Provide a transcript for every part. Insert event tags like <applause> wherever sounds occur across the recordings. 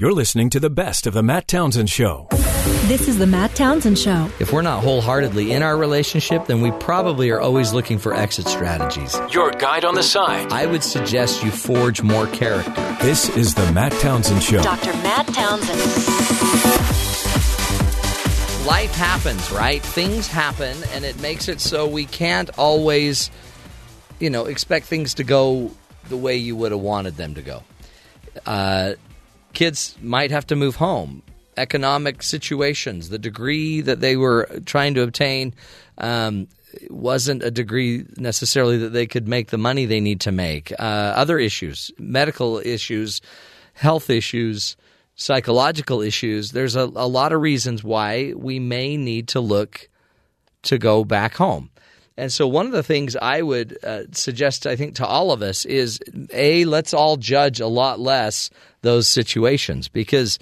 You're listening to the best of the Matt Townsend Show. This is the Matt Townsend Show. If we're not wholeheartedly in our relationship, then we probably are always looking for exit strategies. Your guide on the side. I would suggest you forge more character. This is the Matt Townsend Show. Dr. Matt Townsend. Life happens, right? Things happen, and it makes it so we can't always, you know, expect things to go the way you would have wanted them to go. Uh, kids might have to move home. Economic situations, the degree that they were trying to obtain um, wasn't a degree necessarily that they could make the money they need to make. Uh, other issues, medical issues, health issues, psychological issues. There's a, a lot of reasons why we may need to look to go back home. And so, one of the things I would uh, suggest, I think, to all of us is A, let's all judge a lot less those situations because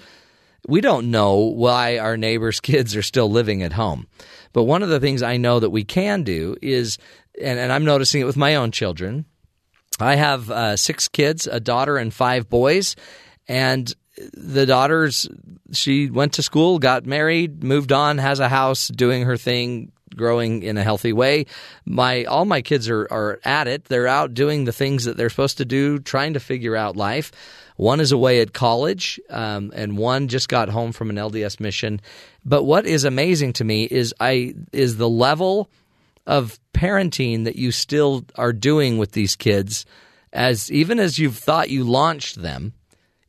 we don't know why our neighbors' <laughs> kids are still living at home. But one of the things I know that we can do is, and, and I'm noticing it with my own children, I have uh, six kids, a daughter and five boys, and the daughters, she went to school, got married, moved on, has a house, doing her thing, growing in a healthy way. My all my kids are are at it. They're out doing the things that they're supposed to do, trying to figure out life. One is away at college, um, and one just got home from an LDS mission. But what is amazing to me is I is the level of parenting that you still are doing with these kids, as even as you've thought you launched them.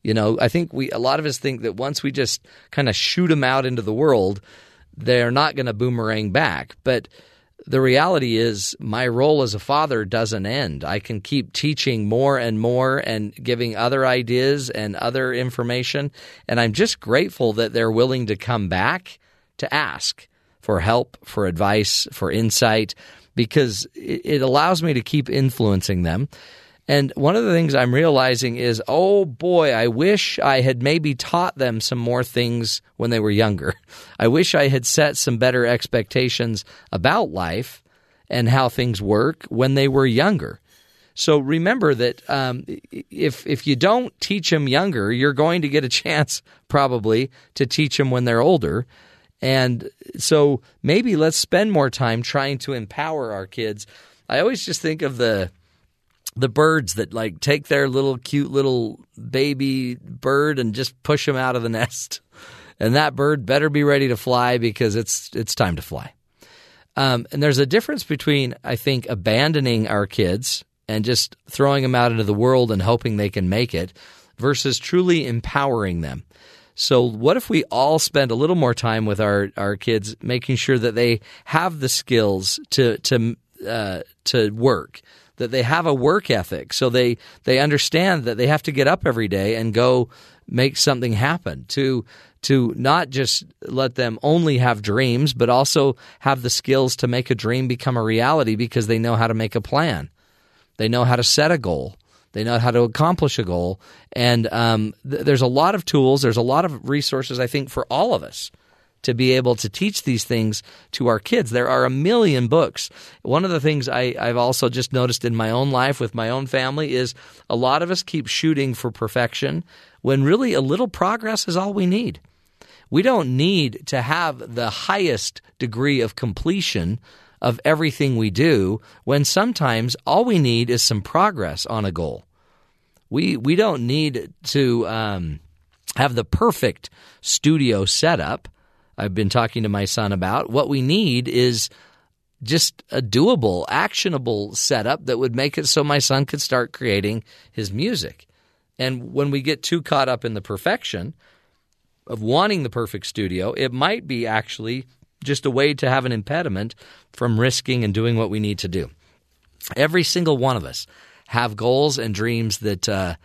You know, I think we a lot of us think that once we just kind of shoot them out into the world, they're not going to boomerang back. But the reality is, my role as a father doesn't end. I can keep teaching more and more and giving other ideas and other information. And I'm just grateful that they're willing to come back to ask for help, for advice, for insight, because it allows me to keep influencing them. And one of the things I'm realizing is, oh boy, I wish I had maybe taught them some more things when they were younger. <laughs> I wish I had set some better expectations about life and how things work when they were younger. So remember that um, if if you don't teach them younger, you're going to get a <laughs> chance probably to teach them when they're older. And so maybe let's spend more time trying to empower our kids. I always just think of the the birds that like take their little cute little baby bird and just push them out of the <laughs> nest. And that bird better be ready to fly because it's it's time to fly. Um, and there's a difference between I think abandoning our kids and just throwing them out into the world and hoping they can make it versus truly empowering them. So, what if we all spend a little more time with our, our kids, making sure that they have the skills to to uh, to work, that they have a work ethic, so they they understand that they have to get up every day and go make something happen. To to not just let them only have dreams, but also have the skills to make a dream become a reality because they know how to make a plan, they know how to set a goal. They know how to accomplish a goal, and um, th- there's a lot of tools. There's a lot of resources. I think for all of us to be able to teach these things to our kids. There are a million books. One of the things I, have also just noticed in my own life with my own family is a lot of us keep shooting for perfection when really a little progress is all we need. We don't need to have the highest degree of completion of everything we do when sometimes all we need is some progress on a goal. We, we don't need to um, have the perfect studio setup I've been talking to my son about. What we need is just a doable, actionable setup that would make it so my son could start creating his music. And when we get too caught up in the perfection of wanting the perfect studio, it might be actually just a way to have an impediment from risking and doing what we need to do. Every single one of us have goals and dreams that uh,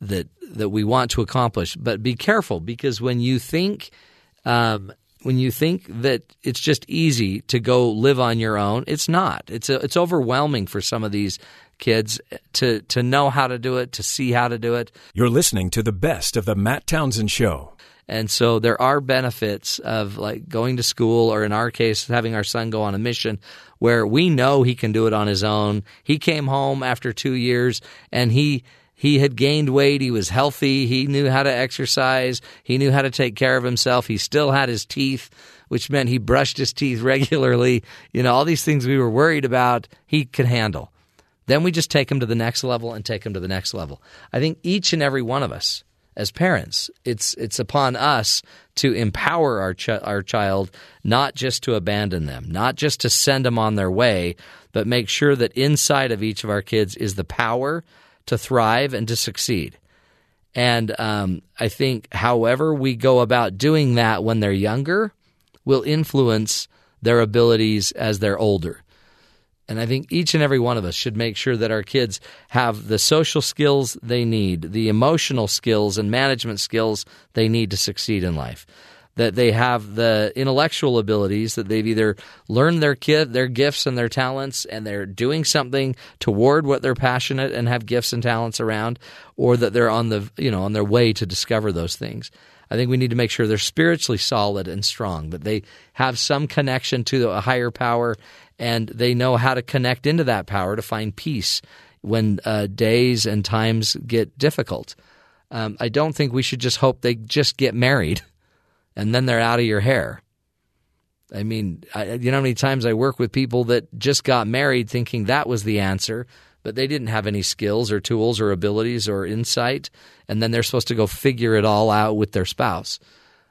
that that we want to accomplish, but be careful because when you think um, when you think that it's just easy to go live on your own, it's not. It's a, it's overwhelming for some of these kids to to know how to do it, to see how to do it. You're listening to the best of the Matt Townsend show. And so there are benefits of like going to school or in our case having our son go on a mission where we know he can do it on his own. He came home after 2 years and he he had gained weight. He was healthy. He knew how to exercise. He knew how to take care of himself. He still had his teeth, which meant he brushed his teeth <laughs> regularly. You know, all these things we were worried about, he could handle. Then we just take him to the next level and take him to the next level. I think each and every one of us as parents, it's it's upon us to empower our ch- our child, not just to abandon them, not just to send them on their way, but make sure that inside of each of our kids is the power to thrive and to succeed. And um, I think, however we go about doing that when they're younger, will influence their abilities as they're older. And I think each and every one of us should make sure that our kids have the social skills they need, the emotional skills and management skills they need to succeed in life. That they have the intellectual abilities that they've either learned their kid their gifts and their talents and they're doing something toward what they're passionate and have gifts and talents around, or that they're on the you know on their way to discover those things. I think we need to make sure they're spiritually solid and strong, that they have some connection to a higher power and they know how to connect into that power to find peace when uh, days and times get difficult. Um, I don't think we should just hope they just get married <laughs> and then they're out of your hair. I mean, I, you know how many times I work with people that just got married thinking that was the answer, but they didn't have any skills or tools or abilities or insight, and then they're supposed to go figure it all out with their spouse.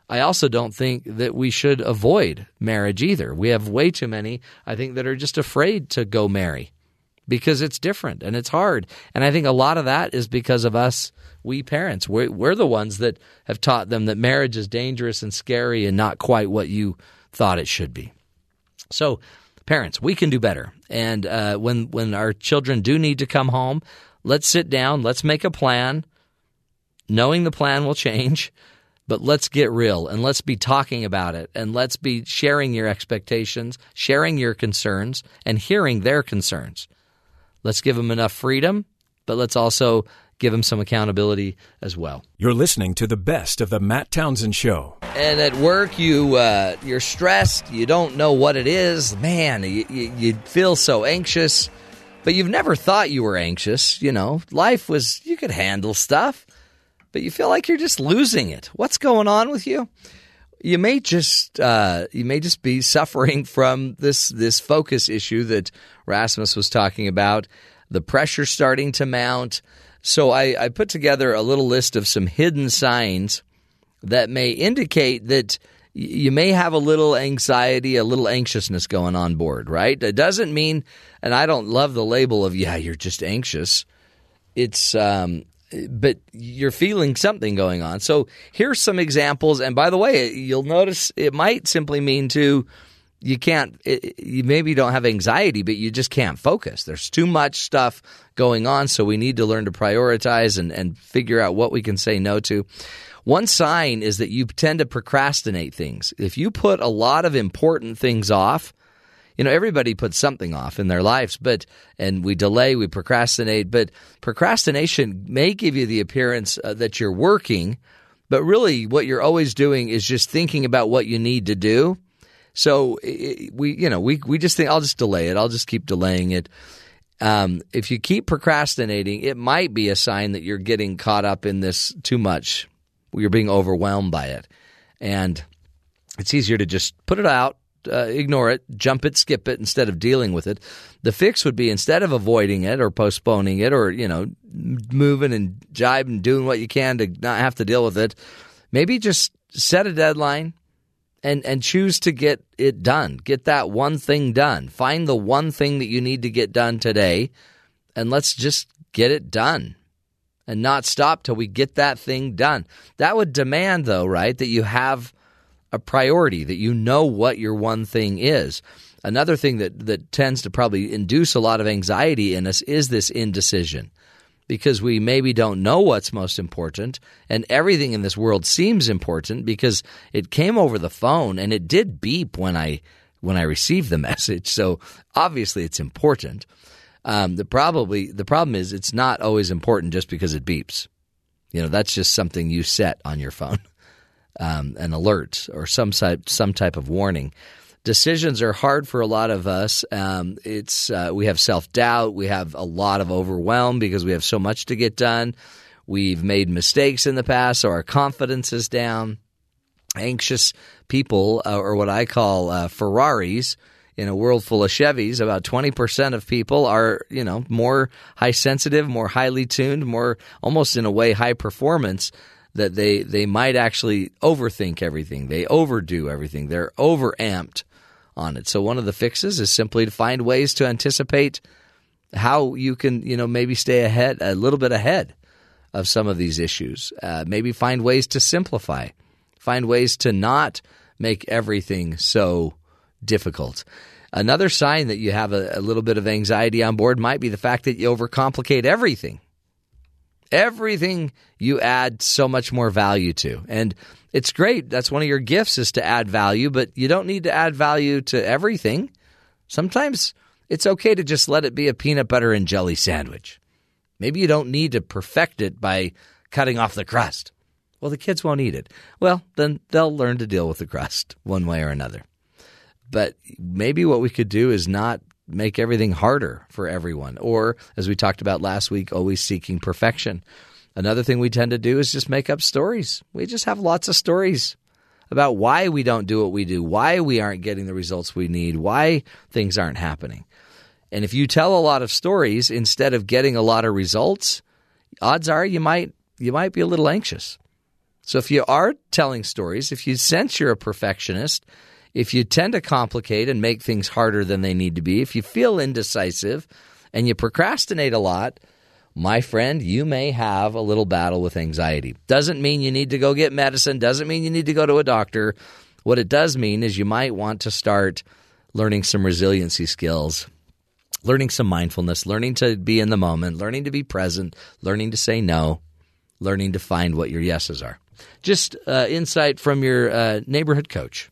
I also don't think that we should avoid marriage either. We have way too many, I think, that are just afraid to go marry because it's different and it's hard. And I think a lot of that is because of us, we parents. We're, we're the ones that have taught them that marriage is dangerous and scary and not quite what you thought it should be. So, parents, we can do better. And uh, when when our children do need to come home, let's sit down, let's make a plan, knowing the plan will change but let's get real and let's be talking about it and let's be sharing your expectations, sharing your concerns, and hearing their concerns. Let's give them enough freedom, but let's also give them some accountability as well. You're listening to the best of the Matt Townsend Show. And at work, you uh, you're stressed. You don't know what it is. Man, you, you, you feel so anxious, but you've never thought you were anxious. You know, life was you could handle stuff but you feel like you're just losing it. What's going on with you? You may just uh, you may just be suffering <laughs> from this this focus issue that Rasmus was talking about. The pressure starting to mount. So I, I put together a little list of some hidden signs that may indicate that you may have a little anxiety, a little anxiousness going on board, right? It doesn't mean, and I don't love the label of, yeah, you're just anxious. It's, um, but you're feeling something going on. So here's some examples. And by the way, you'll notice it might simply mean to you can't it, you maybe don't have anxiety but you just can't focus. There's too much stuff going on so we need to learn to prioritize and, and figure out what we can say no to. One sign is that you tend to procrastinate things. If you put a lot of important things off you know everybody puts something off in their lives but and we delay we procrastinate but procrastination may give you the appearance uh, that you're working but really what you're always doing is just thinking about what you need to do so we you know we we just think I'll just delay it. I'll just keep delaying it. Um, if you keep procrastinating it might be a sign that you're getting caught up in this too much. You're being overwhelmed by it. And it's easier to just put it out uh, ignore it, jump it, skip it instead of dealing with it. The fix would be instead of avoiding it or postponing it or, you know, moving and jibing, doing what you can to not have to deal with it, maybe just set a deadline and, and choose to get it done. Get that one thing done. Find the one thing that you need to get done today and let's just get it done and not stop till we get that thing done. That would demand, though, right, that you have a priority, that you know what your one thing is. Another thing that, that tends to probably induce a lot of anxiety in us is this indecision because we maybe don't know what's most important and everything in this world seems important because it came over the phone and it did beep when I when I received the <laughs> message. So obviously it's important. Um, the probably the problem is it's not always important just because it beeps. You know, that's just something you set on your phone. <laughs> um, an alert or some type some type of warning. Decisions are hard for a lot of us. Um, it's uh, we have self doubt, we have a lot of overwhelm because we have so much to get done. We've made mistakes in the past, so our confidence is down. Anxious people, uh, or what I call uh, Ferraris, in a world full of Chevys, about 20% of people are, you know, more high sensitive, more highly tuned, more almost in a way high performance that they, they might actually overthink everything. They overdo everything. They're overamped on it. So one of the fixes is simply to find ways to anticipate how you can, you know, maybe stay ahead, a little bit ahead of some of these issues. Uh, maybe find ways to simplify, find ways to not make everything so difficult. Another sign that you have a, a little bit of anxiety on board might be the fact that you overcomplicate everything. Everything you add so much more value to. And it's great. That's one of your gifts is to add value, but you don't need to add value to everything. Sometimes it's okay to just let it be a peanut butter and jelly sandwich. Maybe you don't need to perfect it by cutting off the crust. Well, the kids won't eat it. Well, then they'll learn to deal with the crust one way or another. But maybe what we could do is not make everything harder for everyone, or as we talked about last week, always seeking perfection. Another thing we tend to do is just make up stories. We just have lots of stories about why we don't do what we do, why we aren't getting the results we need, why things aren't happening. And if you tell a lot of stories instead of getting a lot of results, odds are you might you might be a little anxious. So if you are telling stories, if you sense you're a perfectionist, if you tend to complicate and make things harder than they need to be, if you feel indecisive and you procrastinate a lot, my friend, you may have a little battle with anxiety. Doesn't mean you need to go get medicine, doesn't mean you need to go to a doctor. What it does mean is you might want to start learning some resiliency skills, learning some mindfulness, learning to be in the moment, learning to be present, learning to say no, learning to find what your yeses are. Just uh, insight from your uh, neighborhood coach.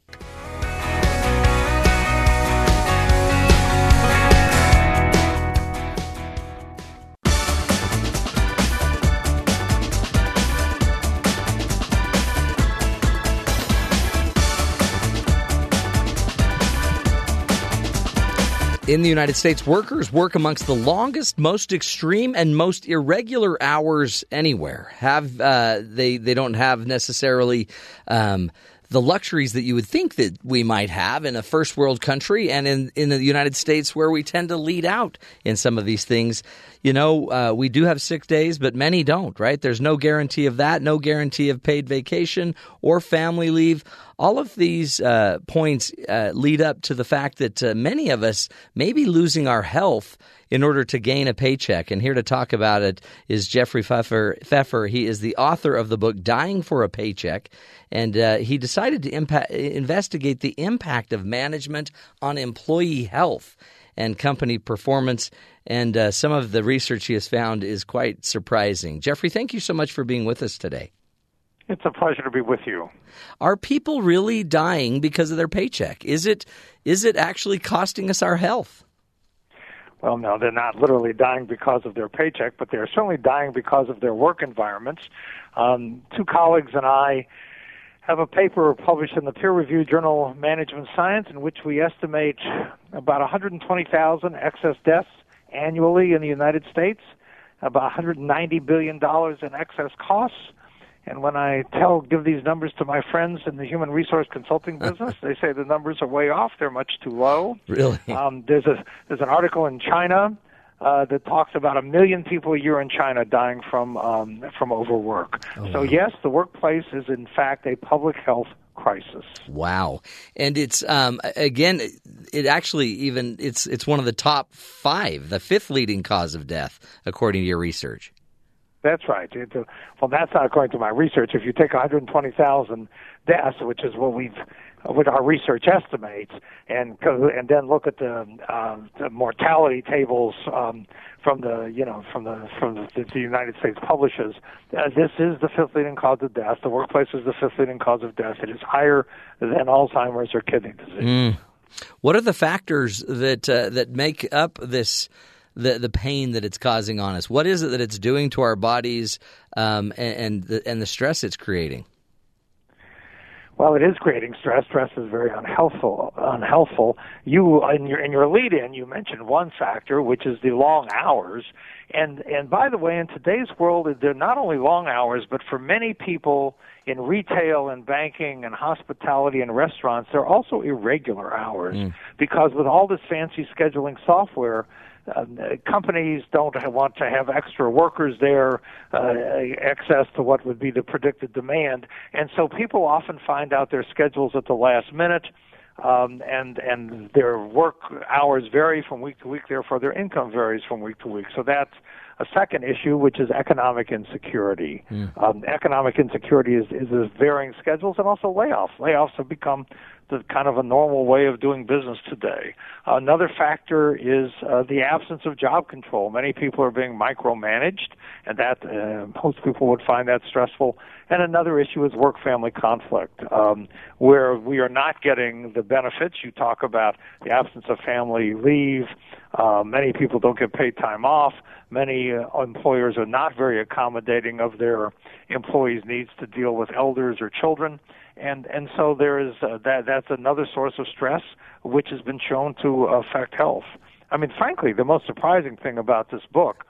In the United States, workers work amongst the longest, most extreme, and most irregular hours anywhere. Have uh, they? They don't have necessarily. Um, the luxuries that you would think that we might have in a first world country and in, in the United States where we tend to lead out in some of these things. You know, uh, we do have sick days, but many don't, right? There's no guarantee of that, no guarantee of paid vacation or family leave. All of these uh, points uh, lead up to the fact that uh, many of us may be losing our health in order to gain a paycheck. And here to talk about it is Jeffrey Pfeffer. Pfeffer. He is the author of the book Dying for a Paycheck, and uh, he decided to impact, investigate the impact of management on employee health and company performance. And uh, some of the research he has found is quite surprising. Jeffrey, thank you so much for being with us today. It's a pleasure to be with you. Are people really dying because of their paycheck? Is it is it actually costing us our health? Well, no, they're not literally dying because of their paycheck, but they're certainly dying because of their work environments. Um, two colleagues and I have a paper published in the peer-reviewed journal Management Science in which we estimate about 120,000 excess deaths annually in the United States, about 190 billion dollars in excess costs and when I tell, give these numbers to my friends in the human resource consulting <laughs> business, they say the numbers are way off. They're much too low. Really? Um, there's a there's an article in China uh, that talks about a million people a year in China dying from um, from overwork. Oh, so wow. yes, the workplace is in fact a public health crisis. Wow, and it's um, again, it actually even it's it's one of the top five, the fifth leading cause of death according to your research. That's right. well, that's not according to my research. If you take 120,000 deaths, which is what we've, what our research estimates, and and then look at the, uh, the mortality tables um, from the you know from the from the, the United States publishes, uh, this is the fifth leading cause of death. The workplace is the fifth leading cause of death. It is higher than Alzheimer's or kidney disease. Mm. What are the factors that uh, that make up this? The the pain that it's causing on us? What is it that it's doing to our bodies um, and and the, and the stress it's creating? Well, it is creating stress. Stress is very unhealthful. Unhealthful. You in your in your lead-in, you mentioned one factor, which is the long hours. And and by the way, in today's world, they're not only long hours, but for many people in retail and banking and hospitality and restaurants, they're also irregular hours mm. because with all this fancy scheduling software, uh, companies don't want to have extra workers there, uh, excess to what would be the predicted demand, and so people often find out their schedules at the last minute. Um, and and their work hours vary from week to week. Therefore, their income varies from week to week. So that's a second issue, which is economic insecurity. Mm. Um, economic insecurity is, is, is varying schedules and also layoffs. Layoffs have become the kind of a normal way of doing business today. Another factor is uh, the absence of job control. Many people are being micromanaged, and that uh, most people would find that stressful. And another issue is work-family conflict, um, where we are not getting the benefits. You talk about the absence of family leave. Uh, many people don't get paid time off. Many uh, employers are not very accommodating of their employees' needs to deal with elders or children and and so there is uh, that that's another source of stress which has been shown to affect health. I mean, frankly, the most surprising thing about this book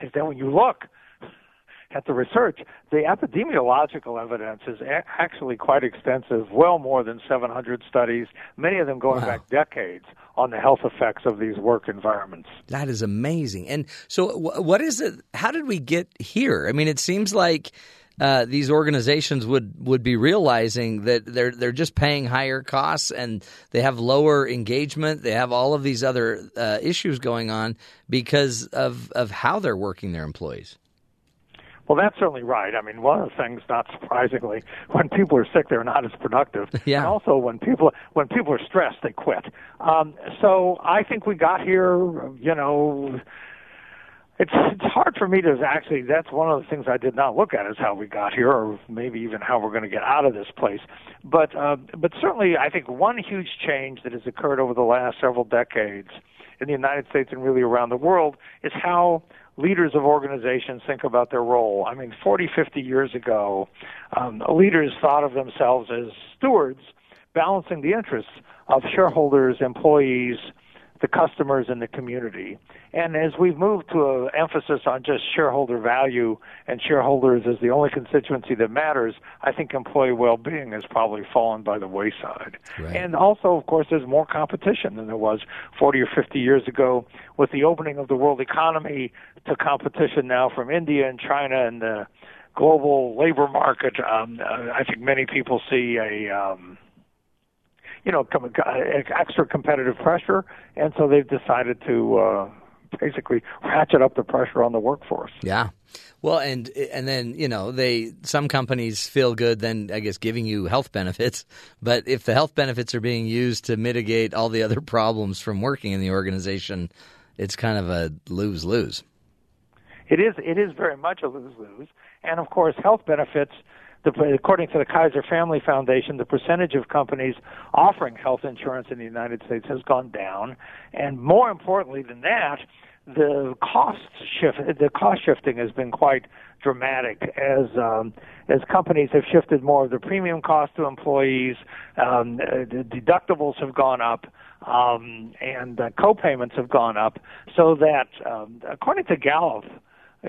is that when you look at the research, the epidemiological evidence is a- actually quite extensive, well more than 700 studies, many of them going wow. back decades on the health effects of these work environments. That is amazing. And so, what is it? How did we get here? I mean, it seems like uh, these organizations would, would be realizing that they're they're just paying higher costs and they have lower engagement. They have all of these other uh, issues going on because of of how they're working their employees. Well, that's certainly right. I mean, one of the things, not surprisingly, <laughs> when people are sick, they're not as productive. <laughs> Yeah. And also, when people when people are stressed, they quit. Um, so I think we got here, you know, it's it's hard for me to actually. That's one of the things I did not look at is how we got here, or maybe even how we're going to get out of this place. But uh, but certainly, I think one huge change that has occurred over the last several decades in the United States and really around the world is how leaders of organizations think about their role. I mean, 40, 50 years ago, um, leaders thought of themselves as stewards, balancing the interests of shareholders, employees, the customers and the community. And as we've moved to an emphasis on just shareholder value and shareholders as the only constituency that matters, I think employee well-being has probably fallen by the wayside. Right. And also, of course, there's more competition than there was 40 or 50 years ago with the opening of the world economy to competition now from India and China and the global labor market. Um, uh, I think many people see a um, you know, com- extra competitive pressure, and so they've decided to uh, basically ratchet up the pressure on the workforce. Yeah. Well, and and then you know they some companies feel good then I guess giving you health benefits, but if the health benefits are being used to mitigate all the other problems from working in the organization, it's kind of a lose lose. It is. It is very much a lose lose, and of course, health benefits the, according to the Kaiser Family Foundation, the percentage of companies offering health insurance in the United States has gone down, and more importantly than that, the cost shift the cost shifting has been quite dramatic as um, as companies have shifted more of the premium cost to employees, um, the deductibles have gone up. Um, and uh, co-payments have gone up, so that um, according to Gallup,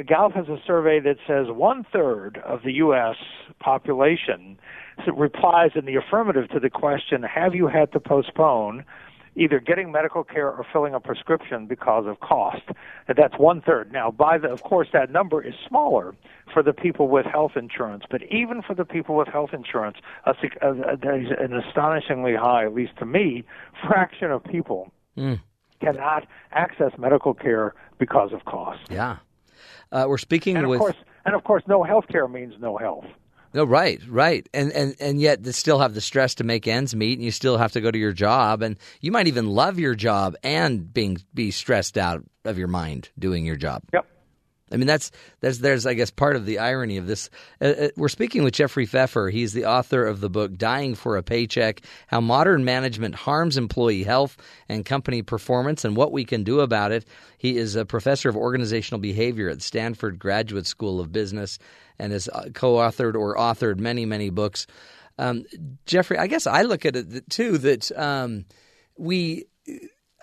Gallup has a survey that says one third of the U.S. population replies in the affirmative to the question, Have you had to postpone either getting medical care or filling a prescription because of cost? That's one third. Now, by the, of course, that number is smaller for the people with health insurance, but even for the people with health insurance, a, a, a, an astonishingly high, at least to me, fraction of people. Mm. Cannot access medical care because of cost. Yeah. Uh, we're speaking and with, course, and of course, no health care means no health. No, right, right, and and and yet, they still have the stress to make ends meet, and you still have to go to your job, and you might even love your job and being be stressed out of your mind doing your job. Yep. I mean, that's that's there's I guess part of the irony of this. Uh, uh, we're speaking with Jeffrey Pfeffer. He's the author of the book "Dying for a Paycheck: How Modern Management Harms Employee Health and Company Performance and What We Can Do About It." He is a professor of organizational behavior at Stanford Graduate School of Business and has uh, co-authored or authored many many books. Um, Jeffrey, I guess I look at it too that um, we.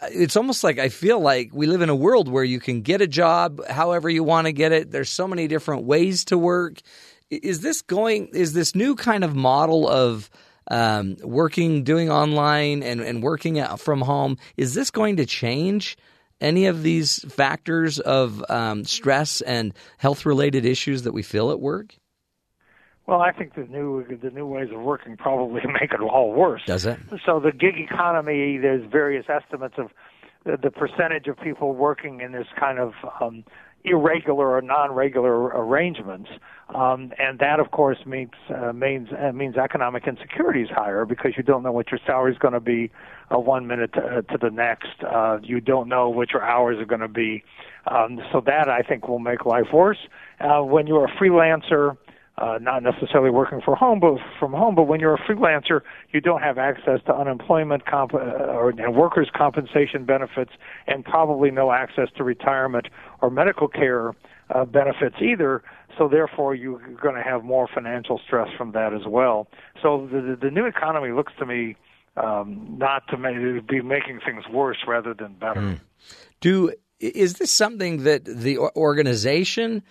It's almost like I feel like we live in a world where you can get a job however you want to get it. There's so many different ways to work. Is this going? Is this new kind of model of um, working, doing online, and, and working from home? Is this going to change any of these factors of um, stress and health related issues that we feel at work? Well, I think the new the new ways of working probably <laughs> make it all worse. Does it? So the gig economy, there's various estimates of the, the percentage of people working in this kind of um, irregular or non-regular arrangements, um, and that of course means uh, means uh, means economic insecurity is higher because you don't know what your salary is going to be uh, one minute to, uh, to the next. Uh, you don't know what your hours are going to be, um, so that I think will make life worse. Uh, when you're a freelancer uh, not necessarily working for home, but from home. But when you're a freelancer, you don't have access to unemployment comp- uh, or workers' compensation benefits, and probably no access to retirement or medical care uh, benefits either. So therefore, you're going to have more financial stress from that as well. So the the new economy looks to me um, not to make, be making things worse rather than better. Mm. Do is this something that the organization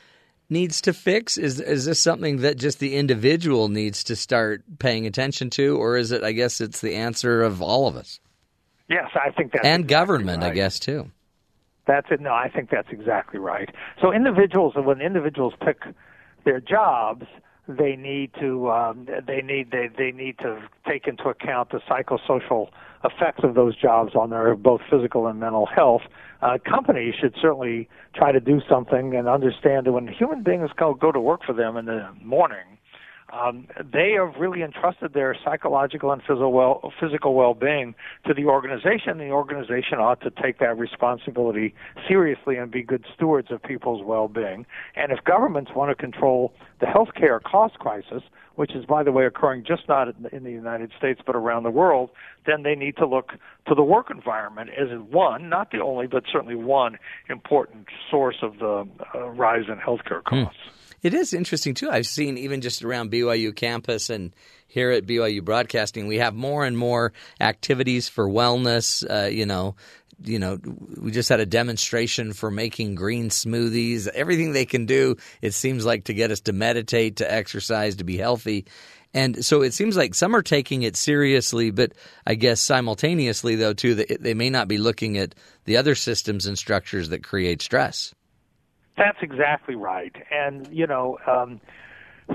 needs to fix? Is is this something that just the individual needs to start paying attention to, or is it? I guess it's the answer of all of us. Yes, I think that. And exactly government, right. I guess too. That's it. No, I think that's exactly right. So individuals, when individuals pick their jobs, they need to um, they need they, they need to take into account the psychosocial effects of those jobs on their both physical and mental health. Uh, companies should certainly try to do something and understand that when human beings go go to work for them in the morning, um, they have really entrusted their psychological and physical well, physical well-being to the organization. The organization ought to take that responsibility seriously and be good stewards of people's well-being. And if governments want to control the healthcare cost crisis, which is, by the way, occurring just not in the United States but around the world, then they need to look to the work environment as one, not the only, but certainly one important source of the uh, rise in healthcare hmm. costs. Hmm. It is interesting too. I've seen even just around BYU campus and here at BYU Broadcasting, we have more and more activities for wellness. Uh, you know, you know, we just had a demonstration for making green smoothies. Everything they can do, it seems like, to get us to meditate, to exercise, to be healthy. And so it seems like some are taking it seriously, but I guess simultaneously, though, too, they may not be looking at the other systems and structures that create stress. That's exactly right. And, you know, um,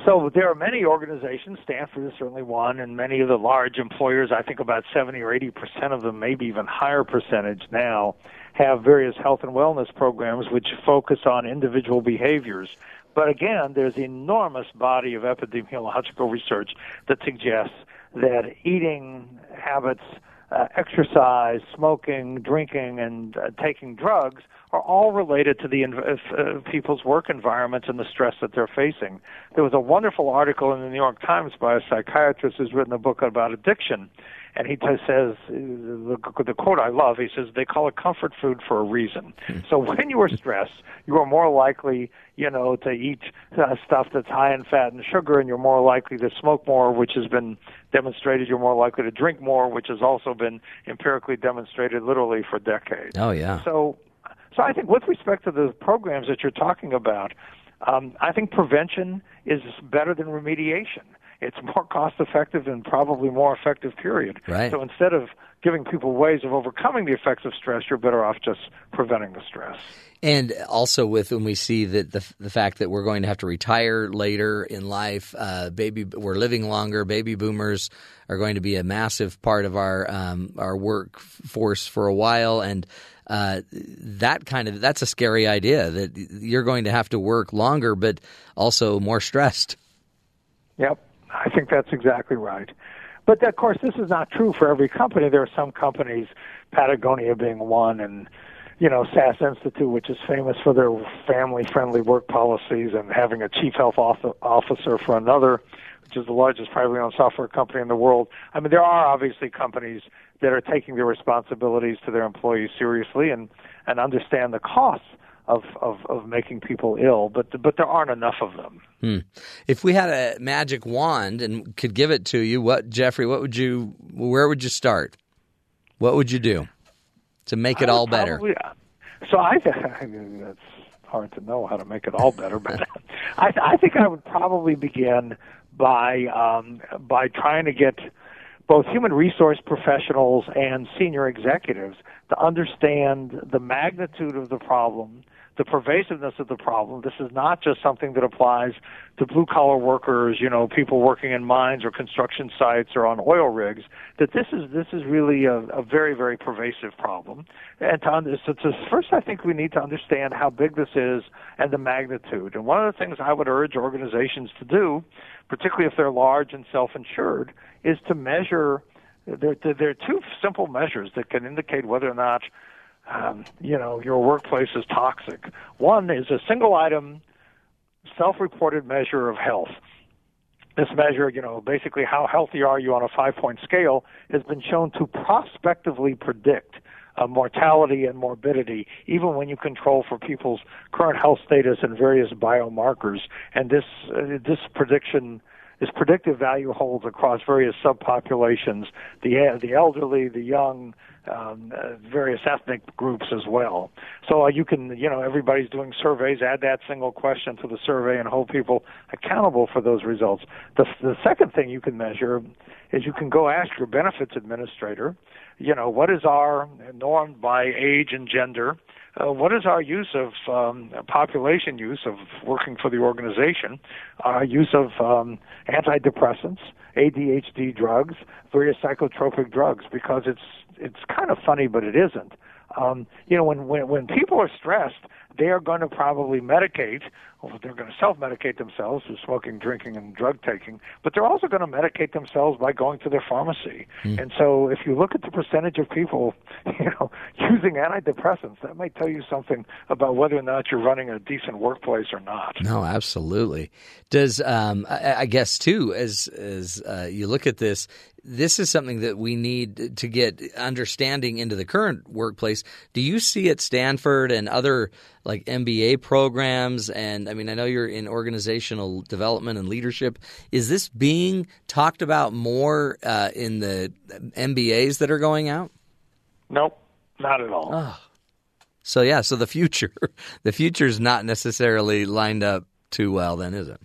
so there are many organizations, Stanford is certainly one, and many of the large employers, I think about 70 or 80 percent of them, maybe even higher percentage now, have various health and wellness programs which focus on individual behaviors. But again, there's enormous body of epidemiological research that suggests that eating habits uh, exercise, smoking, drinking, and uh, taking drugs are all related to the uh, people's work environments and the stress that they're facing. There was a wonderful article in the New York Times by a psychiatrist who's written a book about addiction, and he t- says the, the quote I love. He says they call it comfort food for a reason. Hmm. So when you are stressed, you are more likely, you know, to eat uh, stuff that's high in fat and sugar, and you're more likely to smoke more, which has been demonstrated. You're more likely to drink more, which has also been empirically demonstrated, literally for decades. Oh yeah. So, so I think with respect to the programs that you're talking about. Um, I think prevention is better than remediation it's more cost effective and probably more effective period right. so instead of giving people ways of overcoming the effects of stress you're better off just preventing the stress and also with when we see that the the fact that we're going to have to retire later in life, uh, baby, we're living longer. Baby boomers are going to be a massive part of our um, our workforce for a while, and uh, that kind of that's a scary idea that you're going to have to work longer, but also more stressed. Yep. I think that's exactly right. But of course, this is not true for every company. There are some companies, Patagonia being one, and you know, SAS Institute, which is famous for their family-friendly work policies, and having a chief health officer for another, which is the largest privately owned software company in the world. I mean, there are obviously companies that are taking their responsibilities to their employees seriously and and understand the costs of, of, of making people ill, but but there aren't enough of them. Hmm. If we had a magic wand and could give it to you, what Jeffrey? What would you? Where would you start? What would you do to make it all better? Probably, so I, <laughs> I mean, that's hard to know how to make it all better, but <laughs> I, I think I would probably begin by um, by trying to get both human resource professionals and senior executives to understand the magnitude of the problem the pervasiveness of the problem. This is not just something that applies to blue collar workers, you know, people working in mines or construction sites or on oil rigs. That this is this is really a, a very very pervasive problem. And to, so to, first, I think we need to understand how big this is and the magnitude. And one of the things I would urge organizations to do, particularly if they're large and self-insured, is to measure. There, there are two simple measures that can indicate whether or not um, you know, your workplace is toxic. One is a single item, self reported measure of health. This measure, you know, basically how healthy are you on a five point scale, has been shown to prospectively predict uh, mortality and morbidity, even when you control for people's current health status and various biomarkers. And this uh, this prediction this predictive value holds across various subpopulations: the the elderly, the young, um, uh, various ethnic groups as well. So uh, you can, you know, everybody's doing surveys. Add that single question to the survey and hold people accountable for those results. The the second thing you can measure is you can go ask your benefits administrator, you know, what is our norm by age and gender uh, what is our use of um, population use of working for the organization, our use of um, antidepressants, ADHD drugs, various psychotropic drugs, because it's it's kind of funny, but it isn't. Um, you know, when, when when people are stressed, they are going to probably medicate, or they're going to self-medicate themselves through smoking, drinking, and drug taking. But they're also going to medicate themselves by going to their pharmacy. Mm. And so, if you look at the percentage of people, <laughs> you know, using antidepressants, that might tell you something about whether or not you're running a decent workplace or not. No, absolutely. Does um, I, I guess too, as as uh, you look at this, this is something that we need to get understanding into the current workplace. Do you see at Stanford and other like MBA programs? And I mean, I know you're in organizational development and leadership. Is this being talked about more uh, in the MBAs that are going out? Nope, not at all. Oh. So yeah, so the future, <laughs> the future is not necessarily lined up too well, then, is it?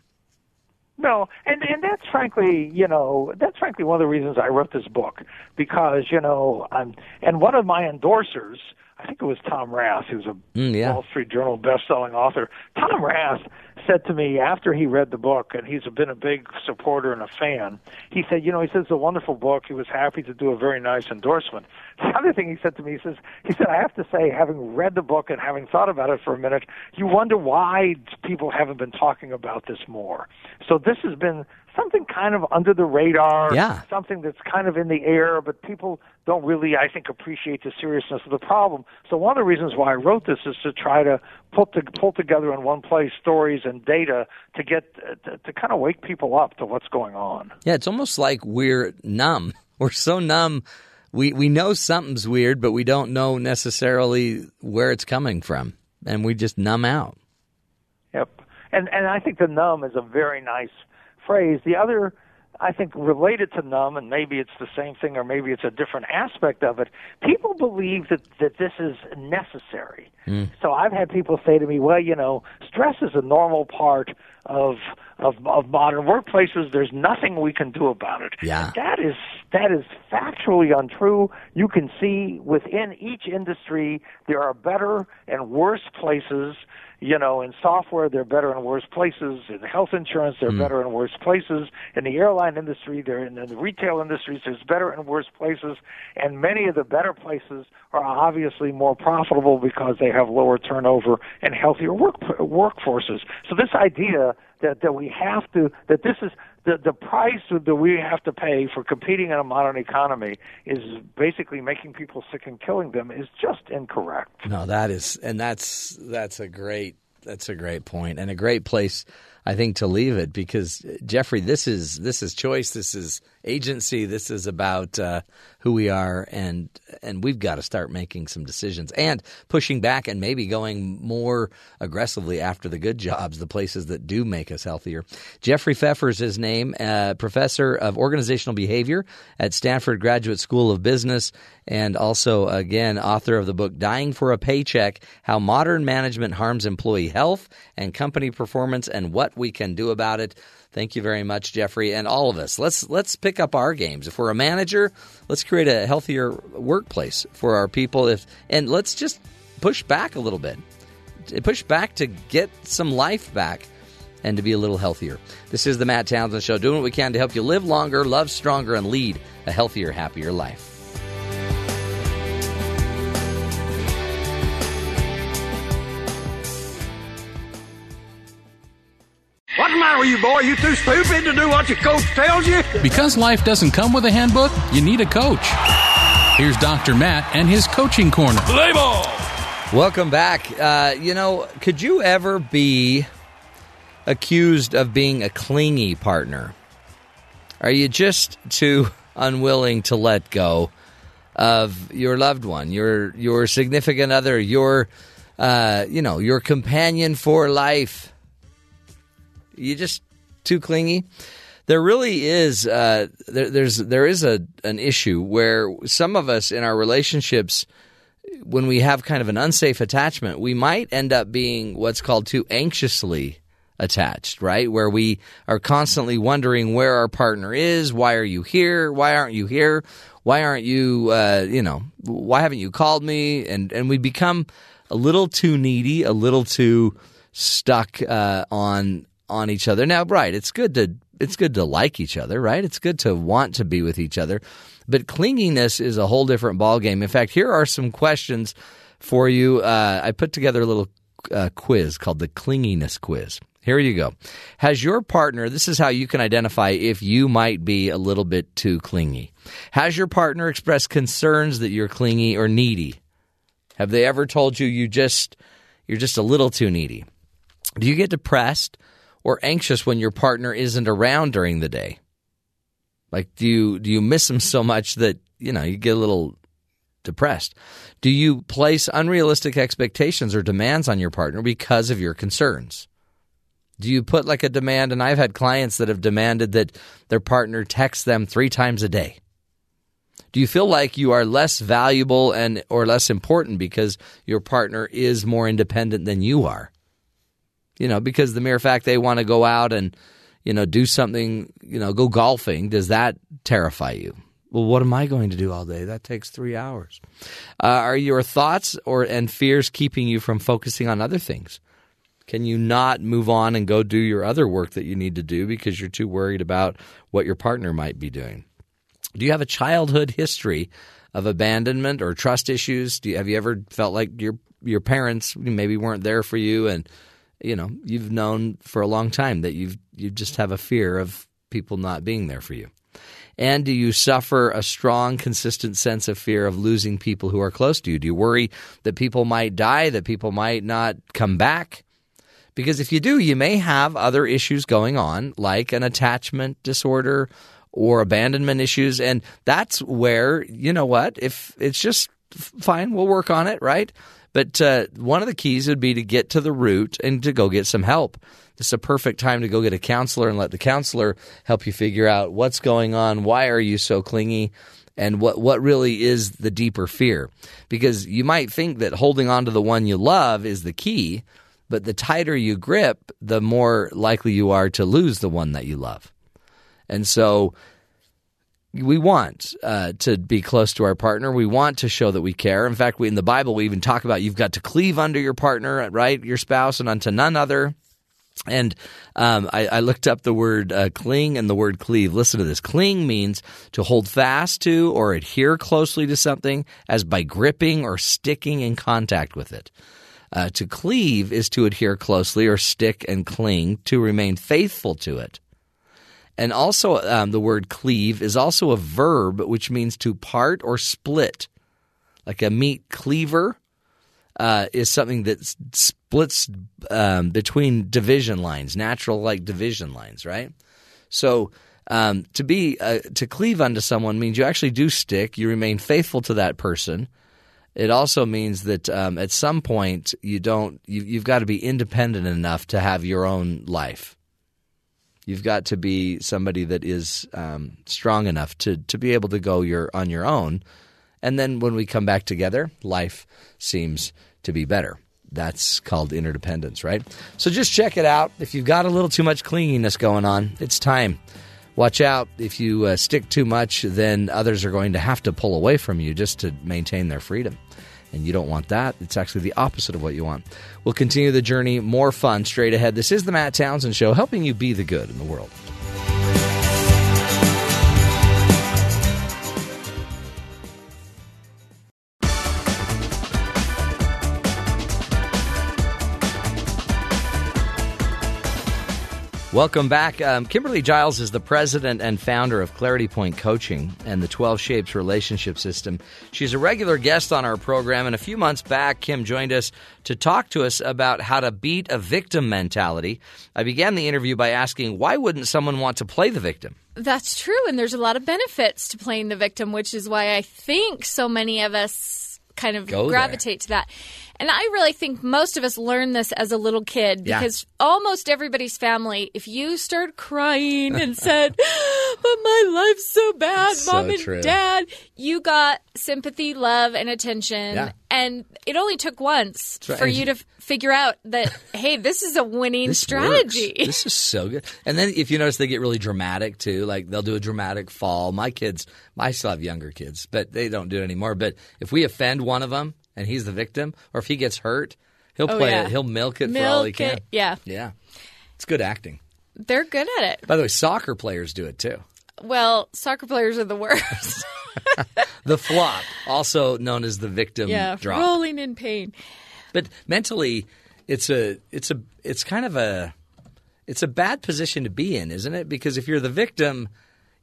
No, and and that's frankly, you know, that's frankly one of the reasons I wrote this book because you know, I'm, and one of my endorsers, I think it was Tom Rath, who's a mm, yeah. Wall Street Journal best-selling author. Tom Rath said to me after he read the book, and he's been a big supporter and a fan. He said, you know, he says it's a wonderful book. He was happy to do a very nice endorsement. <laughs> The other thing he said to me, he says, he said, I have to say, having read the book and having thought about it for a minute, you wonder why people haven't been talking about this more. So this has been something kind of under the radar, yeah. something that's kind of in the air, but people don't really, I think, appreciate the seriousness of the problem. So one of the reasons why I wrote this is to try to put to, pull together in one place stories and data to get to, to kind of wake people up to what's going on. Yeah, it's almost like we're numb. <laughs> We're so numb. We we know something's weird, but we don't know necessarily where it's coming from, and we just numb out. Yep, and and I think the numb is a very nice phrase. The other, I think, related to numb, and maybe it's the same thing or maybe it's a different aspect of it, people believe that, that this is necessary. Mm. So I've had people say to me, well, you know, stress is a normal part of of, of modern workplaces. There's nothing we can do about it. Yeah. That is that is factually untrue. You can see within each industry there are better and worse places you know, in software, they're better and worse places. In health insurance, they're mm. better and worse places. In the airline industry, they're in the retail industries, there's better and worse places. And many of the better places are obviously more profitable because they have lower turnover and healthier work workforces. So this idea that that we have to that this is the the price that we have to pay for competing in a modern economy is basically making people sick and killing them is just incorrect. No, that is, and that's that's a great that's a great point and a great place. I think to leave it because Jeffrey, this is this is choice. This is agency. This is about uh, who we are, and and we've got to start making some decisions and pushing back and maybe going more aggressively after the good jobs, the places that do make us healthier. Jeffrey Pfeffer is his name, uh, professor of organizational behavior at Stanford Graduate School of Business, and also again author of the book "Dying for a Paycheck: How Modern Management Harms Employee Health and Company Performance and What We Can Do About It." Thank you very much, Jeffrey, and all of us. Let's let's pick up our games. If we're a manager, let's create a healthier workplace for our people. If and let's just push back a little bit, push back to get some life back, and to be a little healthier. This is the Matt Townsend Show, doing what we can to help you live longer, love stronger, and lead a healthier, happier life. What's the matter with you, boy? You too stupid to do what your coach tells you? Because life doesn't come with a handbook, you need a coach. Here's Dr. Matt and his coaching corner. Play ball! Welcome back. Uh, you know, could you ever be accused of being a clingy partner? Are you just too unwilling to let go of your loved one, your your significant other, your uh, you know, your companion for life? You just too clingy. There really is uh, there, there's there is a an issue where some of us in our relationships, when we have kind of an unsafe attachment, we might end up being what's called too anxiously attached, right? Where we are constantly wondering where our partner is. Why are you here? Why aren't you here? Why aren't you? Uh, you know, why haven't you called me? And and we become a little too needy, a little too stuck uh, on on each other. Now, right, it's good to it's good to like each other, right? It's good to want to be with each other. But clinginess is a whole different ballgame. In fact, here are some questions for you. Uh, I put together a little uh, quiz called the clinginess quiz. Here you go. Has your partner, this is how you can identify if you might be a little bit too clingy. Has your partner expressed concerns that you're clingy or needy? Have they ever told you you just you're just a little too needy? Do you get depressed or anxious when your partner isn't around during the day? Like do you do you miss them so much that, you know, you get a little depressed? Do you place unrealistic expectations or demands on your partner because of your concerns? Do you put like a demand and I've had clients that have demanded that their partner text them 3 times a day? Do you feel like you are less valuable and or less important because your partner is more independent than you are? You know, because the mere fact they want to go out and, you know, do something, you know, go golfing, does that terrify you? Well, what am I going to do all day? That takes three hours. Uh, are your thoughts or and fears keeping you from focusing on other things? Can you not move on and go do your other work that you need to do because you're too worried about what your partner might be doing? Do you have a childhood history of abandonment or trust issues? Do you, have you ever felt like your your parents maybe weren't there for you and you know you've known for a long time that you've you just have a fear of people not being there for you? And do you suffer a strong, consistent sense of fear of losing people who are close to you? Do you worry that people might die, that people might not come back? Because if you do, you may have other issues going on, like an attachment disorder or abandonment issues. And that's where, you know what, if it's just fine, we'll work on it, right? But uh, one of the keys would be to get to the root and to go get some help. It's a perfect time to go get a counselor and let the counselor help you figure out what's going on. Why are you so clingy? And what, what really is the deeper fear? Because you might think that holding on to the one you love is the key, but the tighter you grip, the more likely you are to lose the one that you love. And so we want uh, to be close to our partner. We want to show that we care. In fact, we, in the Bible, we even talk about you've got to cleave under your partner, right? Your spouse, and unto none other. And um, I, I, looked up the word uh, cling and the word cleave. Listen to this. Cling means to hold fast to or adhere closely to something as by gripping or sticking in contact with it. Uh, to cleave is to adhere closely or stick and cling, to remain faithful to it. And also, um, the word cleave is also a verb which means to part or split, like a meat cleaver. uh, is something that splits um, between division lines, natural like division lines, right? So um, to be uh, to cleave unto someone means you actually do stick. You remain faithful to that person. It also means that um, at some point you don't. You, you've got to be independent enough to have your own life. You've got to be somebody that is um, strong enough to to be able to go your on your own. And then when we come back together, life seems to be better. That's called interdependence, right? So just check it out. If you've got a little too much clinginess going on, it's time. Watch out. If you uh, stick too much, then others are going to have to pull away from you just to maintain their freedom. And you don't want that. It's actually the opposite of what you want. We'll continue the journey. More fun straight ahead. This is the Matt Townsend Show, helping you be the good in the world. Welcome back. Um, Kimberly Giles is the president and founder of Clarity Point Coaching and the 12 Shapes Relationship System. She's a regular guest on our program, and a few months back, Kim joined us to talk to us about how to beat a victim mentality. I began the interview by asking, why wouldn't someone want to play the victim? That's true, and there's a lot of benefits to playing the victim, which is why I think so many of us kind of Go there. gravitate to that. And I really think most of us learned this as a little kid Yeah. because almost everybody's family, if you start crying and said, <gasps> But my life's so bad, So mom and true. dad, you got sympathy, love, and attention. Yeah. And it only took once right. for you you- to figure out that, <laughs> hey, this is a winning This strategy. works. This is so good. And then if you notice, they get really dramatic too. Like they'll do a dramatic fall. My kids, I still have younger kids, but they don't do it anymore. But if we offend one of them and he's the victim, or if he gets hurt, he'll Oh, play yeah. it. He'll milk it for all he Milk can. it. Yeah. Yeah. It's good acting. They're good at it. By the way, soccer players do it too. Well, soccer players are the worst. <laughs> <laughs> The flop, also known as the victim yeah, drop. rolling in pain. But mentally, it's a it's a it's kind of a it's a bad position to be in, isn't it? Because if you're the victim,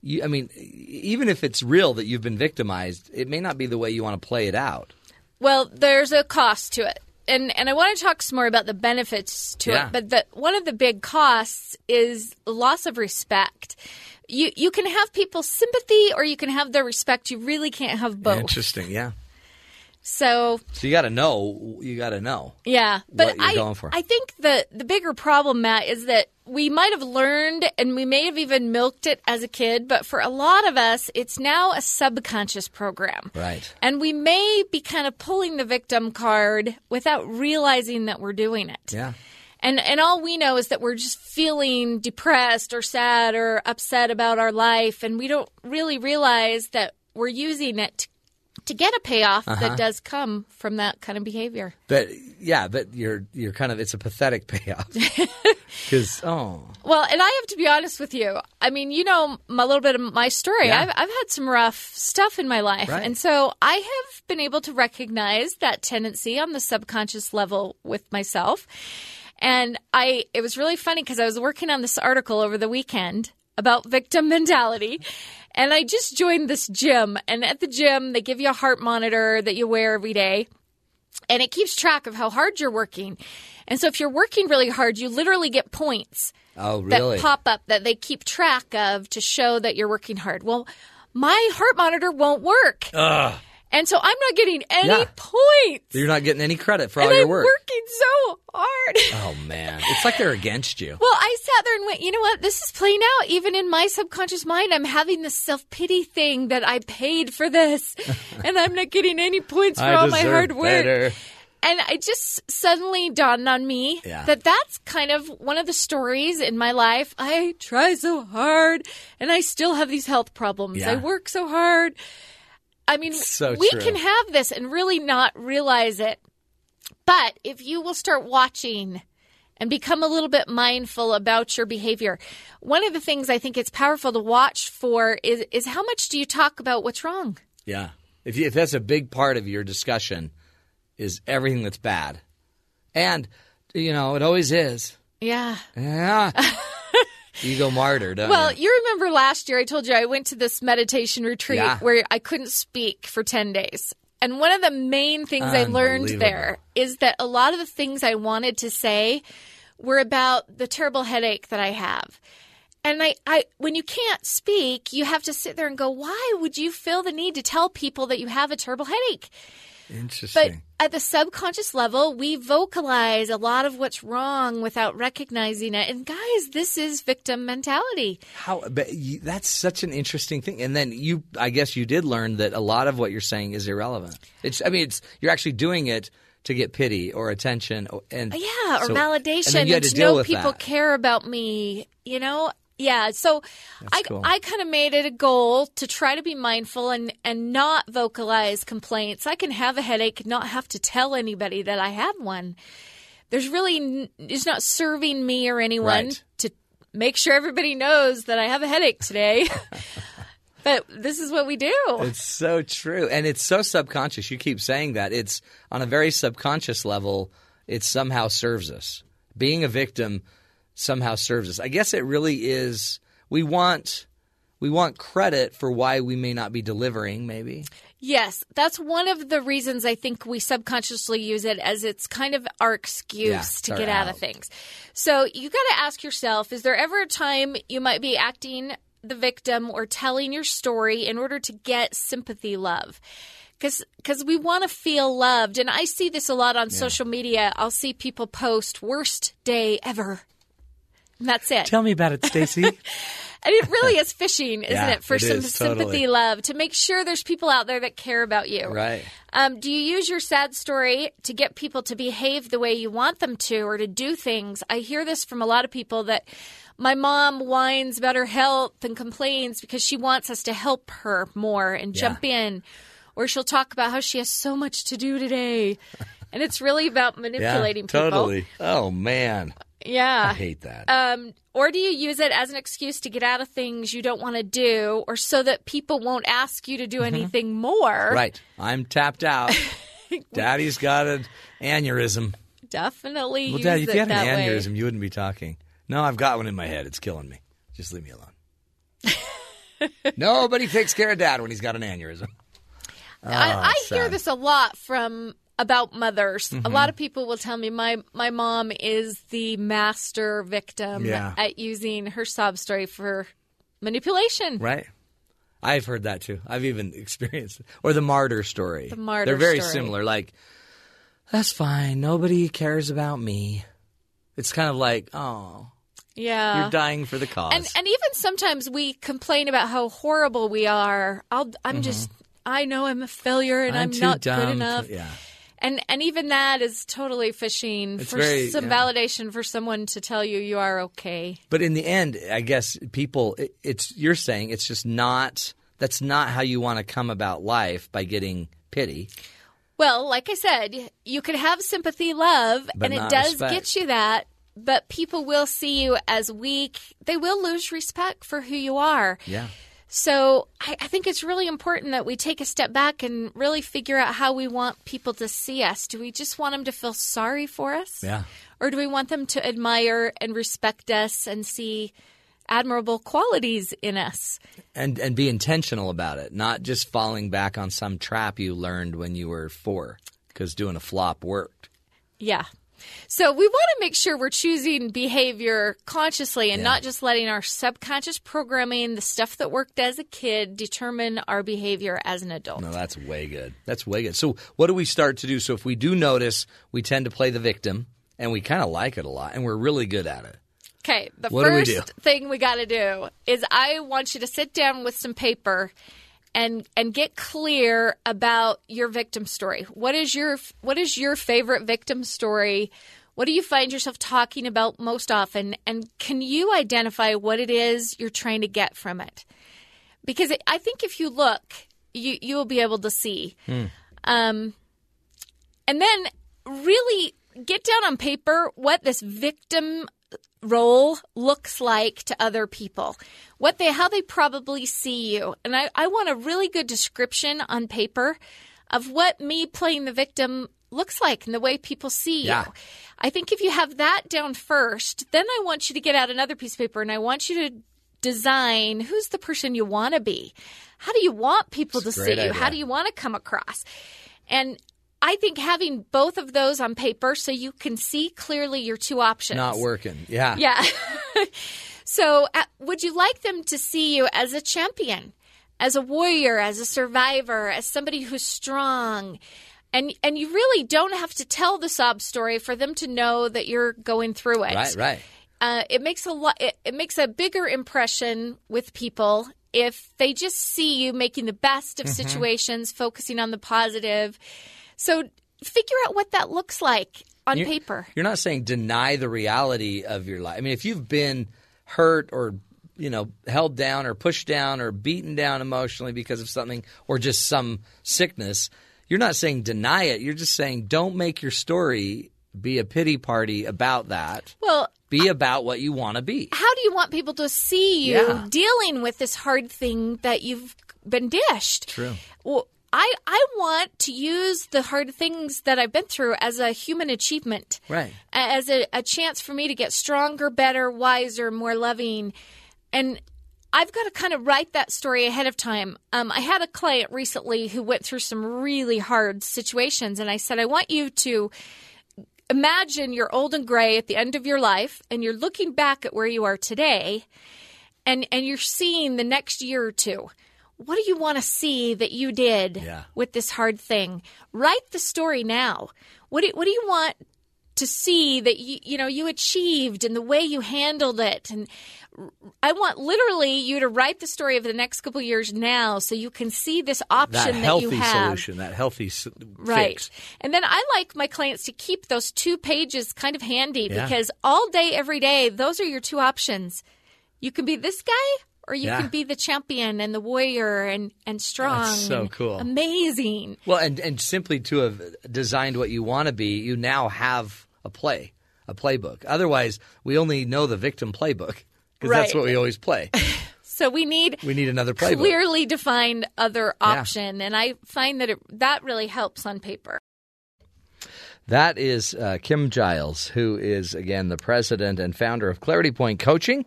you I mean, even if it's real that you've been victimized, it may not be the way you want to play it out. Well, there's a cost to it. And and I want to talk some more about the benefits to Yeah. it, but the, one of the big costs is loss of respect. You you can have people's sympathy or you can have their respect. You really can't have both. Interesting, yeah. So So you got to know. You got to know. Yeah, but what you're I, going for. I think the the bigger problem, Matt, is that we might have learned and we may have even milked it as a kid, but for a lot of us, it's now a subconscious program. Right. And we may be kind of pulling the victim card without realizing that we're doing it. Yeah. And and all we know is that we're just feeling depressed or sad or upset about our life, and we don't really realize that we're using it to, to get a payoff Uh-huh. that does come from that kind of behavior. But yeah, but you're you're kind of it's a pathetic <laughs> payoff. <laughs> Because oh, Well, and I have to be honest with you. I mean, you know my little bit of my story. Yeah. I've, I've had some rough stuff in my life. Right. And so I have been able to recognize that tendency on the subconscious level with myself. And I, it was really funny because I was working on this article over the weekend about victim <laughs> mentality. And I just joined this gym. And at the gym, they give you a heart monitor that you wear every day and it keeps track of how hard you're working. And so if you're working really hard, you literally get points oh really? that pop up that they keep track of to show that you're working hard. Well, my heart monitor won't work. And so I'm not getting any Yeah. points. you're not getting any credit for and all your I'm work. working so hard. <laughs> Oh man, it's like they're against you. Well, I sat there and went, you know what? This is playing out. Even in my subconscious mind, I'm having this self pity thing that I paid for this, <laughs> and I'm not getting any points for all my hard work. better. And it just suddenly dawned on me Yeah. that that's kind of one of the stories in my life. I try so hard and I still have these health problems. Yeah. I work so hard. I mean, So we true. can have this and really not realize it. But if you will start watching and become a little bit mindful about your behavior, one of the things I think it's powerful to watch for is, is how much do you talk about what's wrong? Yeah. If, you, if that's a big part of your discussion, is everything that's bad, and you know it always is. Yeah. Yeah. <laughs> Ego martyr, don't Well, you? you remember last year I told you I went to this meditation retreat Yeah. where I couldn't speak for 10 days. And one of the main things I learned there is that a lot of the things I wanted to say were about the terrible headache that I have. And I, I, when you can't speak, you have to sit there and go, why would you feel the need to tell people that you have a terrible headache? But at the subconscious level, we vocalize a lot of what's wrong without recognizing it. And guys, this is victim mentality. How? But you, that's such an interesting thing. And then you, I guess, you did learn that a lot of what you're saying is irrelevant. It's. I mean, it's. You're actually doing it to get pity or attention, or- and Yeah, or so- validation, And then you had and to to know people that. care about me. You know, yeah. So I, cool. I kind of made it a goal to try to be mindful and and not vocalize complaints. I can have a headache, and not have to tell anybody that I have one. There's really it's not serving me or anyone Right. to make sure everybody knows that I have a headache today. <laughs> but this is what we do. It's so true. And it's so subconscious. You keep saying that. It's on a very subconscious level, it somehow serves us. Being a victim somehow serves us. I guess it really is we want we want credit for why we may not be delivering, maybe. Yes, that's one of the reasons I think we subconsciously use it as it's kind of our excuse Yeah, to get out of things. So you got to ask yourself is there ever a time you might be acting the victim or telling your story in order to get sympathy love? Because we want to feel loved. And I see this a lot on social media. I'll see people post worst day ever. And that's it. Tell me about it, Stacy. <laughs> And it really is fishing, isn't Yeah, it, for it some is, sympathy, totally. love, to make sure there's people out there that care about you. right. Um, do you use your sad story to get people to behave the way you want them to or to do things? I hear this from a lot of people that my mom whines about her health and complains because she wants us to help her more and jump in. Or she'll talk about how she has so much to do today. And it's really about <laughs> manipulating people. totally. Oh man, Yeah. I hate that. Um, or do you use it as an excuse to get out of things you don't want to do, or so that people won't ask you to do anything more? Mm-hmm. right. I'm tapped out. <laughs> Daddy's got an aneurysm. Definitely Well, use Dad, if it you had an that way. aneurysm, you wouldn't be talking. No, I've got one in my head. It's killing me. Just leave me alone. <laughs> Nobody takes care of Dad when he's got an aneurysm. I, I hear. Mm-hmm. this a lot from about mothers. A lot of people will tell me my my mom is the master victim Yeah. at using her sob story for manipulation. Right. I've heard that too. I've even experienced it. Or the martyr story. The martyr They're very story. similar. Like, that's fine. Nobody cares about me. It's kind of like, oh, Yeah. you're dying for the cause. And and even sometimes we complain about how horrible we are. I'll I'm just I know I'm a failure and I'm, Mm-hmm. too not good to- enough. yeah. And and even that is totally fishing It's for very- some yeah. validation for someone to tell you you are okay. But in the end, I guess people, it, it's you're saying it's just not. That's not how you want to come about life by getting pity. Well, like I said, you could have sympathy, love, But and it does respect. get you that. But people will see you as weak. They will lose respect for who you are. Yeah. So I, I think it's really important that we take a step back and really figure out how we want people to see us. Do we just want them to feel sorry for us? Yeah. Or do we want them to admire and respect us and see admirable qualities in us? And and be intentional about it, not just falling back on some trap you learned when you were four, because doing a flop worked. Yeah. So we want to make sure we're choosing behavior consciously and Yeah. not just letting our subconscious programming, the stuff that worked as a kid, determine our behavior as an adult. No, that's way good. That's way good. So, what do we start to do? So, if we do notice, we tend to play the victim, and we kind of like it a lot, and we're really good at it. Okay, the What do we first do? thing we got to do is I want you to sit down with some paper and and get clear about your victim story. What is your what is your favorite victim story? What do you find yourself talking about most often and can you identify what it is you're trying to get from it? Because I think if you look, you you will be able to see. Um and then really get down on paper what this victim role looks like to other people what they how they probably see you and i, I want a really good description on paper of what me playing the victim looks like and the way people see Yeah. you i think if you have that down first then i want you to get out another piece of paper and i want you to design who's the person you want to be how do you want people It's to see you? idea. How do you want to come across? And I think having both of those on paper so you can see clearly your two options. Not working. Yeah. Yeah. <laughs> so, uh, would you like them to see you as a champion, as a warrior, as a survivor, as somebody who's strong? And and you really don't have to tell the sob story for them to know that you're going through it. Right, right. Uh, it makes a lot. It, it makes a bigger impression with people if they just see you making the best of situations, focusing on the positive. So figure out what that looks like on You're- paper. You're not saying deny the reality of your life. I mean, if you've been hurt or you know held down or pushed down or beaten down emotionally because of something or just some sickness, you're not saying deny it. You're just saying don't make your story be a pity party about that. Well, Be about what you want to be. how do you want people to see you Yeah. dealing with this hard thing that you've been dished? True. Well, I I want to use the hard things that I've been through as a human achievement. Right. As a, a chance for me to get stronger, better, wiser, more loving. And I've got to kind of write that story ahead of time. Um, I had a client recently who went through some really hard situations, and I said, I want you to imagine you're old and gray at the end of your life, and you're looking back at where you are today, and and you're seeing the next year or two. What do you want to see that you did Yeah. with this hard thing? Write the story now. What do, what do you want to see that you you know you achieved and the way you handled it and I want literally you to write the story of the next couple of years now so you can see this option That you have. that, healthy you have. solution, that healthy Right. fix. And then I like my clients to keep those two pages kind of handy Yeah. because all day, every day, those are your two options. You can be this guy or you Yeah. can be the champion and the warrior and, and strong. That's so cool. Amazing. Well, and and simply to have designed what you want to be, you now have a play, a playbook. Otherwise, we only know the victim playbook because that's what we always play. <laughs> So we need We need another playbook. clearly defined other option. And I find that it, that really helps on paper. That is uh, Kim Giles, who is, again, the president and founder of Clarity Point Coaching,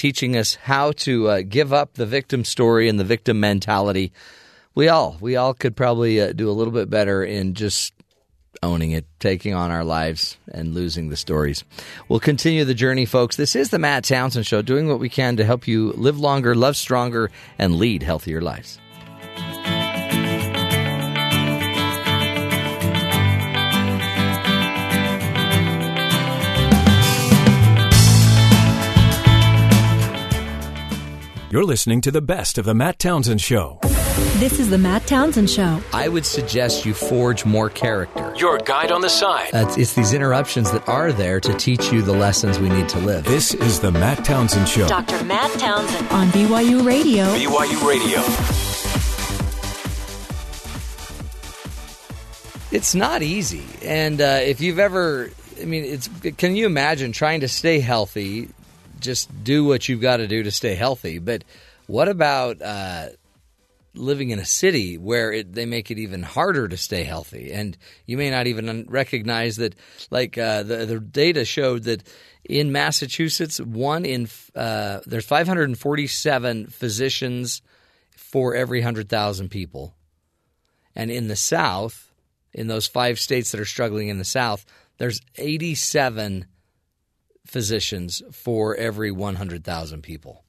teaching us how to uh, give up the victim story and the victim mentality. We all, we all could probably uh, do a little bit better in just owning it, taking on our lives, and losing the stories. We'll continue the journey, folks. This is the Matt Townsend Show, doing what we can to help you live longer, love stronger, and lead healthier lives. You're listening to the best of the Matt Townsend Show. This is the Matt Townsend Show. I would suggest you forge more character. Your guide on the side. Uh, it's these interruptions that are there to teach you the lessons we need to live. This is the Matt Townsend Show. Dr. Matt Townsend on BYU Radio. BYU Radio. It's not easy, and uh, if you've ever, I mean, it's. Can you imagine trying to stay healthy? Just do what you've got to do to stay healthy. But what about uh, living in a city where it, they make it even harder to stay healthy, and you may not even recognize that. Like uh, the the data showed that in Massachusetts, one in uh, there's 547 physicians for every hundred thousand people. And in the South, in those five states that are struggling in the South, there's 87 physicians for every 100,000 people.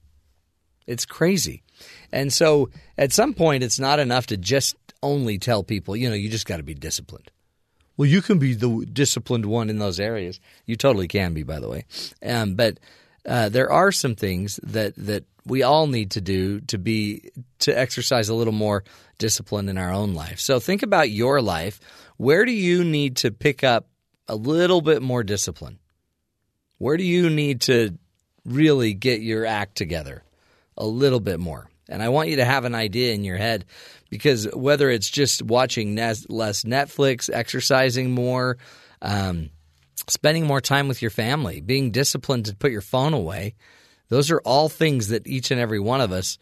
It's crazy. And so at some point, it's not enough to just only tell people, you know, you just got to be disciplined. Well, you can be the disciplined one in those areas. You totally can be, by the way. Um, but uh, there are some things that that we all need to do to be to exercise a little more discipline in our own life. So think about your life. Where do you need to pick up a little bit more discipline? Where do you need to really get your act together a little bit more? And I want you to have an idea in your head because whether it's just watching less Netflix, exercising more, um, spending more time with your family, being disciplined to put your phone away, those are all things that each and every one of us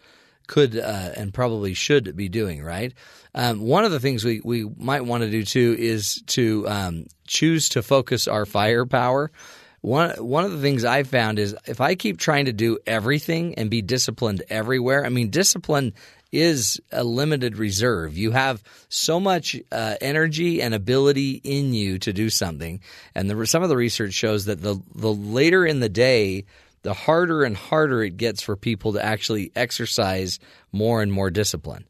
could uh, and probably should be doing, right? Um, one of the things we, we might want to do too is to um, choose to focus our firepower. One one of the things I found is if I keep trying to do everything and be disciplined everywhere, I mean discipline is a limited reserve. You have so much uh, energy and ability in you to do something, and the, some of the research shows that the the later in the day, the harder and harder it gets for people to actually exercise more and more discipline.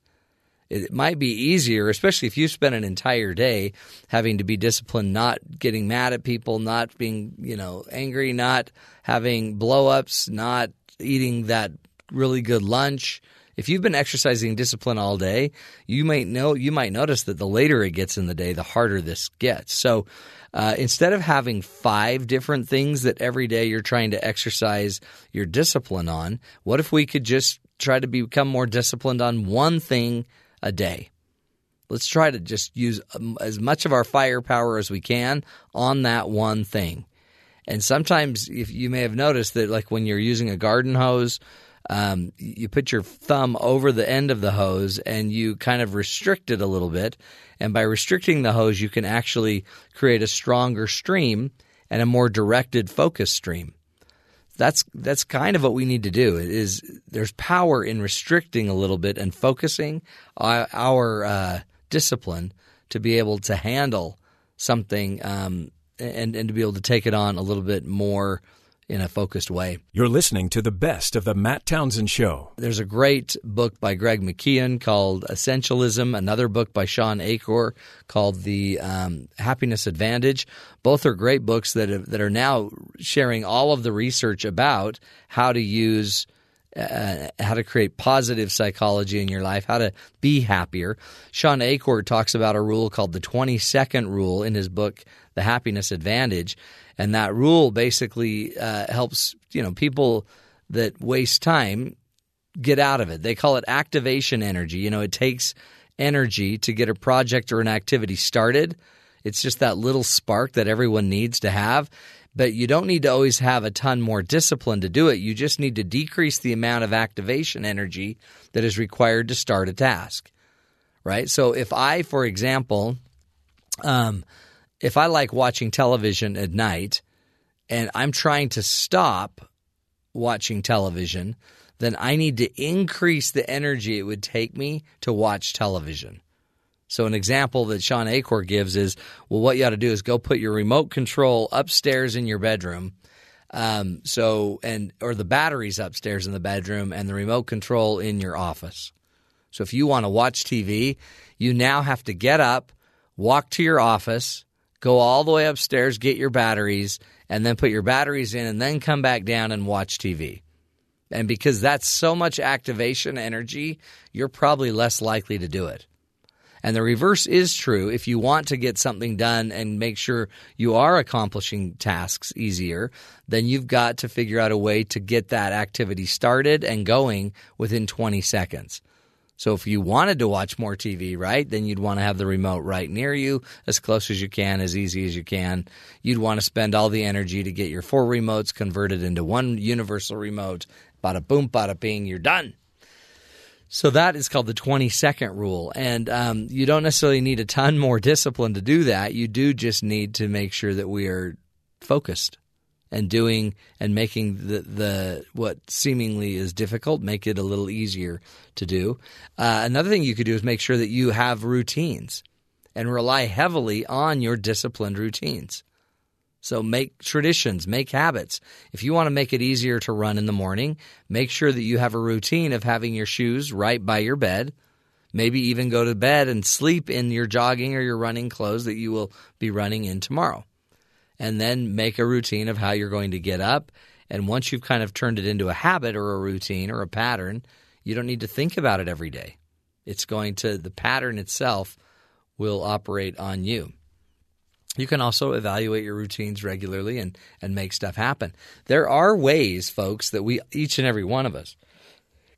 It might be easier, especially if you spend an entire day having to be disciplined, not getting mad at people, not being, you know, angry, not having blowups, not eating that really good lunch. If you've been exercising discipline all day, you might know you might notice that the later it gets in the day, the harder this gets. So uh, instead of having five different things that every day you're trying to exercise your discipline on, what if we could just try to become more disciplined on one thing a day. Let's try to just use um, as much of our firepower as we can on that one thing. And sometimes, if you may have noticed that, like when you're using a garden hose, um, you put your thumb over the end of the hose and you kind of restrict it a little bit. And by restricting the hose, you can actually create a stronger stream and a more directed focus stream that's that's kind of what we need to do. Is there's power in restricting a little bit and focusing our, uh, discipline to be able to handle something um, and and to be able to take it on a little bit more in a focused way. You're listening to the best of the Matt Townsend Show. There's a great book by Greg McKeown called Essentialism, another book by Shawn Achor called The um, Happiness Advantage. Both are great books that, have, that are now sharing all of the research about how to use. Uh, how to create positive psychology in your life, how to be happier. Shawn Achor talks about a rule called the 20 second rule in his book, The Happiness Advantage and that rule basically uh, helps you know people that waste time get out of it. They call it activation energy. You know, it takes energy to get a project or an activity started. It's just that little spark that everyone needs to have. But you don't need to always have a ton more discipline to do it. You just need to decrease the amount of activation energy that is required to start a task. Right? So if I, for example, um, if I like watching television at night and I'm trying to stop watching television, then I need to increase the energy it would take me to watch television. So, an example that Shawn Achor gives is well, what you ought to do is go put your remote control upstairs in your bedroom. Um, so, and or the batteries upstairs in the bedroom and the remote control in your office. So, if you want to watch TV, you now have to get up, walk to your office, go all the way upstairs, get your batteries, and then put your batteries in, and then come back down and watch TV. And because that's so much activation energy, you're probably less likely to do it. And the reverse is true. If you want to get something done and make sure you are accomplishing tasks easier, then you've got to figure out a way to get that activity started and going within 20 seconds. So if you wanted to watch more TV, right, then you'd want to have the remote right near you, as close as you can, as easy as you can. You'd want to spend all the energy to get your four remotes converted into one universal remote. Bada boom, bada bing, you're done. So that is called the 20 second rule. And um, you don't necessarily need a ton more discipline to do that. You do just need to make sure that we are focused and doing and making the, the what seemingly is difficult make it a little easier to do. Uh, another thing you could do is make sure that you have routines and rely heavily on your disciplined routines. So make traditions, make habits. If you want to make it easier to run in the morning, make sure that you have a routine of having your shoes right by your bed. Maybe even go to bed and sleep in your jogging or your running clothes that you will be running in tomorrow and then make a routine of how you're going to get up. And once you've kind of turned it into a habit or a routine or a pattern, you don't need to think about it every day. It's going to, the pattern itself will operate on you. You can also evaluate your routines regularly and, and make stuff happen. There are ways, folks, that we, each and every one of us,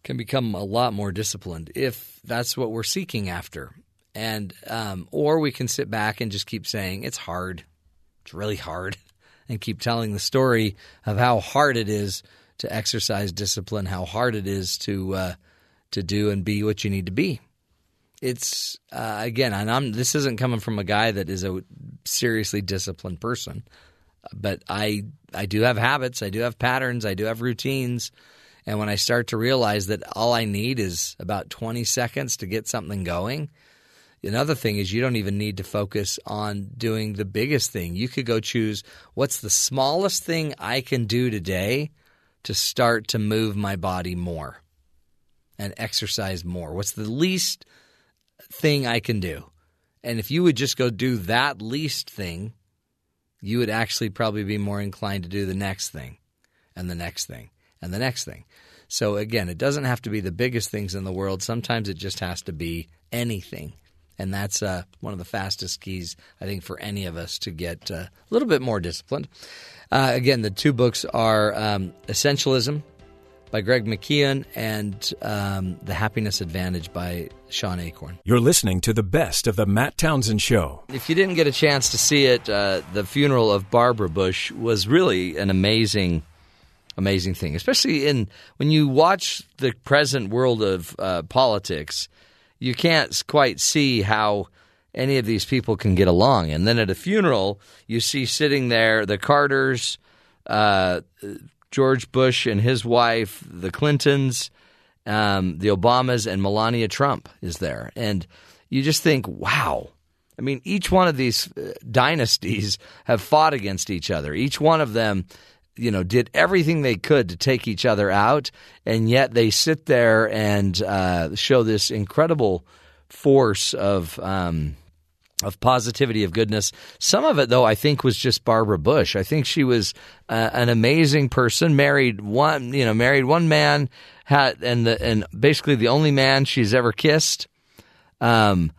can become a lot more disciplined if that's what we're seeking after. And, um, or we can sit back and just keep saying, it's hard. It's really hard. <laughs> And keep telling the story of how hard it is to exercise discipline, how hard it is to uh, to do and be what you need to be. It's uh, again, and I'm this isn't coming from a guy that is a seriously disciplined person, but I I do have habits, I do have patterns, I do have routines, And when I start to realize that all I need is about 20 seconds to get something going, another thing is you don't even need to focus on doing the biggest thing. You could go choose what's the smallest thing I can do today to start to move my body more and exercise more. What's the least thing I can do? And if you would just go do that least thing, you would actually probably be more inclined to do the next thing and the next thing and the next thing. So again, it doesn't have to be the biggest things in the world. Sometimes it just has to be anything. And that's uh, one of the fastest keys, I think, for any of us to get uh, a little bit more disciplined. Uh, again, the two books are um, Essentialism by Greg McKeown and um, The Happiness Advantage by Shawn Achor. You're listening to the best of the Matt Townsend Show. If you didn't get a chance to see it, uh, the funeral of Barbara Bush was really an amazing amazing thing, especially in when you watch the present world of uh, politics. You can't quite see how any of these people can get along. And then at a funeral, you see sitting there the Carters, uh, George Bush and his wife, the Clintons, um, the Obamas, and Melania Trump is there. And you just think, wow. I mean, each one of these uh, dynasties have fought against each other. Each one of them you know, did everything they could to take each other out, and yet they sit there and uh, show this incredible force of um, of positivity, of goodness. Some of it, though, I think was just Barbara Bush. I think she was uh, an amazing person. Married one, you know, married one man, had and the and basically the only man she's ever kissed. Um,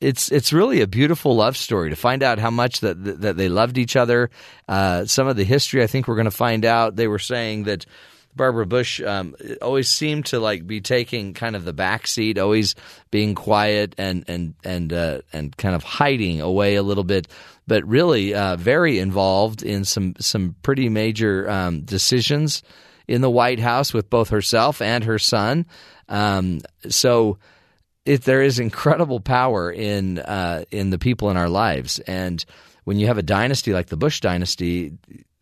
it's it's really a beautiful love story to find out how much that that they loved each other. Uh, some of the history, I think, we're going to find out. They were saying that Barbara Bush um, always seemed to like be taking kind of the back seat, always being quiet and and and uh, and kind of hiding away a little bit, but really uh, very involved in some some pretty major um, decisions in the White House with both herself and her son. Um, so it, there is incredible power in uh, in the people in our lives, and when you have a dynasty like the Bush dynasty,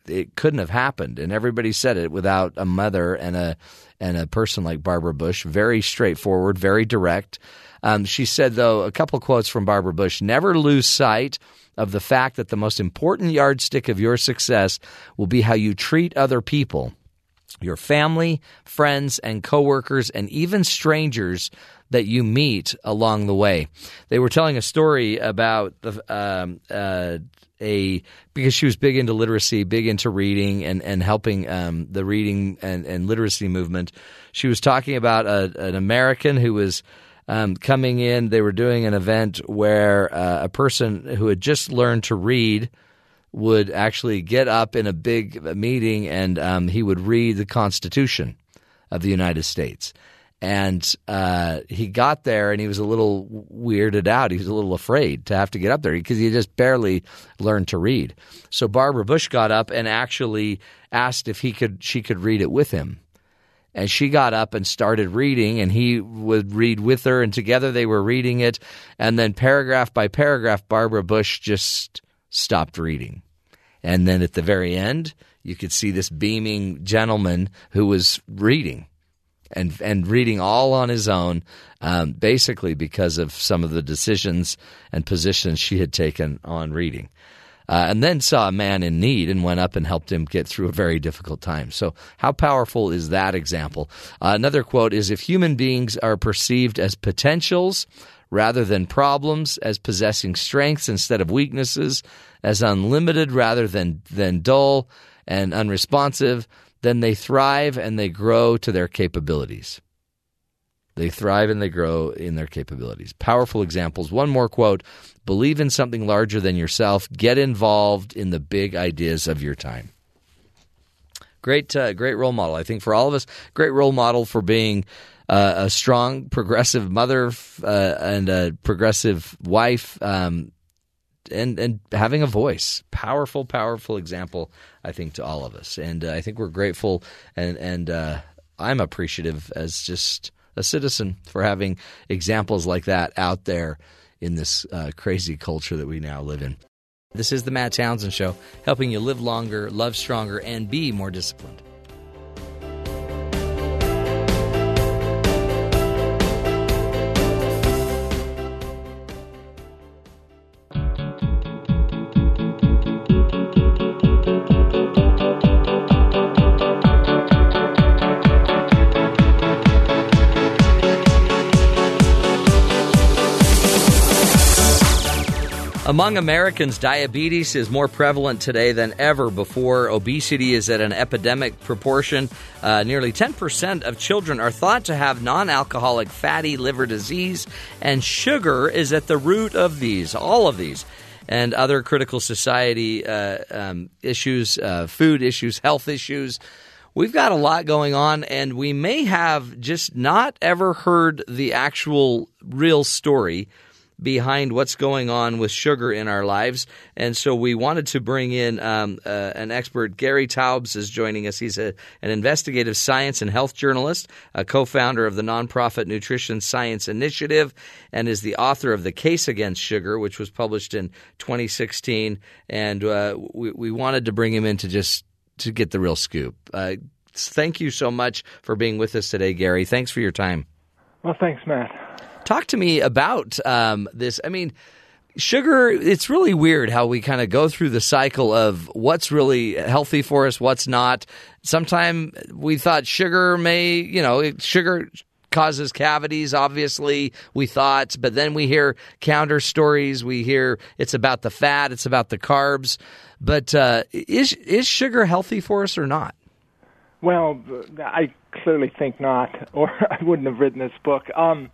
it couldn't have happened. And everybody said it without a mother and a and a person like Barbara Bush. Very straightforward, very direct. Um, she said, though, a couple quotes from Barbara Bush: "Never lose sight." Of the fact that the most important yardstick of your success will be how you treat other people your family, friends, and coworkers, and even strangers that you meet along the way. They were telling a story about the, um, uh, a because she was big into literacy, big into reading, and and helping um, the reading and, and literacy movement. She was talking about a, an American who was. Um, coming in, they were doing an event where uh, a person who had just learned to read would actually get up in a big meeting and um, he would read the Constitution of the United States. And uh, he got there and he was a little weirded out. He was a little afraid to have to get up there because he just barely learned to read. So Barbara Bush got up and actually asked if he could she could read it with him. And she got up and started reading, and he would read with her, and together they were reading it. And then, paragraph by paragraph, Barbara Bush just stopped reading. And then at the very end, you could see this beaming gentleman who was reading and and reading all on his own, um, basically because of some of the decisions and positions she had taken on reading. Uh, and then saw a man in need and went up and helped him get through a very difficult time. So, how powerful is that example? Uh, another quote is If human beings are perceived as potentials rather than problems, as possessing strengths instead of weaknesses, as unlimited rather than, than dull and unresponsive, then they thrive and they grow to their capabilities. They thrive and they grow in their capabilities. Powerful examples. One more quote Believe in something larger than yourself. Get involved in the big ideas of your time. Great, uh, great role model. I think for all of us, great role model for being uh, a strong, progressive mother uh, and a progressive wife, um, and and having a voice. Powerful, powerful example, I think, to all of us. And uh, I think we're grateful, and and uh, I'm appreciative as just a citizen for having examples like that out there in this uh, crazy culture that we now live in. This is the Matt Townsend Show, helping you live longer, love stronger, and be more disciplined. Among Americans, diabetes is more prevalent today than ever before. Obesity is at an epidemic proportion. Uh, nearly 10% of children are thought to have non alcoholic fatty liver disease, and sugar is at the root of these, all of these, and other critical society uh, um, issues, uh, food issues, health issues. We've got a lot going on, and we may have just not ever heard the actual real story behind what's going on with sugar in our lives. And so we wanted to bring in um, uh, an expert. Gary Taubes is joining us. He's a, an investigative science and health journalist, a co founder of the nonprofit Nutrition Science Initiative, and is the author of The Case Against Sugar, which was published in 2016. And uh, we, we wanted to bring him in to just to get the real scoop. Uh, thank you so much for being with us today, Gary. Thanks for your time. Well, thanks, Matt. Talk to me about um, this. I mean, sugar, it's really weird how we kind of go through the cycle of what's really healthy for us, what's not. Sometimes we thought sugar may, you know, sugar causes cavities, obviously, we thought, but then we hear counter stories. We hear it's about the fat, it's about the carbs. But uh, is, is sugar healthy for us or not? Well, I clearly think not, or <laughs> I wouldn't have written this book. Um,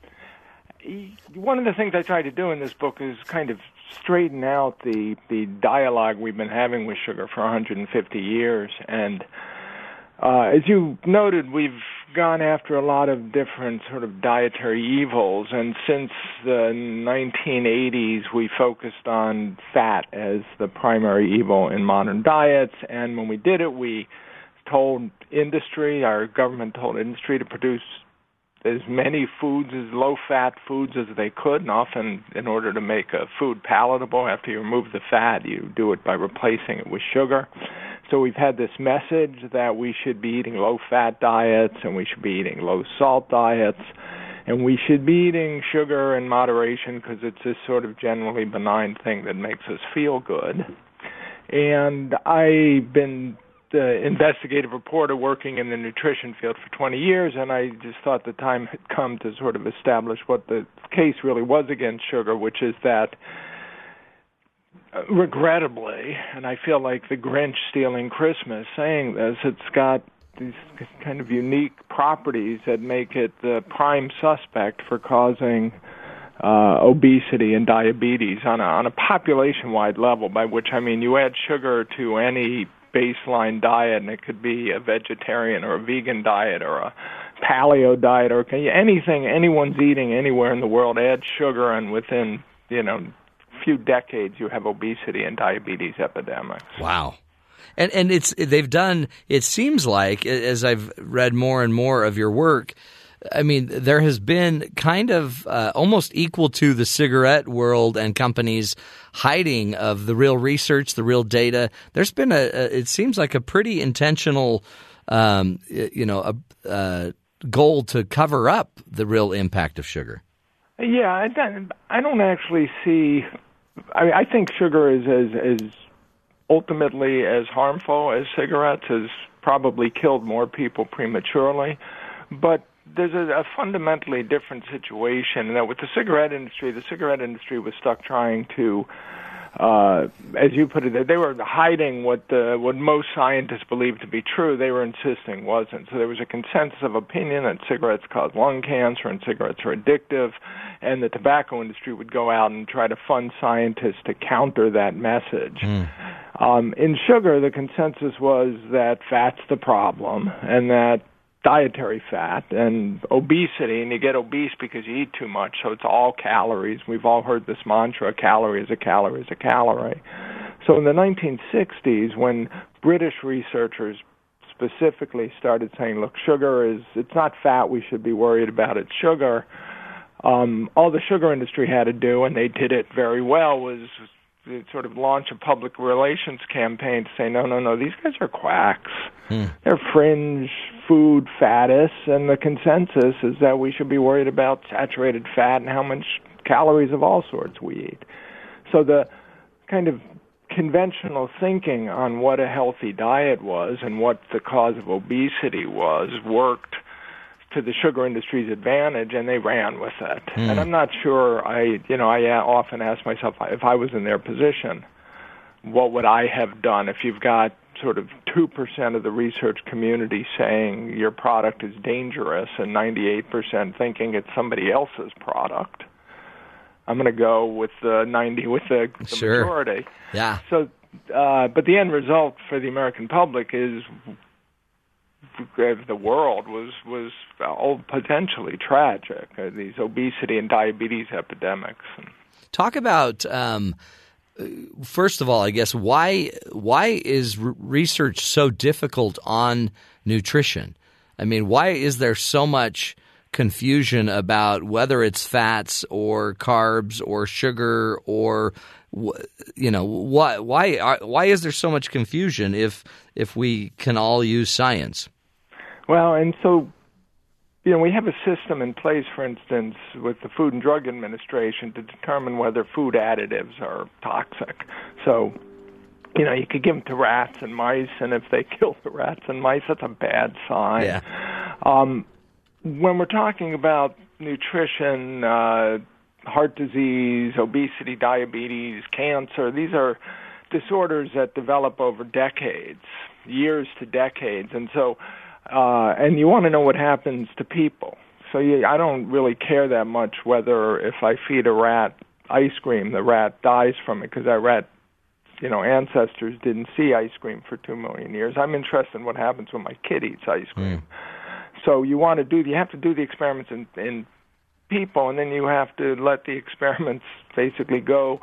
one of the things I try to do in this book is kind of straighten out the the dialogue we've been having with sugar for 150 years, and uh, as you noted, we've gone after a lot of different sort of dietary evils, and since the 1980s, we focused on fat as the primary evil in modern diets, and when we did it, we told industry, our government told industry to produce as many foods as low fat foods as they could and often in order to make a food palatable after you remove the fat you do it by replacing it with sugar. So we've had this message that we should be eating low fat diets and we should be eating low salt diets and we should be eating sugar in moderation because it's this sort of generally benign thing that makes us feel good. And i've been the investigative reporter working in the nutrition field for 20 years, and I just thought the time had come to sort of establish what the case really was against sugar, which is that uh, regrettably, and I feel like the Grinch stealing Christmas saying this, it's got these kind of unique properties that make it the prime suspect for causing uh, obesity and diabetes on a, on a population-wide level. By which I mean you add sugar to any baseline diet, and it could be a vegetarian or a vegan diet or a paleo diet or anything anyone's eating anywhere in the world. Add sugar, and within you know few decades, you have obesity and diabetes epidemics. Wow. And and it's they've done. It seems like as I've read more and more of your work, I mean, there has been kind of uh, almost equal to the cigarette world and companies hiding of the real research, the real data. There's been a, a it seems like a pretty intentional, um, you know, a, a, goal to cover up the real impact of sugar. Yeah, I don't, I don't actually see. I mean, I think sugar is as as ultimately as harmful as cigarettes has probably killed more people prematurely, but there's a, a fundamentally different situation that with the cigarette industry, the cigarette industry was stuck trying to uh, as you put it, they were hiding what the, what most scientists believed to be true. They were insisting wasn't. So there was a consensus of opinion that cigarettes cause lung cancer and cigarettes are addictive, and the tobacco industry would go out and try to fund scientists to counter that message. Mm. Um, in sugar, the consensus was that fat's the problem, and that dietary fat and obesity, and you get obese because you eat too much, so it's all calories. We've all heard this mantra a calorie is a calorie is a calorie. So in the 1960s, when British researchers specifically started saying, look, sugar is, it's not fat we should be worried about, it's sugar. Um, all the sugar industry had to do, and they did it very well, was sort of launch a public relations campaign to say, no, no, no, these guys are quacks. Hmm. They're fringe food faddists, and the consensus is that we should be worried about saturated fat and how much calories of all sorts we eat. So the kind of conventional thinking on what a healthy diet was and what the cause of obesity was worked to the sugar industry's advantage, and they ran with it. Mm. And I'm not sure. I, you know, I often ask myself if I was in their position, what would I have done if you've got sort of 2% of the research community saying your product is dangerous and 98% thinking it's somebody else's product. I'm going to go with the 90 with the, the sure. majority. Yeah. So uh, but the end result for the American public is the world was was all potentially tragic. Uh, these obesity and diabetes epidemics. Talk about um, first of all, I guess why why is research so difficult on nutrition? I mean, why is there so much confusion about whether it's fats or carbs or sugar or you know why why why is there so much confusion if if we can all use science? Well, and so you know, we have a system in place, for instance, with the Food and Drug Administration to determine whether food additives are toxic. So, you know, you could give them to rats and mice, and if they <laughs> kill the rats and mice, that's a bad sign. Yeah. Um, when we're talking about nutrition, uh, heart disease, obesity, diabetes, cancer, these are disorders that develop over decades, years to decades. And so, uh, and you want to know what happens to people. So you, I don't really care that much whether if I feed a rat ice cream, the rat dies from it because that rat, you know, ancestors didn't see ice cream for two million years. I'm interested in what happens when my kid eats ice cream. Mm. So you want to do, you have to do the experiments in, in people, and then you have to let the <laughs> experiments basically go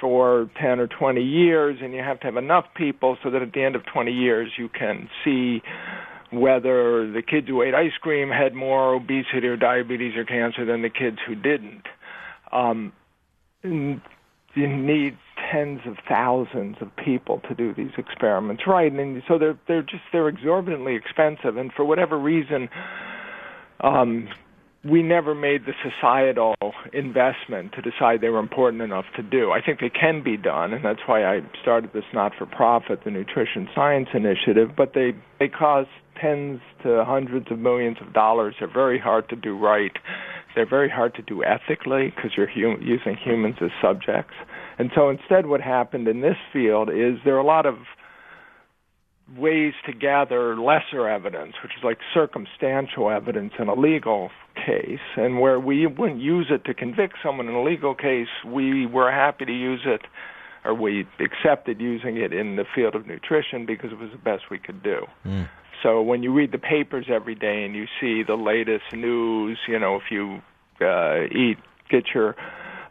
for 10 or 20 years, and you have to have enough people so that at the end of 20 years you can see whether the kids who ate ice cream had more obesity or diabetes or cancer than the kids who didn't. Um, you need tens of thousands of people to do these experiments, right? And so they're they're just they're exorbitantly expensive, and for whatever reason, um, we never made the societal investment to decide they were important enough to do. I think they can be done, and that's why I started this not-for-profit, the Nutrition Science Initiative. But they they cost tens to hundreds of millions of dollars. They're very hard to do right. They're very hard to do ethically because you're hum- using humans as subjects. And so instead, what happened in this field is there are a lot of ways to gather lesser evidence, which is like circumstantial evidence in a legal case, and where we wouldn't use it to convict someone in a legal case, we were happy to use it, or we accepted using it in the field of nutrition because it was the best we could do. Mm. So when you read the papers every day and you see the latest news, you know, if you uh, eat, get your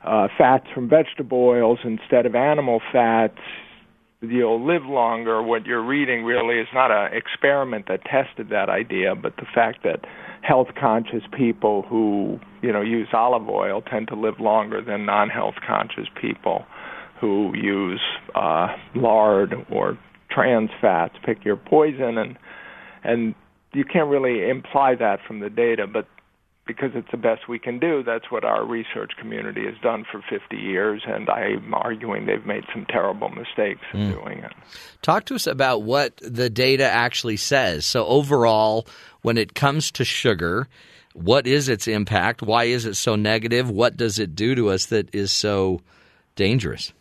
uh, fats from vegetable oils instead of animal fats, you'll live longer. What you're reading really is not an experiment that tested that idea, but the fact that health conscious people who you know use olive oil tend to live longer than non health conscious people who use uh, lard or trans fats. Pick your poison, and and you can't really imply that from the data, but because it's the best we can do. That's what our research community has done for 50 years, and I'm arguing they've made some terrible mistakes in mm. doing it. Talk to us about what the data actually says. So, overall, when it comes to sugar, what is its impact? Why is it so negative? What does it do to us that is so dangerous?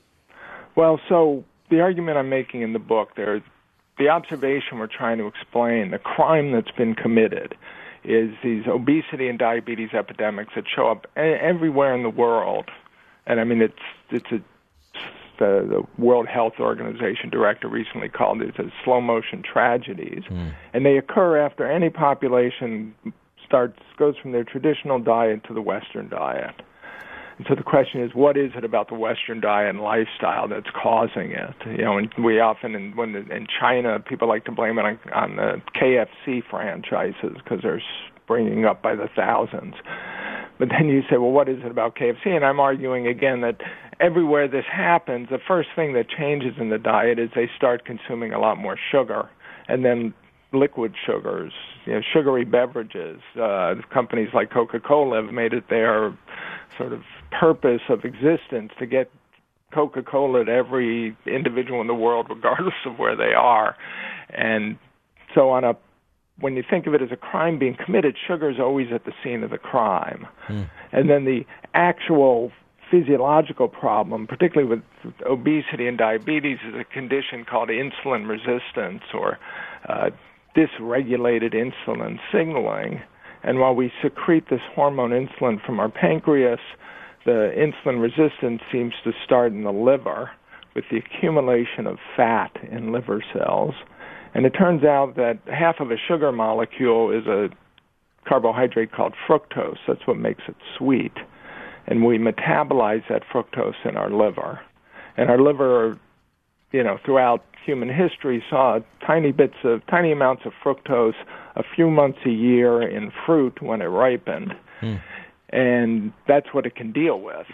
Well, so the argument I'm making in the book, there, the observation we're trying to explain, the crime that's been committed is these obesity and diabetes epidemics that show up everywhere in the world. And I mean, it's it's a the, the World Health Organization director recently called it as slow motion tragedies, mm. and they occur after any population starts goes from their traditional diet to the Western diet. And so the question is, what is it about the Western diet and lifestyle that's causing it? You know, and we often, in, when in China, people like to blame it on, on the KFC franchises because they're springing up by the thousands. But then you say, well, what is it about KFC? And I'm arguing again that everywhere this happens, the first thing that changes in the diet is they start consuming a lot more sugar, and then liquid sugars, you know, sugary beverages. Uh, companies like Coca-Cola have made it their sort of purpose of existence to get Coca Cola to every individual in the world, regardless of where they are. And so, on a when you think of it as a crime being committed, sugar is always at the scene of the crime. Mm. And then the actual physiological problem, particularly with obesity and diabetes, is a condition called insulin resistance or uh, dysregulated insulin signaling. And while we secrete this hormone insulin from our pancreas, the insulin resistance seems to start in the liver with the accumulation of fat in liver cells. And it turns out that half of a sugar molecule is a carbohydrate called fructose. That's what makes it sweet. And we metabolize that fructose in our liver. And our liver, you know, throughout human history saw tiny bits of tiny amounts of fructose a few months a year in fruit when it ripened. Mm. And that's what it can deal with.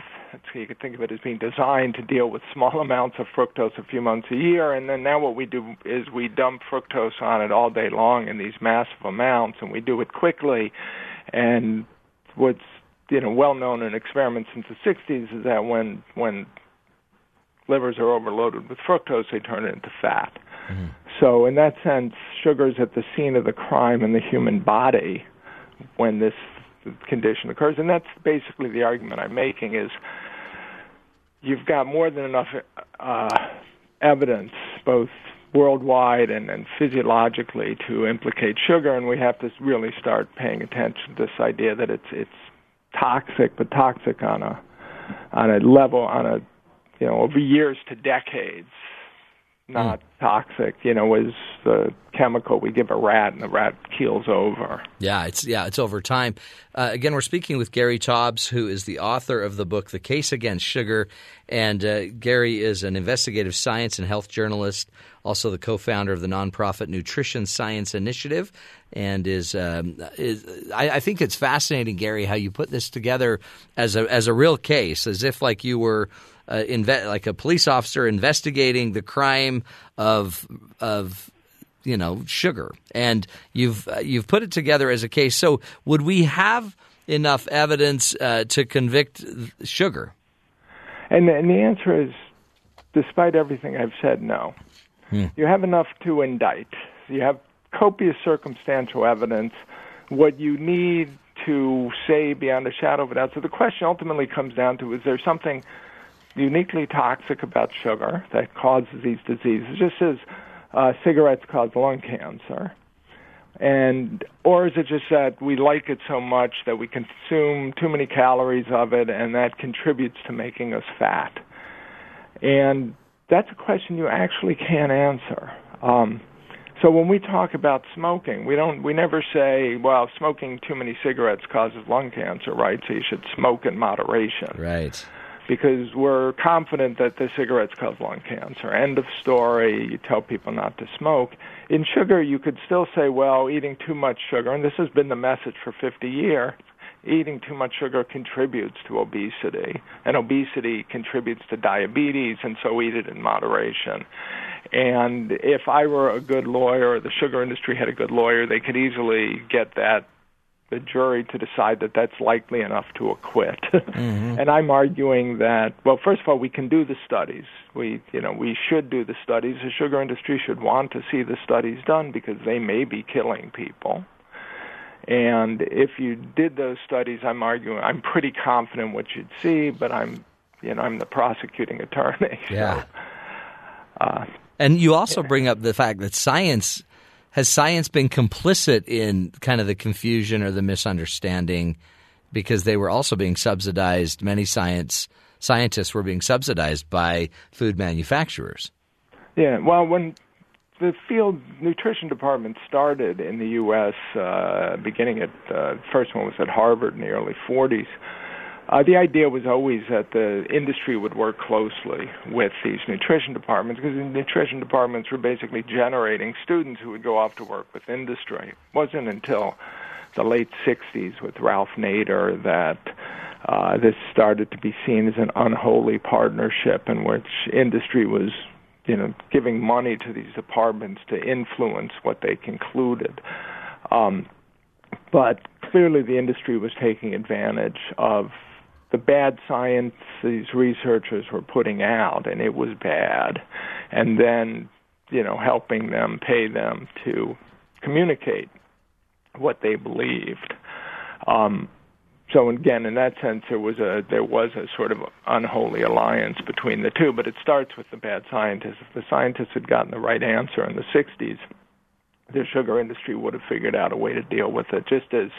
So you could think of it as being designed to deal with small <laughs> amounts of fructose a few months a year, and then now what we do is we dump fructose on it all day long in these massive amounts, and we do it quickly. And what's you know well known in experiments since the 60s is that when when livers are overloaded with fructose, they turn it into fat. Mm-hmm. So in that sense, sugar is at the scene of the crime in the human body when this condition occurs, and that's basically the argument I'm making is you've got more than enough uh, evidence, both worldwide and, and physiologically, to implicate sugar, and we have to really start paying attention to this idea that it's it's toxic, but toxic on a on a level on a you know over years to decades not mm. toxic, you know, is the chemical we give a rat and the rat keels over. Yeah, it's yeah, it's over time. Uh, again, we're speaking with Gary Taubes, who is the author of the book "The Case Against Sugar," and uh, Gary is an investigative science and health journalist, also the co-founder of the nonprofit Nutrition Science Initiative, and is, um, is I, I think it's fascinating, Gary, how you put this together as a as a real case, as if like you were uh, inve- like a police officer investigating the crime of of you know sugar, and you've uh, you've put it together as a case. So would we have enough evidence uh, to convict sugar? And, and the answer is, despite everything I've said, no. Hmm. You have enough to indict. You have copious circumstantial evidence. What you need to say beyond a shadow of a doubt. So the question ultimately comes down to: Is there something uniquely toxic about sugar that causes these diseases, just as uh, cigarettes cause lung cancer. And or is it just that we like it so much that we consume too many calories of it, and that contributes to making us fat? And that's a question you actually can't answer. Um, so when we talk about smoking, we don't we never say, well, smoking too many cigarettes causes lung cancer, right? So you should smoke in moderation. Right because we're confident that the cigarettes cause lung cancer. End of story. You tell people not to smoke. In sugar, you could still say, well, eating too much sugar, and this has been the message for 50 years, eating too much sugar contributes to obesity, and obesity contributes to diabetes, and so eat it in moderation. And if I were a good lawyer, or the sugar industry had a good lawyer, they could easily get that the jury to decide that that's likely enough to acquit. <laughs> mm-hmm. And I'm arguing that well, first of all, we can do the studies. We you know we should do the studies. The sugar industry should want to see the studies done because they may be killing people. And if you did those studies, I'm arguing I'm pretty confident what you'd see, but I'm you know I'm the prosecuting attorney. <laughs> Yeah. So, uh, and you also bring up the fact that science has science been complicit in kind of the confusion or the misunderstanding because they were also being subsidized? Many science scientists were being subsidized by food manufacturers. Yeah, well, when the field nutrition department started in the U.S., uh, beginning at uh, first one was at Harvard in the early 40s. Uh, the idea was always that the industry would work closely with these nutrition departments because the nutrition departments were basically generating students who would go off to work with industry. It wasn't until the late 60s with Ralph Nader that uh, this started to be seen as an unholy partnership in which industry was you know giving money to these departments to influence what they concluded. Um, but clearly the industry was taking advantage of the bad science these researchers were putting out, and it was bad, and then you know helping them, pay them to communicate what they believed. Um, so again, in that sense, there was a there was a sort of unholy alliance between the two. But it starts with the bad scientists. If the scientists had gotten the right answer in the '60s, the sugar industry would have figured out a way to deal with it, just as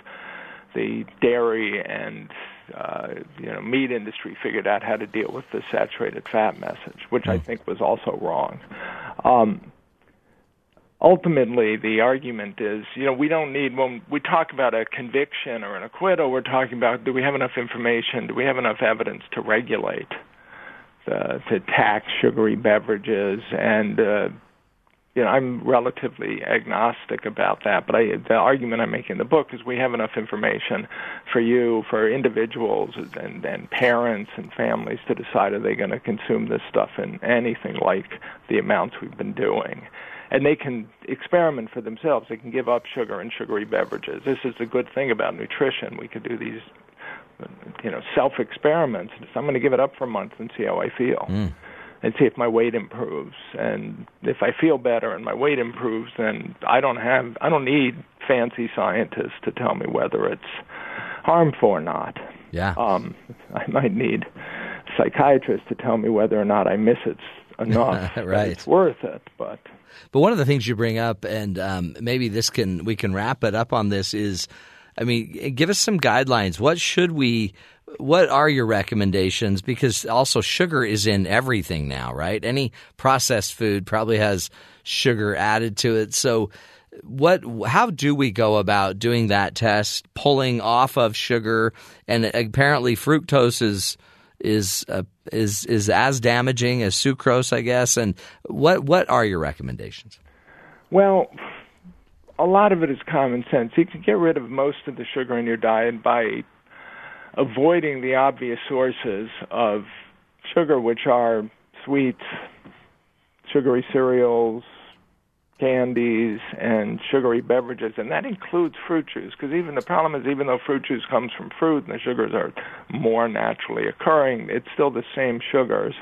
the dairy and uh, you know meat industry figured out how to deal with the saturated fat message, which I hmm. think was also wrong. Um, ultimately, the argument is, you know, we don't need when we talk about a conviction or an acquittal, we're talking about do we have enough information, do we have enough evidence to regulate, the, to tax sugary beverages and uh, you know, I'm relatively agnostic about that, but I, the argument I make in the book is we have enough information for you, for individuals and, and parents and families to decide are they going to consume this stuff in anything like the amounts we've been doing. And they can experiment for themselves. They can give up sugar and sugary beverages. This is the good thing about nutrition. We could do these, you know, self experiments. I'm going to give it up for a month and see how I feel. Mm and see if my weight improves. And if I feel better and my weight improves, then I don't have I don't need fancy scientists to tell me whether it's harmful or not. Yeah. Um, I might need psychiatrists to tell me whether or not I miss it enough. <laughs> right. It's worth it, but. But one of the things you bring up, and um, maybe this can we can wrap it up on this is, I mean, give us some guidelines. What should we what are your recommendations? Because also sugar is in everything now, right? Any processed food probably has sugar added to it. So, what? How do we go about doing that test? Pulling off of sugar, and apparently fructose is is uh, is is as damaging as sucrose, I guess. And what what are your recommendations? Well, a lot of it is common sense. You can get rid of most of the sugar in your diet by avoiding the obvious sources of sugar, which are sweets, sugary cereals, candies, and sugary beverages, and that includes fruit juice. Because even the problem is, even though fruit juice comes from fruit and the sugars are more naturally occurring, it's still the same sugars,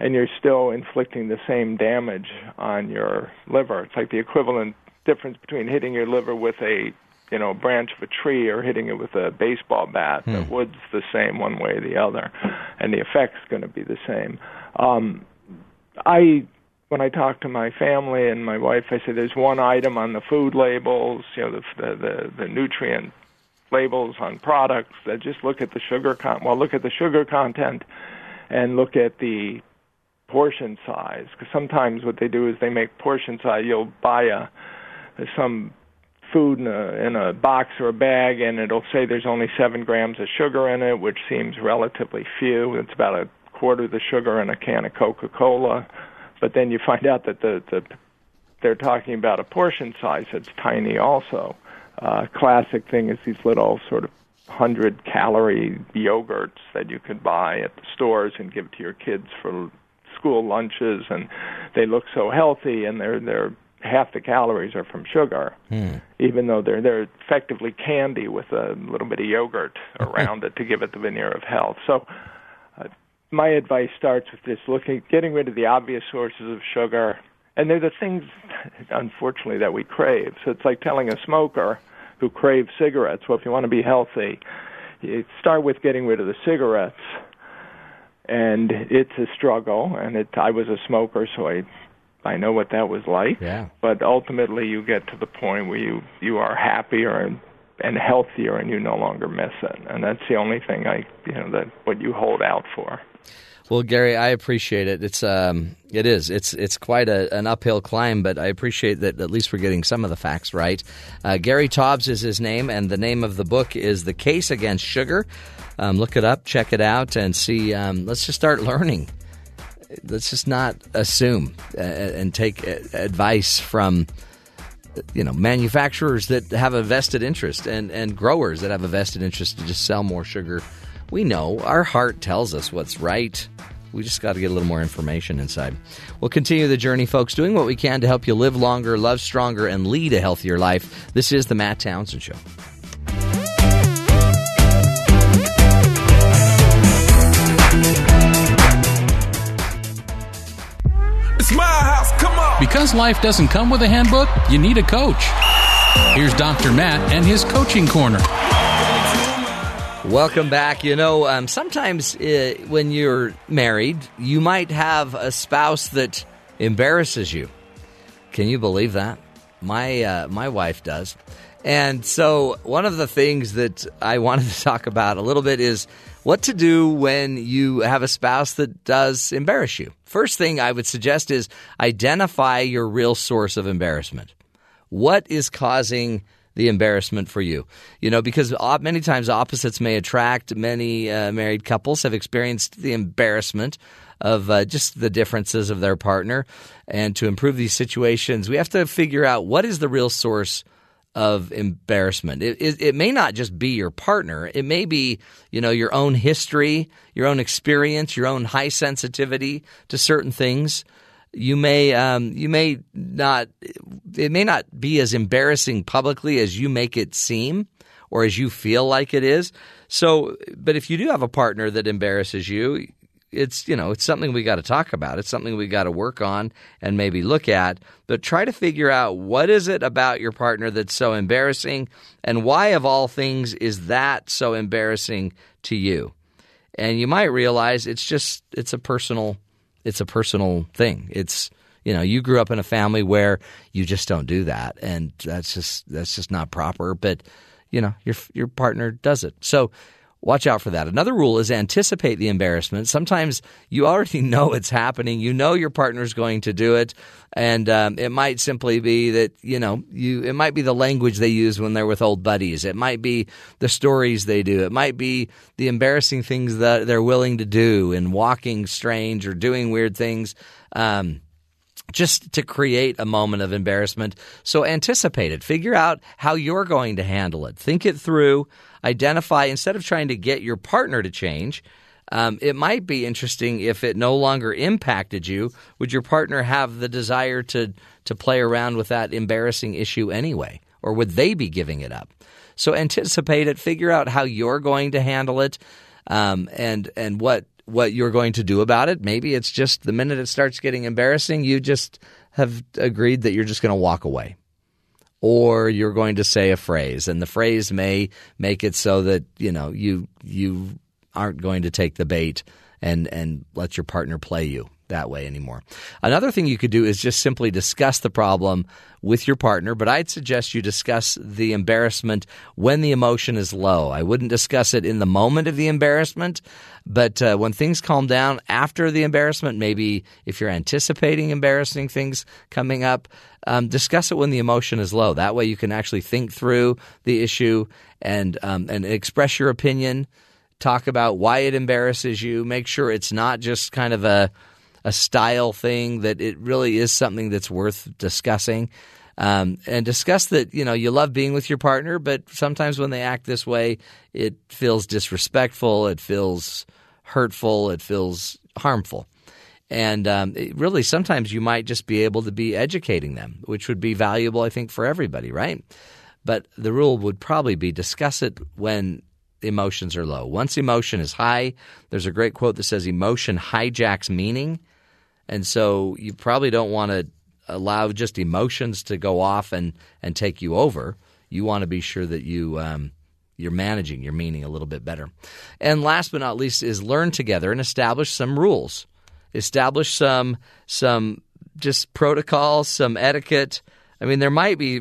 and you're still inflicting the same damage on your liver. It's like the equivalent difference between hitting your liver with a you know, a branch of a tree or hitting it with a baseball bat. Hmm. The wood's the same one way or the other, and the effect's going to be the same. Um, I, when I talk to my family and my wife, I say there's one item on the food labels, you know, the the the, the nutrient labels on products that just look at the sugar con. Well, look at the sugar content, and look at the portion size. Because sometimes what they do is they make portion size. You'll buy a some food in a, in a box or a bag, and it'll say there's only seven grams of sugar in it, which seems relatively few. It's about a quarter of the sugar in a can of Coca-Cola. But then you find out that the, the they're talking about a portion size that's tiny also. Uh, classic thing is these little sort of hundred calorie yogurts that you could buy at the stores and give to your kids for school lunches and they look so healthy and they're they're half the calories are from sugar, hmm. even though they're they're effectively candy with a little bit of yogurt around it to give it the veneer of health. So, uh, my advice starts with this: looking, getting rid of the obvious sources of sugar, and they're the things, unfortunately, that we crave. So it's like telling a smoker who craves cigarettes, well, if you want to be healthy, you start with getting rid of the cigarettes. And it's a struggle, and it, I was a smoker, so I I know what that was like. Yeah. But ultimately, you get to the point where you you are happier and and healthier, and you no longer miss it. And that's the only thing I you know that what you hold out for. Well, Gary, I appreciate it. It's um, it is. It's it's quite a, an uphill climb, but I appreciate that at least we're getting some of the facts right. Uh, Gary Taubes is his name, and the name of the book is "The Case Against Sugar." Um, look it up, check it out, and see. Um, let's just start learning let's just not assume uh, and take advice from you know manufacturers that have a vested interest and and growers that have a vested interest to just sell more sugar. We know our heart tells us what's right. We just got to get a little more information inside. We'll continue the journey, folks, doing what we can to help you live longer, love stronger, and lead a healthier life. This is the Matt Townsend Show. Because life doesn't come with a handbook, you need a coach. Here's Dr. Matt and his coaching corner. Welcome back. You know, um, sometimes uh, when you're married, you might have a spouse that embarrasses you. Can you believe that? My uh, my wife does. And so, one of the things that I wanted to talk about a little bit is what to do when you have a spouse that does embarrass you. First thing I would suggest is identify your real source of embarrassment. What is causing the embarrassment for you? You know, because many times opposites may attract. Many uh, married couples have experienced the embarrassment of uh, just the differences of their partner. And to improve these situations, we have to figure out what is the real source of embarrassment. It, it, it, may not just be your partner. It may be, you know, your own history, your own experience, your own high sensitivity to certain things. You may, um, you may not. It may not be as embarrassing publicly as you make it seem, or as you feel like it is. So, but if you do have a partner that embarrasses you, it's you know it's something we got to talk about. It's something we got to work on and maybe look at. But try to figure out what is it about your partner that's so embarrassing, and why of all things is that so embarrassing to you? And you might realize it's just it's a personal it's a personal thing. It's you know you grew up in a family where you just don't do that, and that's just that's just not proper. But you know your your partner does it. So watch out for that. Another rule is anticipate the embarrassment. Sometimes you already <laughs> know it's happening. You know your partner's going to do it, and um, it might simply be that you know you. It might be the language they use when they're with old buddies. It might be the stories they do. It might be the embarrassing things that they're willing to do and walking strange or doing weird things. Um, just to create a moment of embarrassment. So anticipate it. Figure out how you're going to handle it. Think it through. Identify, instead of trying to get your partner to change, um, it might be interesting if it no longer impacted you. Would your partner have the desire to, to play around with that embarrassing issue anyway? Or would they be giving it up? So anticipate it. Figure out how you're going to handle it. Um, and and what what you're going to do about it. Maybe it's just the minute it starts getting embarrassing, you just have agreed that you're just going to walk away. Or you're going to say a phrase, and the phrase may make it so that you know you you aren't going to take the bait and and let your partner play you that way anymore. Another thing you could do is just simply discuss the problem with your partner, but I'd suggest you discuss the embarrassment when the emotion is low. I wouldn't discuss it in the moment of the embarrassment, but uh, when things calm down after the embarrassment, maybe if you're anticipating embarrassing things coming up, um, discuss it when the emotion is low. That way you can actually think through the issue and um, and express your opinion. Talk about why it embarrasses you. Make sure it's not just kind of a a style thing, that it really is something that's worth discussing. Um, and discuss that you know you love being with your partner, but sometimes when they act this way, it feels disrespectful, it feels hurtful, it feels harmful, and um, really sometimes you might just be able to be educating them, which would be valuable, I think, for everybody, right? But the rule would probably be discuss it when emotions are low. Once emotion is high, there's a great quote that says emotion hijacks meaning. And so you probably don't want to allow just emotions to go off and, and take you over. You want to be sure that you um, you're managing your meaning a little bit better. And last but not least is learn together and establish some rules. Establish some some just protocols, some etiquette. I mean, there might be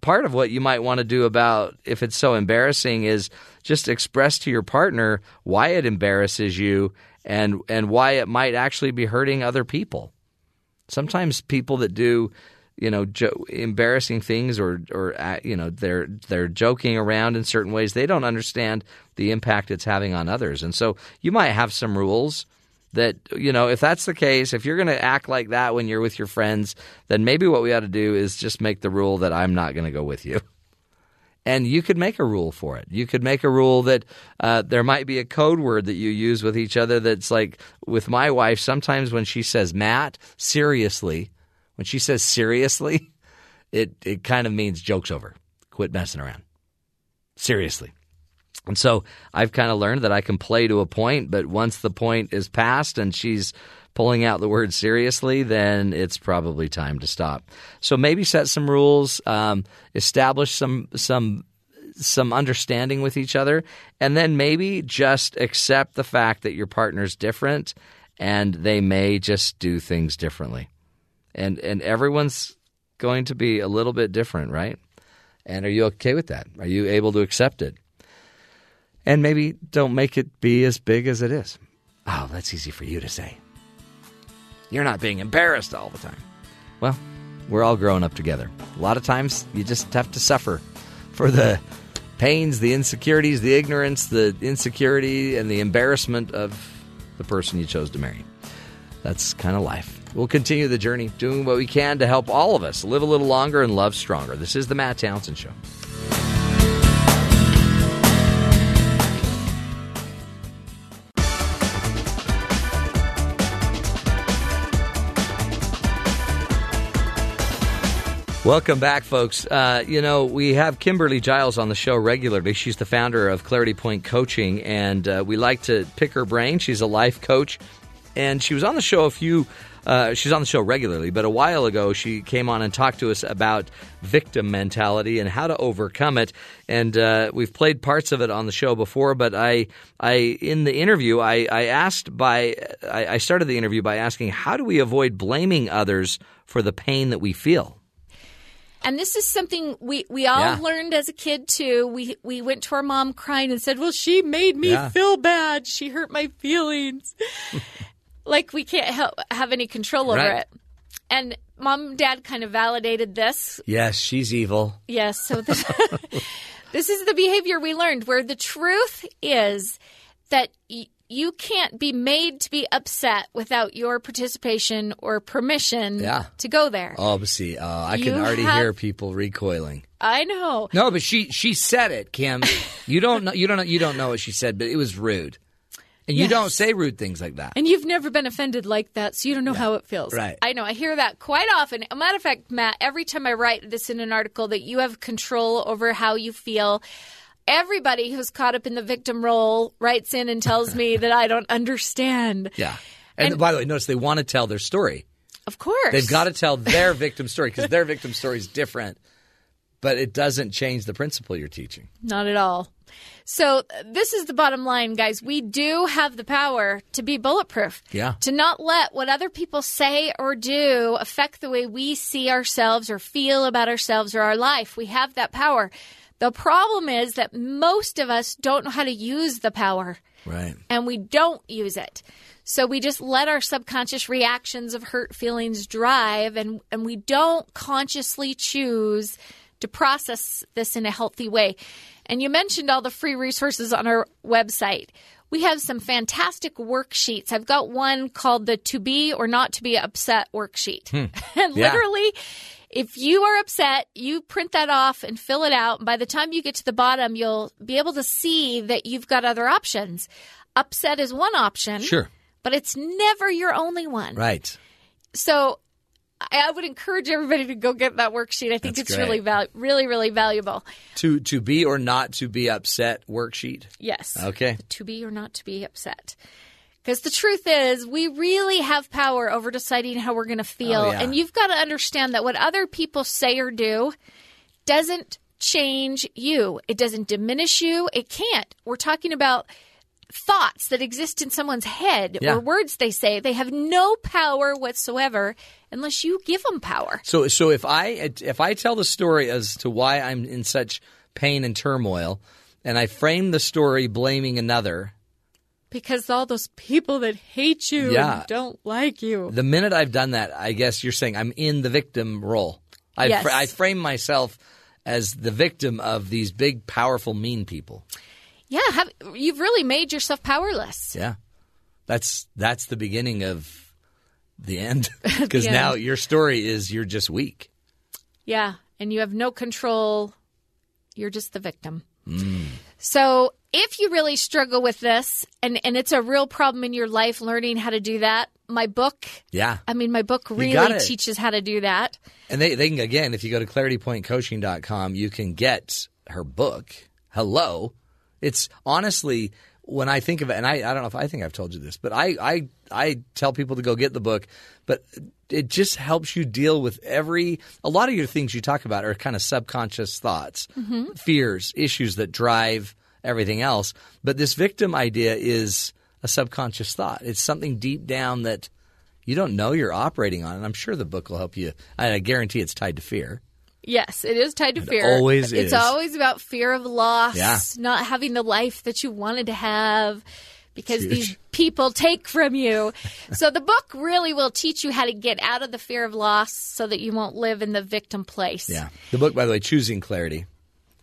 part of what you might want to do about if it's so embarrassing is just express to your partner why it embarrasses you and and why it might actually be hurting other people. Sometimes people that do you know jo- embarrassing things or or uh, you know they're they're joking around in certain ways they don't understand the impact it's having on others and so you might have some rules that you know if that's the case if you're going to act like that when you're with your friends then maybe what we ought to do is just make the rule that I'm not going to go with you <laughs> and you could make a rule for it. You could make a rule that uh, there might be a code word that you use with each other. That's like with my wife. Sometimes when she says Matt, seriously, when she says seriously, <laughs> it it kind of means jokes over. Quit messing around. Seriously. And so I've kind of learned that I can play to a point, but once the point is passed and she's pulling out the word seriously, then it's probably time to stop. So maybe set some rules, um, establish some some some understanding with each other, and then maybe just accept the fact that your partner's different and they may just do things differently. And and everyone's going to be a little bit different, right? And are you okay with that? Are you able to accept it? And maybe don't make it be as big as it is. Oh, that's easy for you to say. You're not being embarrassed all the time. Well, we're all growing up together. A lot of times you just have to suffer for the pains, the insecurities, the ignorance, the insecurity, and the embarrassment of the person you chose to marry. That's kind of life. We'll continue the journey, doing what we can to help all of us live a little longer and love stronger. This is the Matt Townsend Show. Welcome back, folks. Uh, you know, we have Kimberly Giles on the show regularly. She's the founder of Clarity Point Coaching, and uh, we like to pick her brain. She's a life coach, and she was on the show a few. Uh, she's on the show regularly, but a while ago she came on and talked to us about victim mentality and how to overcome it. And uh, we've played parts of it on the show before, but I, I in the interview, I, I asked by, I, I started the interview by asking, how do we avoid blaming others for the pain that we feel? And this is something we, we all yeah. learned as a kid too. We we went to our mom crying and said, "Well, she made me yeah. feel bad. She hurt my feelings." <laughs> like we can't help, have any control over right. it. And mom and dad kind of validated this. Yes, she's evil. Yes, so this, <laughs> this is the behavior we learned where the truth is that y- you can't be made to be upset without your participation or permission yeah. to go there. Oh, but see, uh, I you can already have, hear people recoiling. I know. No, but she she said it, Kim. <laughs> you don't know. You don't know. You don't know what she said, but it was rude. And you yes. don't say rude things like that. And you've never been offended like that, so you don't know yeah. how it feels. Right. I know. I hear that quite often. A matter of fact, Matt, every time I write this in an article that you have control over how you feel, everybody who's caught up in the victim role writes in and tells me <laughs> that I don't understand. Yeah. And, and, by the way, notice they want to tell their story. Of course. They've got to tell their <laughs> victim story because their victim story is different, but it doesn't change the principle you're teaching. Not at all. So, this is the bottom line, guys. We do have the power to be bulletproof. Yeah. To not let what other people say or do affect the way we see ourselves or feel about ourselves or our life. We have that power. The problem is that most of us don't know how to use the power. Right. And we don't use it. So we just let our subconscious reactions of hurt feelings drive and, and we don't consciously choose to process this in a healthy way. And you mentioned all the free resources on our website. We have some fantastic worksheets. I've got one called the To Be or Not to Be Upset worksheet. Hmm. <laughs> and yeah. literally, if you are upset, you print that off and fill it out. And by the time you get to the bottom, you'll be able to see that you've got other options. Upset is one option. Sure. But it's never your only one. Right. So I would encourage everybody to go get that worksheet. I think That's it's great. really val- really really valuable. To to be or not to be upset worksheet. Yes. Okay. To be or not to be upset. Because the truth is, we really have power over deciding how we're going to feel. Oh, yeah. And you've got to understand that what other people say or do doesn't change you, it doesn't diminish you. It can't. We're talking about thoughts that exist in someone's head Yeah. or words they say. They have no power whatsoever unless you give them power. So so if I if I tell the story as to why I'm in such pain and turmoil, and I frame the story blaming another, Because all those people that hate you Yeah. and don't like you. the minute I've done that, I guess you're saying I'm in the victim role. I Yes. fr- I frame myself as the victim of these big, powerful, mean people. Yeah, have, you've really made yourself powerless. Yeah, that's that's the beginning of the end <laughs> because now your story is you're just weak. Yeah, and you have no control. You're just the victim. Mm. So, if you really struggle with this and, and it's a real problem in your life learning how to do that, my book, Yeah, I mean, my book really teaches how to do that. and they they can again if you go to claritypointcoaching.com, you can get her book. Hello. It's honestly when I think of it, and I, I don't know if I think I've told you this, but I, I I tell people to go get the book, but it just helps you deal with every a lot of your things you talk about are kind of subconscious thoughts, Mm-hmm. fears, issues that drive everything else. But this victim idea is a subconscious thought. It's something deep down that you don't know you're operating on, and I'm sure the book will help you. I guarantee it's tied to fear. Yes, it is tied to fear. always It's is. always about fear of loss, Yeah. not having the life that you wanted to have because these <laughs> people take from you. so the book really will teach you how to get out of the fear of loss so that you won't live in the victim place. Yeah. The book, by the way, Choosing Clarity,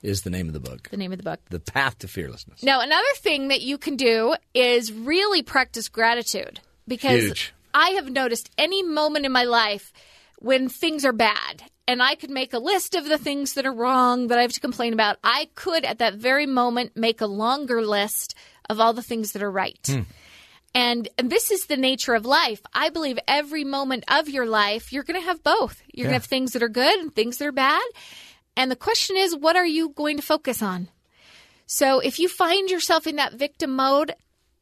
is the name of the book. The name of the book. The Path to Fearlessness. Now, another thing that you can do is really practice gratitude because Huge. I have noticed any moment in my life when things are bad and I could make a list of the things that are wrong that I have to complain about, I could at that very moment make a longer list of all the things that are right. Hmm. And, and this is the nature of life. I believe every moment of your life, you're going to have both. You're going to have things that are good and things that are bad. And the question is, what are you going to focus on? So if you find yourself in that victim mode,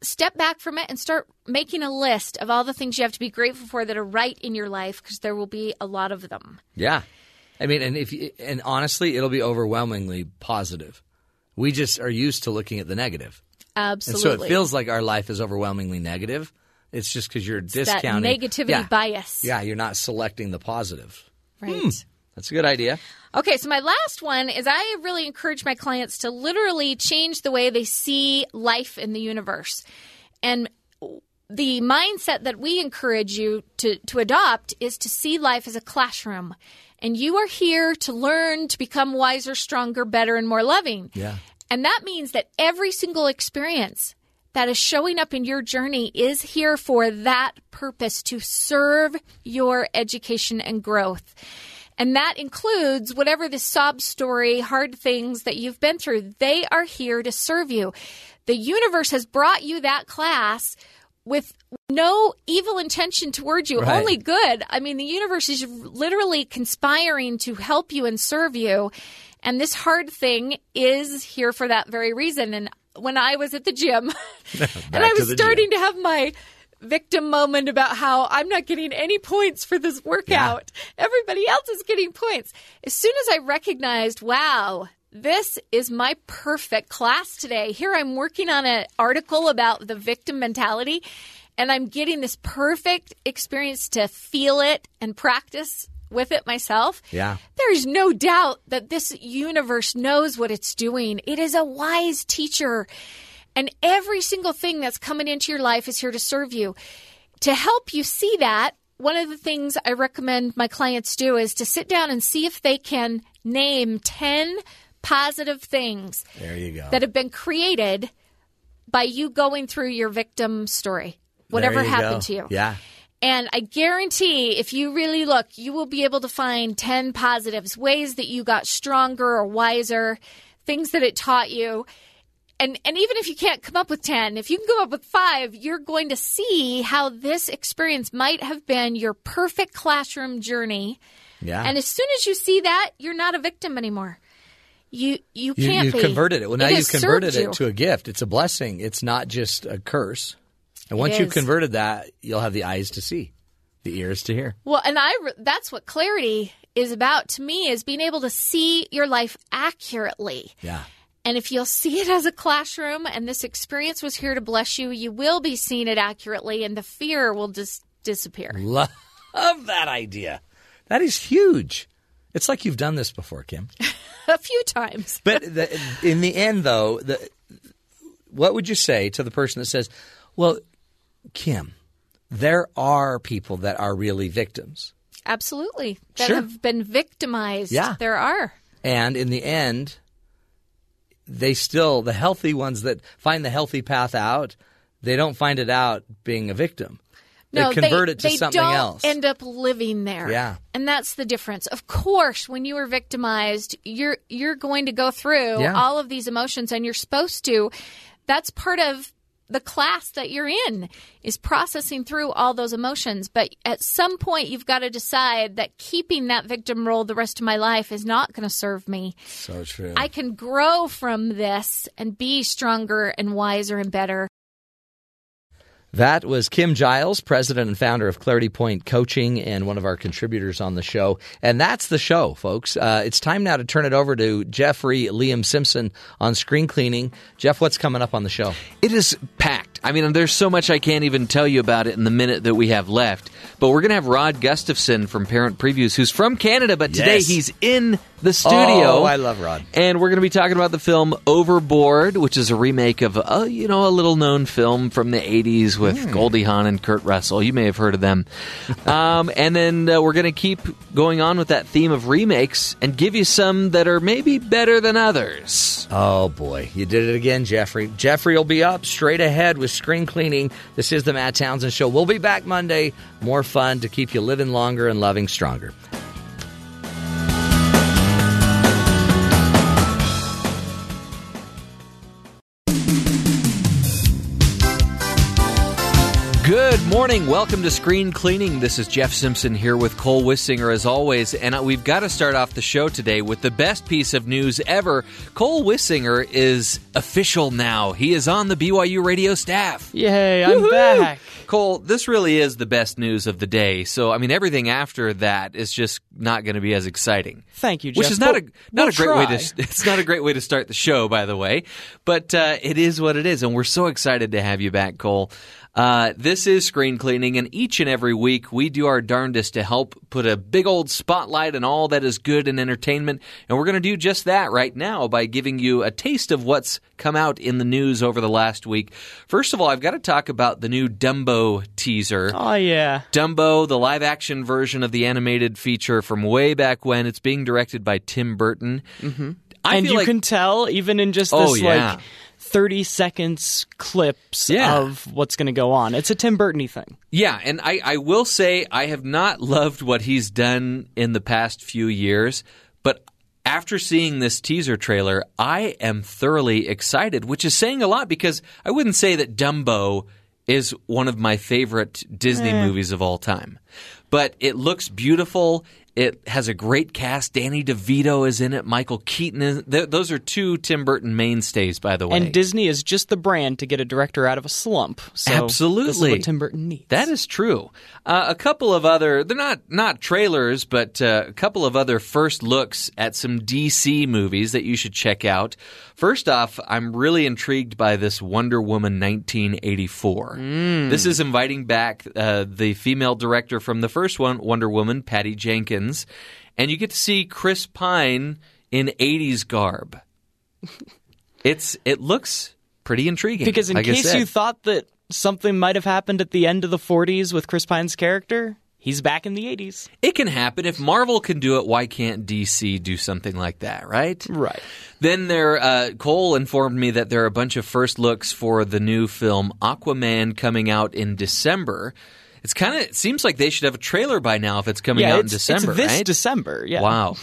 step back from it and start making a list of all the things you have to be grateful for that are right in your life because there will be a lot of them. Yeah. I mean, and if you, and honestly, it'll be overwhelmingly positive. We just are used to looking at the negative. Absolutely. And so it feels like our life is overwhelmingly negative. It's just because you're that discounting negativity yeah. bias. Yeah, you're not selecting the positive. Right. Hmm. That's a good idea. Okay, so my last one is I really encourage my clients to literally change the way they see life in the universe. And the mindset that we encourage you to, to adopt is to see life as a classroom. And you are here to learn to become wiser, stronger, better, and more loving. Yeah. And that means that every single experience that is showing up in your journey is here for that purpose to serve your education and growth. And that includes whatever the sob story, hard things that you've been through. They are here to serve you. The universe has brought you that class with no evil intention towards you, Right. only good. I mean, the universe is literally conspiring to help you and serve you. And this hard thing is here for that very reason. And when I was at the gym <laughs> and I was the starting to have my victim moment about how I'm not getting any points for this workout, everybody else is getting points. As soon as I recognized, wow, this is my perfect class today. Here I'm working on an article about the victim mentality, and I'm getting this perfect experience to feel it and practice with it myself. Yeah. There's no doubt that this universe knows what it's doing. It is a wise teacher. And every single thing that's coming into your life is here to serve you. To help you see that, one of the things I recommend my clients do is to sit down and see if they can name 10 positive things There you go. that have been created by you going through your victim story, whatever happened go. to you. Yeah. And I guarantee if you really look, you will be able to find 10 positives, ways that you got stronger or wiser, things that it taught you. And, and even if you can't come up with 10, if you can come up with five, you're going to see how this experience might have been your perfect classroom journey. Yeah. And as soon as you see that, you're not a victim anymore. You you you, can't you've be. converted it. Well, now It you've converted it you. to a gift. It's a blessing. It's not just a curse. And once you've converted that, you'll have the eyes to see, the ears to hear. Well, and I that's what clarity is about to me is being able to see your life accurately. Yeah. And if you'll see it as a classroom and this experience was here to bless you, you will be seeing it accurately and the fear will just disappear. Love that idea. That is huge. It's like you've done this before, Kim. <laughs> a few times. But the, in the end, though, the, what would you say to the person that says, "Well, Kim, there are people that are really victims, Absolutely. That Sure. have been victimized. Yeah. There are. and in the end, they still the healthy ones that find the healthy path out, they don't find it out being a victim. No, they convert they, it to they something don't else. end up living there. Yeah. And that's the difference. Of course, when you are victimized, you're you're going to go through Yeah. all of these emotions and you're supposed to. That's part of the class that you're in is processing through all those emotions. But at some point, you've got to decide that keeping that victim role the rest of my life is not going to serve me. So true. I can grow from this and be stronger and wiser and better. That was Kim Giles, president and founder of Clarity Point Coaching, and one of our contributors on the show. And that's the show, folks. Uh, it's time now to turn it over to Jeffrey Liam Simpson on screen cleaning. Jeff, what's coming up on the show? It is packed. I mean, there's so much I can't even tell you about it in the minute that we have left. But we're going to have Rod Gustafson from Parent Previews, who's from Canada, but today Yes. he's in the studio. Oh, I love Rod. And we're going to be talking about the film Overboard, which is a remake of, a, you know, a little known film from the 80s with Hmm. Goldie Hawn and Kurt Russell. You may have heard of them. <laughs> um, and then uh, we're going to keep going on with that theme of remakes and give you some that are maybe better than others. Oh boy, you did it again, Jeffrey. Jeffrey will be up straight ahead with screen cleaning. This is the Matt Townsend Show. We'll be back Monday. More fun to keep you living longer and loving stronger. Morning. Welcome to Screen Cleaning. This is Jeff Simpson here with Cole Wissinger as always. And uh, we've got to start off the show today with the best piece of news ever. Cole Wissinger is official now. He is on the BYU radio staff. Yay, I'm Woohoo! back. Cole, this really is the best news of the day. So, I mean, everything after that is just not going to be as exciting. Thank you, Jeff. Which is not We'll- a not we'll a great way to it's not a great way to start the show, by the way. But uh, it is what it is, and we're so excited to have you back, Cole. Uh, this is screen cleaning, and each and every week we do our darndest to help put a big old spotlight on all that is good in entertainment. And we're going to do just that right now by giving you a taste of what's come out in the news over the last week. First of all, I've got to talk about the new Dumbo teaser. Oh yeah. Dumbo, the live action version of the animated feature from way back when. It's being directed by Tim Burton. Mm-hmm. I and you like, can tell even in just Oh, this yeah. like 30 seconds clips Yeah. of what's going to go on. It's a Tim Burton thing. yeah, and I, I will say I have not loved what he's done in the past few years, but after seeing this teaser trailer, I am thoroughly excited, which is saying a lot because I wouldn't say that Dumbo is one of my favorite Disney eh. movies of all time. But it looks beautiful. It has a great cast. Danny DeVito is in it. Michael Keaton is. Th- those are two Tim Burton mainstays, by the way. And Disney is just the brand to get a director out of a slump. So Absolutely. This is what Tim Burton needs. That is true. Uh, a couple of other, they're not not trailers, but uh, a couple of other first looks at some DC movies that you should check out. First off, I'm really intrigued by this Wonder Woman 1984. This is inviting back uh, the female director from the first one, Wonder Woman, Patty Jenkins, and you get to see Chris Pine in 80s garb. <laughs> it's it looks pretty intriguing because in like case you thought that something might have happened at the end of the 40s with Chris Pine's character, he's back in the 80s. It can happen. If Marvel can do it, why can't DC do something like that, right? Right. Then there, uh, Cole informed me that there are a bunch of first looks for the new film Aquaman coming out in December. It's kind of it seems like they should have a trailer by now if it's coming yeah, out it's, in December, it's this right? December. Yeah. Wow.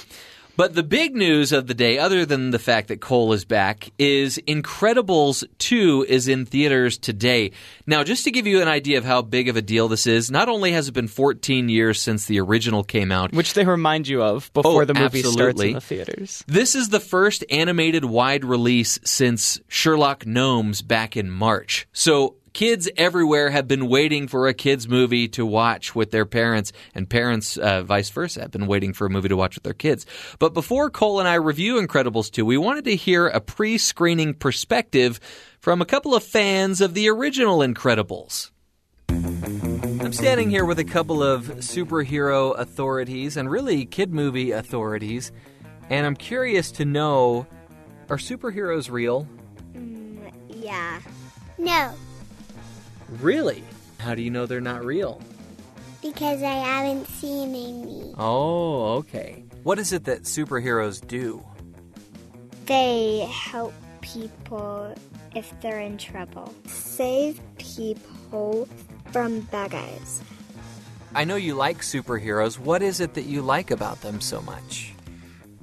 But the big news of the day, other than the fact that Cole is back, is Incredibles 2 is in theaters today. Now, just to give you an idea of how big of a deal this is, not only has it been 14 years since the original came out, Which they remind you of before Oh, the movie starts in the theaters. This is the first animated wide release since Sherlock Gnomes back in March. So kids everywhere have been waiting for a kids movie to watch with their parents, and parents, uh, vice versa, have been waiting for a movie to watch with their kids. But before Cole and I review Incredibles 2, we wanted to hear a pre-screening perspective from a couple of fans of the original Incredibles. I'm standing here with a couple of superhero authorities and really kid movie authorities, and I'm curious to know are superheroes real? Yeah. No, Really? How do you know they're not real? because I haven't seen any. Oh, okay. What is it that superheroes do? They help people if they're in trouble. Save people from bad guys. I know you like superheroes. What is it that you like about them so much?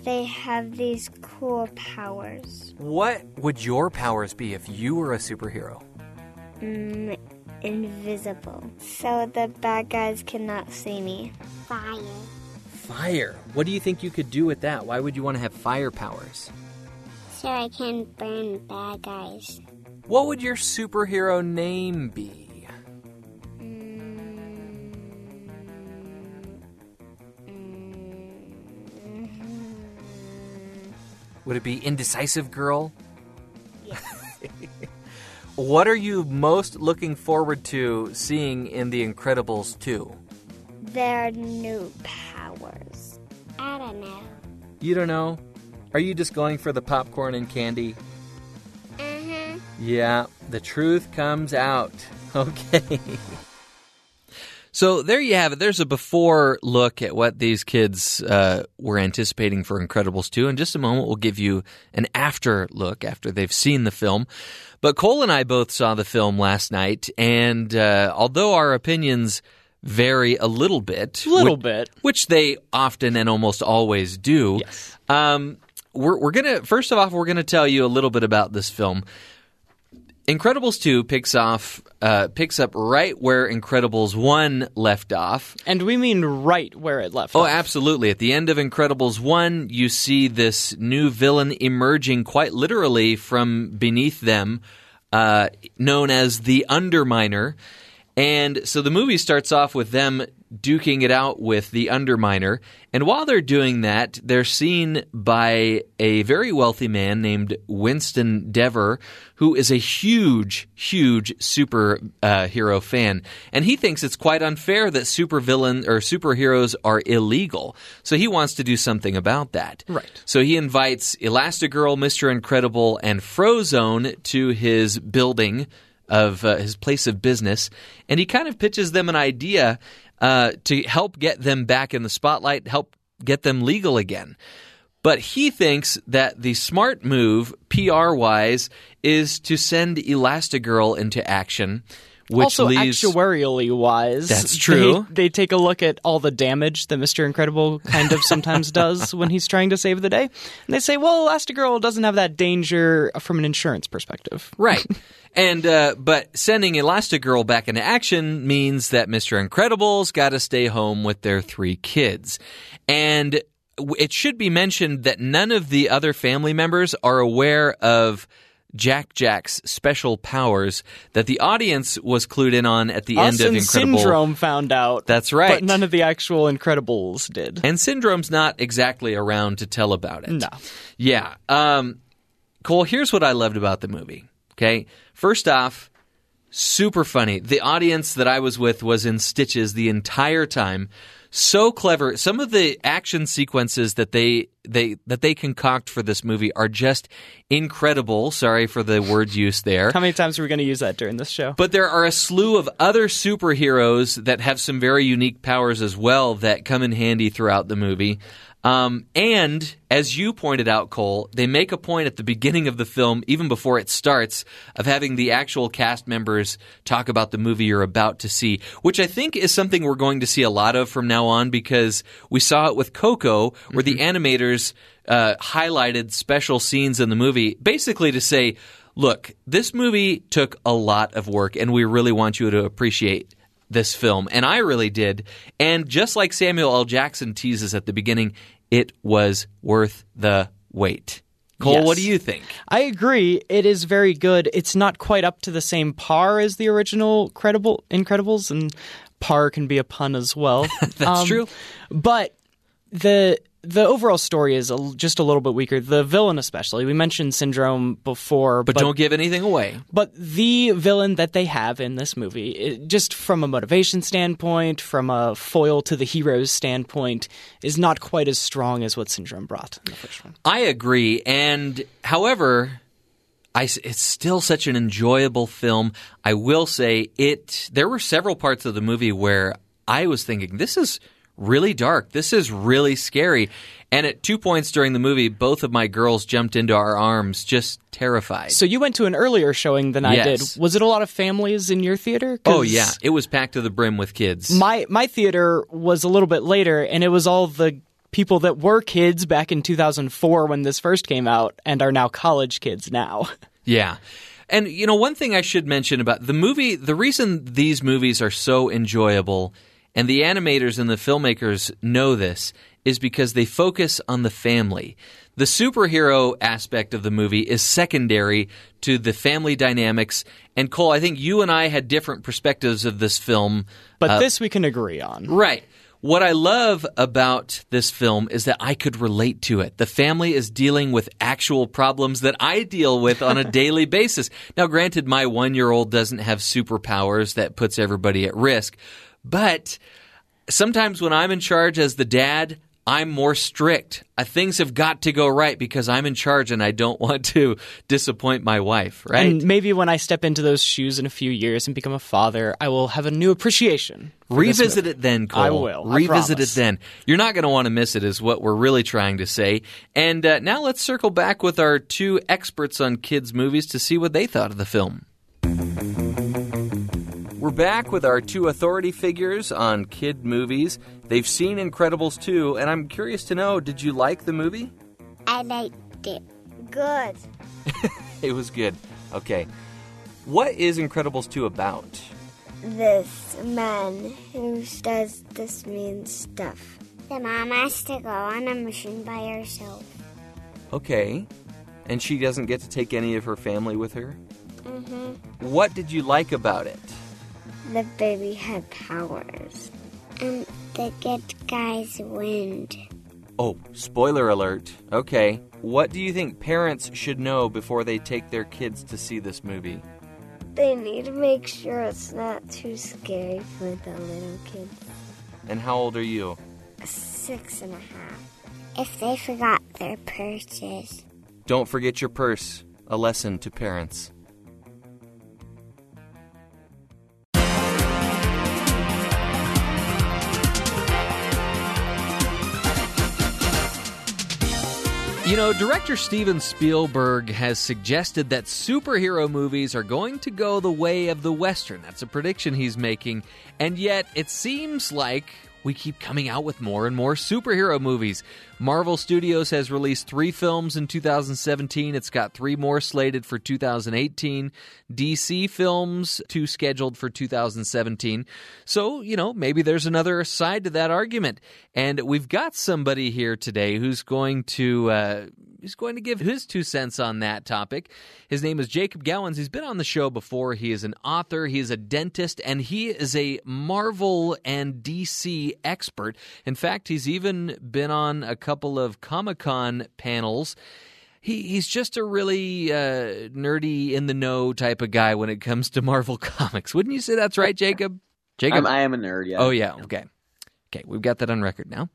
They have these cool powers. What would your powers be if you were a superhero? mm, invisible, so the bad guys cannot see me. Fire. Fire. What do you think you could do with that? Why would you want to have fire powers? So I can burn bad guys. What would your superhero name be? Mm. Mm. Would it be Indecisive Girl? What are you most looking forward to seeing in The Incredibles 2? Their new powers. I don't know. You don't know? Are you just going for the popcorn and candy? Mm-hmm. Yeah, the truth comes out. <laughs> Okay. So there you have it. There's a before look at what these kids uh, were anticipating for Incredibles 2. In just a moment, we'll give you an after look after they've seen the film. But Cole and I both saw the film last night, and uh, although our opinions vary a little bit, little which, bit, which they often and almost always do, yes. Um, we're, we're gonna first of all we're gonna tell you a little bit about this film. Incredibles 2 picks off uh, picks up right where Incredibles 1 left off. And we mean right where it left off. oh, off. absolutely. At the end of Incredibles 1, you see this new villain emerging quite literally from beneath them, uh, known as the Underminer. And so the movie starts off with them duking it out with the Underminer. And while they're doing that, they're seen by a very wealthy man named Winston Deavor, who is a huge, huge superhero uh, fan. And he thinks it's quite unfair that supervillain or superheroes are illegal. So he wants to do something about that. Right. So he invites Elastigirl, Mr. Incredible, and Frozone to his building of uh, his place of business, and he kind of pitches them an idea uh, to help get them back in the spotlight, help get them legal again. But he thinks that the smart move, PR wise, is to send Elastigirl into action. Which also, leaves, actuarially wise, that's true. They, they, take a look at all the damage that Mister Incredible kind of sometimes <laughs> does when he's trying to save the day, and they say, "Well, Elastigirl doesn't have that danger from an insurance perspective." Right. <laughs> And uh, but sending Elastigirl back into action means that Mr. Incredible's got to stay home with their three kids. And it should be mentioned that none of the other family members are aware of Jack Jack's special powers that the audience was clued in on at the Us end of Incredible. Syndrome found out. That's right. But none of the actual Incredibles did. And Syndrome's not exactly around to tell about it. No. Yeah. Um, Cole, here's what I loved about the movie. Okay. First off, super funny. The audience that I was with was in stitches the entire time. So clever. Some of the action sequences that they they that they concoct for this movie are just incredible. Sorry for the word use there. How many times are we going to use that during this show? But there are a slew of other superheroes that have some very unique powers as well that come in handy throughout the movie. Um, and as you pointed out, Cole, they make a point at the beginning of the film, even before it starts, of having the actual cast members talk about the movie you're about to see, which I think is something we're going to see a lot of from now on because we saw it with Coco, where mm-hmm. the animators uh, highlighted special scenes in the movie, basically to say, look, this movie took a lot of work, and we really want you to appreciate this film, and I really did. And just like Samuel L. Jackson teases at the beginning, it was worth the wait. Cole, yes. what do you think? I agree. It is very good. It's not quite up to the same par as the original Credible Incredibles, and par can be a pun as well. <laughs> That's um, true. But the the overall story is a, just a little bit weaker. The villain, especially, we mentioned Syndrome before, but, but, don't give anything away. But the villain that they have in this movie, it, just from a motivation standpoint, from a foil to the hero's standpoint, is not quite as strong as what Syndrome brought in the first one. I agree, and however. I, it's still such an enjoyable film. I will say it. There were several parts of the movie where I was thinking, "This is really dark. This is really scary. And at two points during the movie, both of my girls jumped into our arms, just terrified. So you went to an earlier showing than I did. Was it a lot of families in your theater? Oh yeah, it was packed to the brim with kids. My my theater was a little bit later, and it was all the people that were kids back in 2004 when this first came out, and are now college kids now. <laughs> Yeah. And you know, one thing I should mention about the movie, the reason these movies are so enjoyable, and the animators and the filmmakers know this, is because they focus on the family. The superhero aspect of the movie is secondary to the family dynamics. And Cole, I think you and I had different perspectives of this film. But uh, this we can agree on. Right. What I love about this film is that I could relate to it. The family is dealing with actual problems that I deal with on a <laughs> daily basis. Now, granted, my one year old doesn't have superpowers that puts everybody at risk, but sometimes when I'm in charge as the dad, I'm more strict. Uh, things have got to go right because I'm in charge and I don't <laughs> want to disappoint my wife, right? And maybe when I step into those shoes in a few years and become a father, I will have a new appreciation. Revisit it then, Cole. I will. Revisit it then. You're not going to want to miss it, is what we're really trying to say. And uh, now let's circle back with our two experts on kids' movies to see what they thought of the film. We're back with our two authority figures on kid movies. They've seen Incredibles 2, and I'm curious to know did you like the movie? I liked it. Good. <laughs> it was good. Okay. What is Incredibles 2 about? This man who does this mean stuff. The mom has to go on a mission by herself. Okay. And she doesn't get to take any of her family with her? Mm-hmm. What did you like about it? The baby had powers. And the good guys wind. Oh, spoiler alert. Okay. What do you think parents should know before they take their kids to see this movie? They need to make sure it's not too scary for the little kids. And how old are you? Six and a half. If they forgot their purses. Don't forget your purse. A lesson to parents. You know, director Steven Spielberg has suggested that superhero movies are going to go the way of the Western. That's a prediction he's making. And yet, it seems like we keep coming out with more and more superhero movies. Marvel Studios has released three films in 2017. It's got three more slated for 2018. DC films, two scheduled for 2017. So, you know, maybe there's another side to that argument. And we've got somebody here today who's going to. Uh, he's going to give his two cents on that topic. His name is Jacob Gowans. He's been on the show before. He is an author, he is a dentist, and he is a Marvel and DC expert. In fact, he's even been on a couple of Comic Con panels. He, he's just a really uh, nerdy, in the know type of guy when it comes to Marvel <laughs> comics. Wouldn't you say that's right, Jacob? Jacob, I'm, I am a nerd. Yeah. Oh yeah. Okay. Okay, we've got that on record now.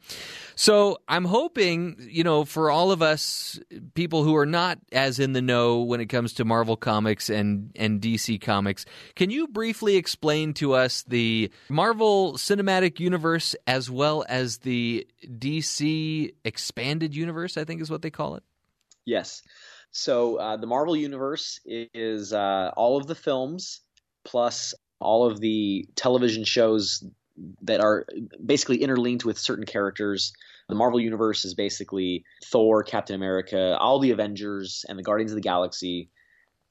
So I'm hoping, you know, for all of us people who are not as in the know when it comes to Marvel Comics and, and DC Comics, can you briefly explain to us the Marvel Cinematic Universe as well as the DC Expanded Universe, I think is what they call it? Yes. So uh, the Marvel Universe is uh, all of the films plus all of the television shows that are basically interlinked with certain characters. The Marvel Universe is basically Thor, Captain America, all the Avengers, and the Guardians of the Galaxy.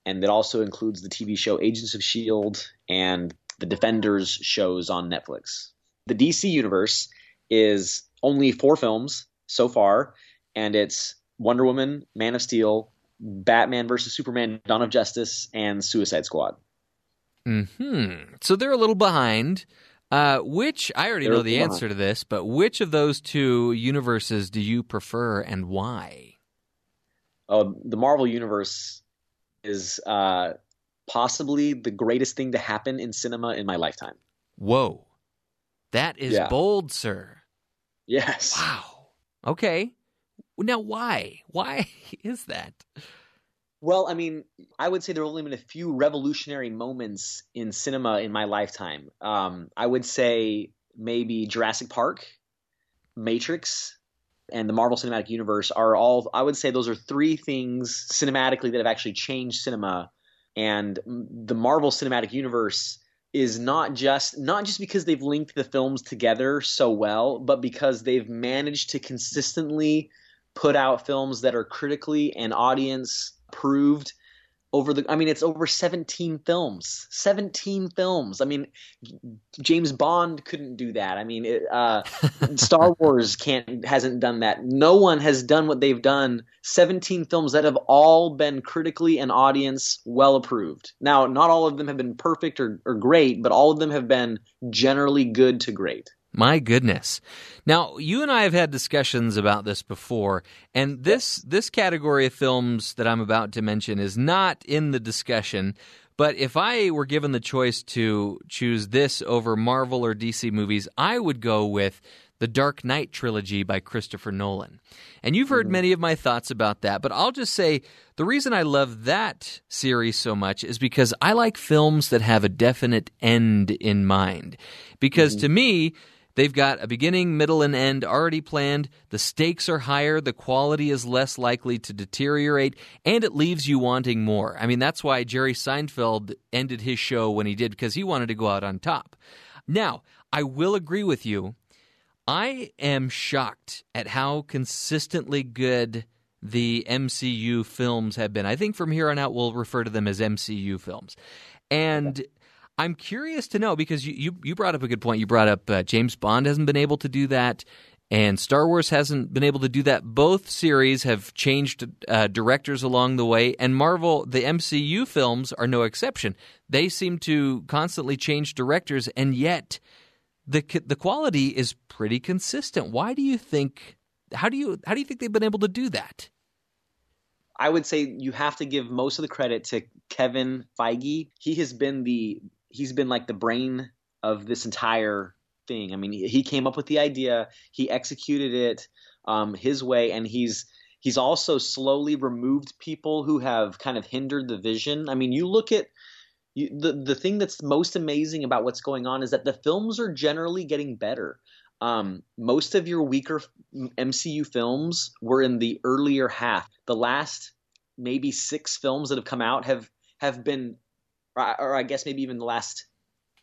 And it also includes the TV show Agents of S.H.I.E.L.D. and the Defenders shows on Netflix. The DC Universe is only four films so far, and it's Wonder Woman, Man of Steel, Batman vs. Superman, Dawn of Justice, and Suicide Squad. Hmm. So they're a little behind. Uh, which I already know the answer to this, but which of those two universes do you prefer and why? Oh, the Marvel universe is uh, possibly the greatest thing to happen in cinema in my lifetime. Whoa, that is yeah. bold, sir. Yes. Wow. Okay. Now, why? Why <laughs> is that? Well, I mean, I would say there have only been a few revolutionary moments in cinema in my lifetime. Um, I would say maybe Jurassic Park, Matrix, and the Marvel Cinematic Universe are all. I would say those are three things cinematically that have actually changed cinema. And the Marvel Cinematic Universe is not just not just because they've linked the films together so well, but because they've managed to consistently put out films that are critically and audience proved over the i mean it's over 17 films 17 films. I mean james bond couldn't do that. I mean it, uh, <laughs> star wars can't hasn't done that. No one has done what they've done 17 films that have all been critically and audience well approved. Now not all of them have been perfect or, or great but all of them have been generally good to great my goodness. Now, you and I have had discussions about this before, and this this category of films that I'm about to mention is not in the discussion. But if I were given the choice to choose this over Marvel or DC movies, I would go with the Dark Knight trilogy by Christopher Nolan. And you've heard mm-hmm. many of my thoughts about that, but I'll just say the reason I love that series so much is because I like films that have a definite end in mind. Because mm-hmm. to me, They've got a beginning, middle, and end already planned. The stakes are higher, the quality is less likely to deteriorate, and it leaves you wanting more. I mean, that's why Jerry Seinfeld ended his show when he did, because he wanted to go out on top. Now, I will agree with you. I am shocked at how consistently good the MCU films have been. I think from here on out, we'll refer to them as MCU films. And I'm curious to know because you, you, you brought up a good point. You brought up uh, James Bond hasn't been able to do that, and Star Wars hasn't been able to do that. Both series have changed uh, directors along the way, and Marvel, the MCU films, are no exception. They seem to constantly change directors, and yet the the quality is pretty consistent. Why do you think? How do you how do you think they've been able to do that? I would say you have to give most of the credit to Kevin Feige. He has been the he's been like the brain of this entire thing. I mean, he, came up with the idea, he executed it um, his way, and he's he's also slowly removed people who have kind of hindered the vision. I mean, you look at you, the the thing that's most amazing about what's going on is that the films are generally getting better. Um, most of your weaker MCU films were in the earlier half. The last maybe six films that have come out have have been or, or I guess maybe even the last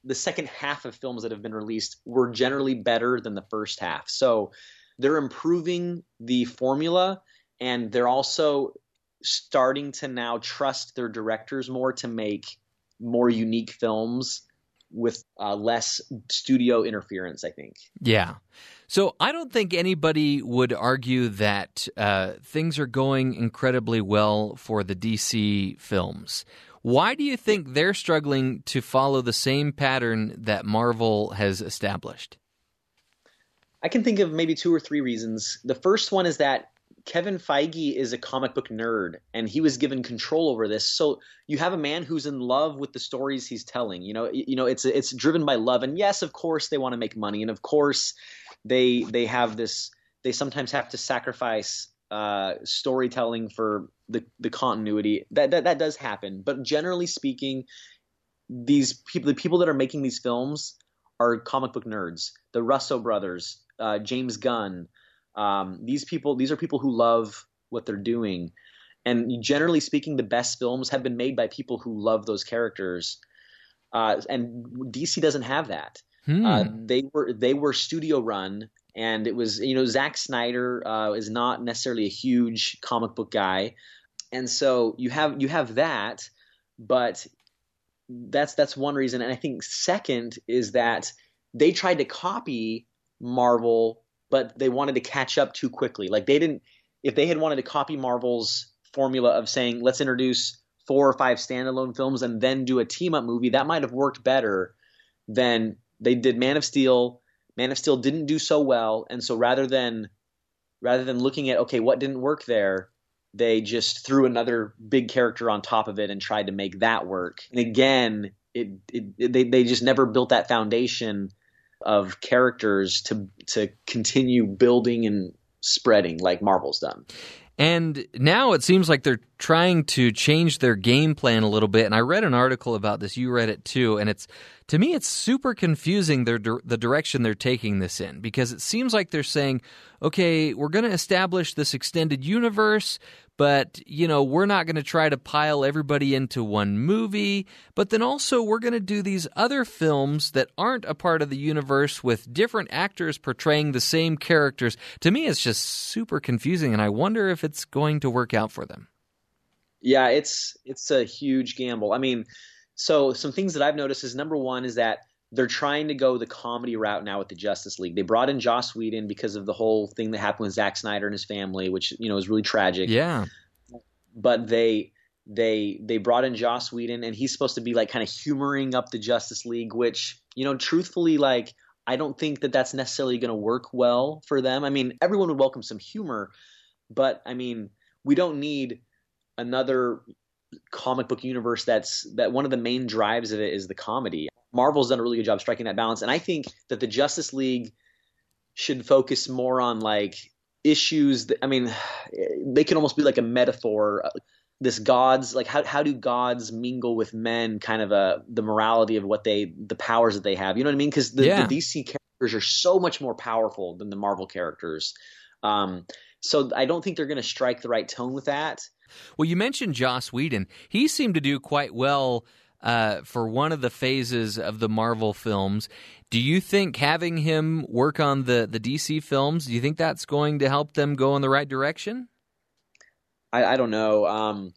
the second half of films that have been released were generally better than the first half. So they're improving the formula and they're also starting to now trust their directors more to make more unique films with uh, less studio interference, I think. Yeah. So I don't think anybody would argue that uh, things are going incredibly well for the DC films. Why do you think they're struggling to follow the same pattern that Marvel has established? I can think of maybe two or three reasons. The first one is that Kevin Feige is a comic book nerd and he was given control over this. So you have a man who's in love with the stories he's telling. You know, you know it's it's driven by love and yes, of course they want to make money and of course they they have this they sometimes have to sacrifice uh, storytelling for the the continuity. That, that that does happen, but generally speaking, these people, the people that are making these films, are comic book nerds. The Russo brothers, uh, James Gunn. Um, these people, these are people who love what they're doing, and generally speaking, the best films have been made by people who love those characters. Uh, and DC doesn't have that. Hmm. Uh, they were they were studio run and it was you know Zack Snyder uh, is not necessarily a huge comic book guy, and so you have you have that, but that's that's one reason, and I think second is that they tried to copy Marvel, but they wanted to catch up too quickly. Like they didn't, if they had wanted to copy Marvel's formula of saying let's introduce four or five standalone films and then do a team up movie, that might have worked better than they did Man of Steel Man of Steel didn't do so well, and so rather than rather than looking at okay what didn't work there, they just threw another big character on top of it and tried to make that work. And again, it, it, it they they just never built that foundation of characters to to continue building and spreading like Marvel's done. And now it seems like they're trying to change their game plan a little bit. And I read an article about this. You read it too. And it's to me, it's super confusing their, the direction they're taking this in because it seems like they're saying, okay, we're going to establish this extended universe, but you know we're not going to try to pile everybody into one movie but then also we're going to do these other films that aren't a part of the universe with different actors portraying the same characters to me it's just super confusing and i wonder if it's going to work out for them Yeah, it's it's a huge gamble. I mean, so some things that I've noticed is number one is that they're trying to go the comedy route now with the Justice League. They brought in Joss Whedon because of the whole thing that happened with Zack Snyder and his family, which you know is really tragic. Yeah. But they they they brought in Joss Whedon and he's supposed to be like kind of humoring up the Justice League, which you know, truthfully, like I don't think that that's necessarily going to work well for them. I mean, everyone would welcome some humor, but I mean, we don't need another comic book universe that's that one of the main drives of it is the comedy. Marvel's done a really good job striking that balance, and I think that the Justice League should focus more on like issues. That, I mean, they can almost be like a metaphor. This gods like how how do gods mingle with men? Kind of a the morality of what they the powers that they have. You know what I mean? Because the, Yeah. the DC characters are so much more powerful than the Marvel characters. Um, so I don't think they're going to strike the right tone with that. Well, you mentioned Joss Whedon. He seemed to do quite well uh, for one of the phases of the Marvel films. Do you think having him work on the, the DC films, do you think that's going to help them go in the right direction? I, I don't know. Um,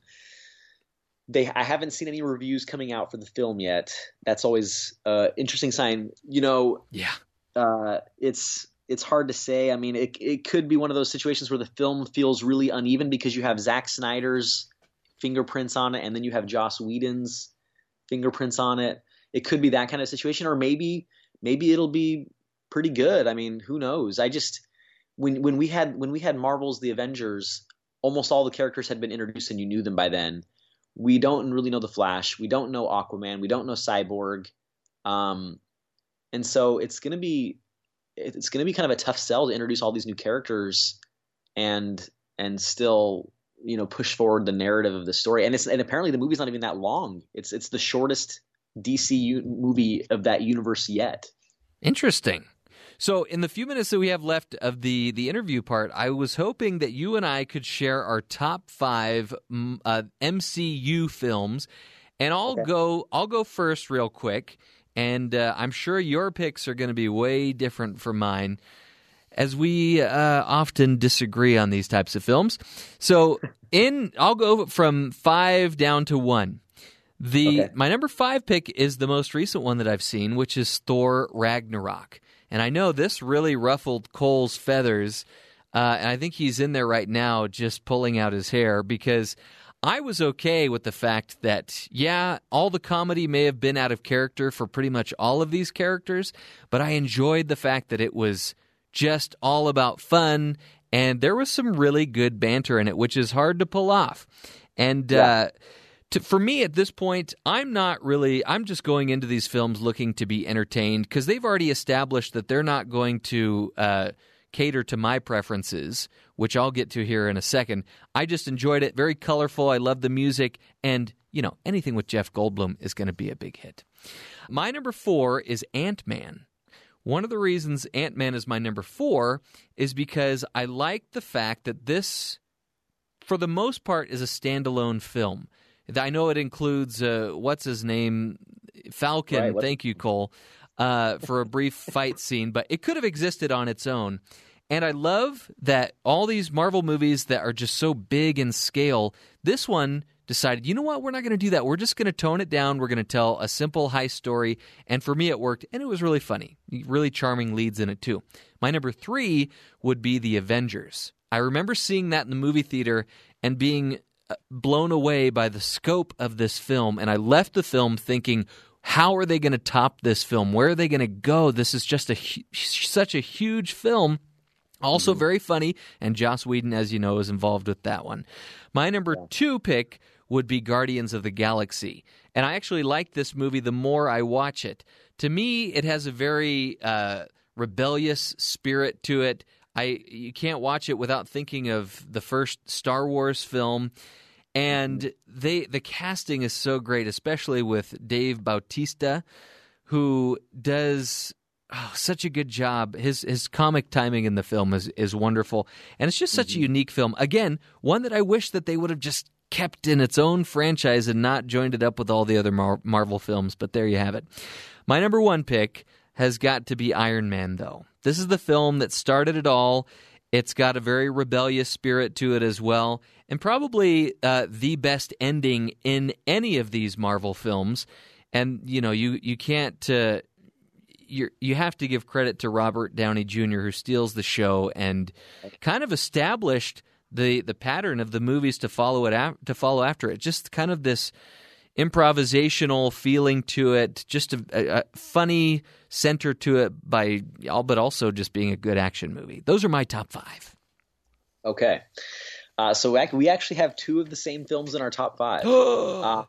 they I haven't seen any reviews coming out for the film yet. That's always uh, interesting sign. You know, yeah, uh, it's it's hard to say. I mean, it it could be one of those situations where the film feels really uneven because you have Zack Snyder's fingerprints on it, and then you have Joss Whedon's fingerprints on it. It could be that kind of situation, or maybe maybe it'll be pretty good. I mean, who knows? I just when when we had when we had Marvel's The Avengers, almost all the characters had been introduced and you knew them by then. We don't really know the Flash. We don't know Aquaman. We don't know Cyborg. Um, and so it's gonna be it's gonna be kind of a tough sell to introduce all these new characters and and still you know push forward the narrative of the story. And it's and apparently the movie's not even that long. It's it's the shortest DC movie of that universe yet. Interesting. So, in the few minutes that we have left of the the interview part, I was hoping that you and I could share our top five mm, uh, MCU films, and I'll go. I'll go first, real quick, and uh, I'm sure your picks are going to be way different from mine, as we uh, often disagree on these types of films. So, in I'll go from five down to one. The my number five pick is the most recent one that I've seen, which is Thor Ragnarok. And I know this really ruffled Cole's feathers, uh, and I think he's in there right now, just pulling out his hair because I was okay with the fact that yeah, all the comedy may have been out of character for pretty much all of these characters, but I enjoyed the fact that it was just all about fun, and there was some really good banter in it, which is hard to pull off. And uh, to, for me at this point, I'm not really. I'm just going into these films looking to be entertained because they've already established that they're not going to uh, cater to my preferences, which I'll get to here in a second. I just enjoyed it. Very colorful. I love the music, and you know anything with Jeff Goldblum is going to be a big hit. My number four is Ant Man. One of the reasons Ant Man is my number four is because I like the fact that this, for the most part, is a standalone film. I know it includes uh, what's his name, Falcon. Right, thank you, Cole, uh, for a brief fight scene, but it could have existed on its own. And I love that all these Marvel movies that are just so big in scale, this one decided, you know what, we're not going to do that. We're just going to tone it down. We're going to tell a simple high story. And for me, it worked, and it was really funny. Really charming leads in it, too. My number three would be The Avengers. I remember seeing that in the movie theater and being uh, blown away by the scope of this film. And I left the film thinking, how are they going to top this film? Where are they going to go? This is just a such a huge film. Also very funny, and Joss Whedon, as you know, is involved with that one. My number two pick would be Guardians of the Galaxy, and I actually like this movie the more I watch it. To me, it has a very uh, rebellious spirit to it. I you can't watch it without thinking of the first Star Wars film. And they the casting is so great, especially with Dave Bautista, who does oh, such a good job. His his comic timing in the film is is wonderful, and it's just such a mm-hmm. unique film. Again, one that I wish that they would have just kept in its own franchise and not joined it up with all the other Mar- Marvel films. But there you have it. My number one pick has got to be Iron Man, though. This is the film that started it all. It's got a very rebellious spirit to it as well, and probably uh, the best ending in any of these Marvel films. And you know, you you can't uh, you you have to give credit to Robert Downey Jr. who steals the show and kind of established the the pattern of the movies to follow it af- to follow after it. Just kind of this improvisational feeling to it, just a, a, a funny center to it by all, but also just being a good action movie. Those are my top five. Okay. Uh, so we actually have two of the same films in our top five. <gasps> uh,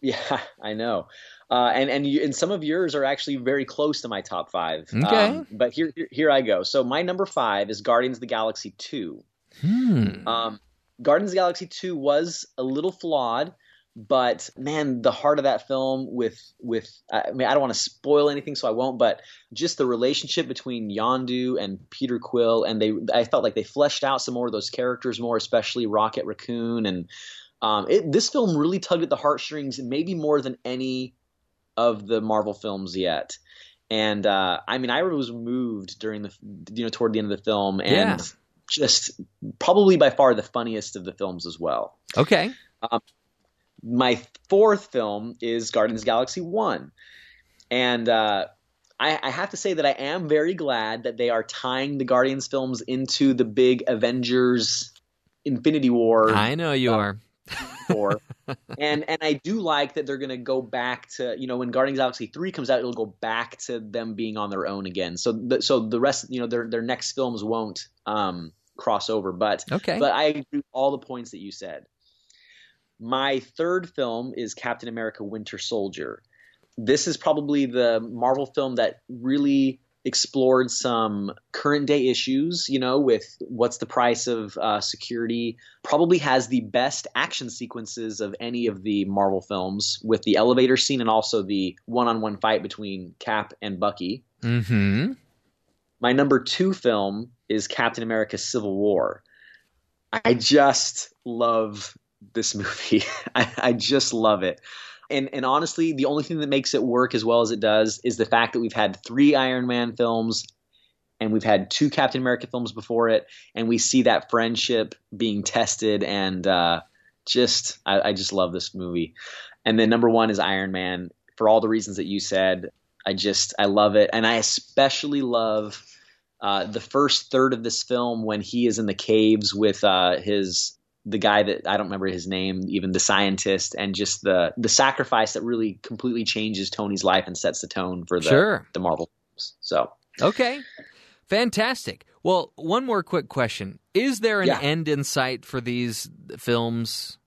yeah, <laughs> I know. Uh, and and, you, and some of yours are actually very close to my top five. Okay. Um, but here, here, here I go. So my number five is Guardians of the Galaxy two. Hmm. Um, Guardians of the Galaxy two was a little flawed but man the heart of that film with with i mean i don't want to spoil anything so i won't but just the relationship between yondu and peter quill and they i felt like they fleshed out some more of those characters more especially rocket raccoon and um, it, this film really tugged at the heartstrings maybe more than any of the marvel films yet. And uh, i mean i was moved during the you know toward the end of the film and yeah. just probably by far the funniest of the films as well. Okay. Um, my fourth film is Guardians Galaxy One, and uh, I, I, have to say that I am very glad that they are tying the Guardians films into the big Avengers Infinity War. I know you uh, are. <laughs> And and I do like that they're going to go back to you know when Guardians Galaxy three comes out, it'll go back to them being on their own again. So the, so the rest you know their their next films won't um, cross over. But okay. But I agree with all the points that you said. My third film is Captain America Winter Soldier. This is probably the Marvel film that really explored some current day issues, you know, with what's the price of uh, security. Probably has the best action sequences of any of the Marvel films, with the elevator scene and also the one on one fight between Cap and Bucky. Mm-hmm. My number two film is Captain America Civil War. I just love this <laughs> movie. I, I just love it. And and honestly, the only thing that makes it work as well as it does is the fact that we've had three Iron Man films and we've had two Captain America films before it, and we see that friendship being tested and uh, just I, I just love this movie. And then number one is Iron Man for all the reasons that you said. I just I love it, and I especially love uh, the first third of this film when he is in the caves with uh, his the guy that I don't remember his name, even the scientist, and just the the sacrifice that really completely changes Tony's life and sets the tone for the sure. the Marvel. So okay, fantastic. Well, one more quick question: Is there an Yeah. end in sight for these films?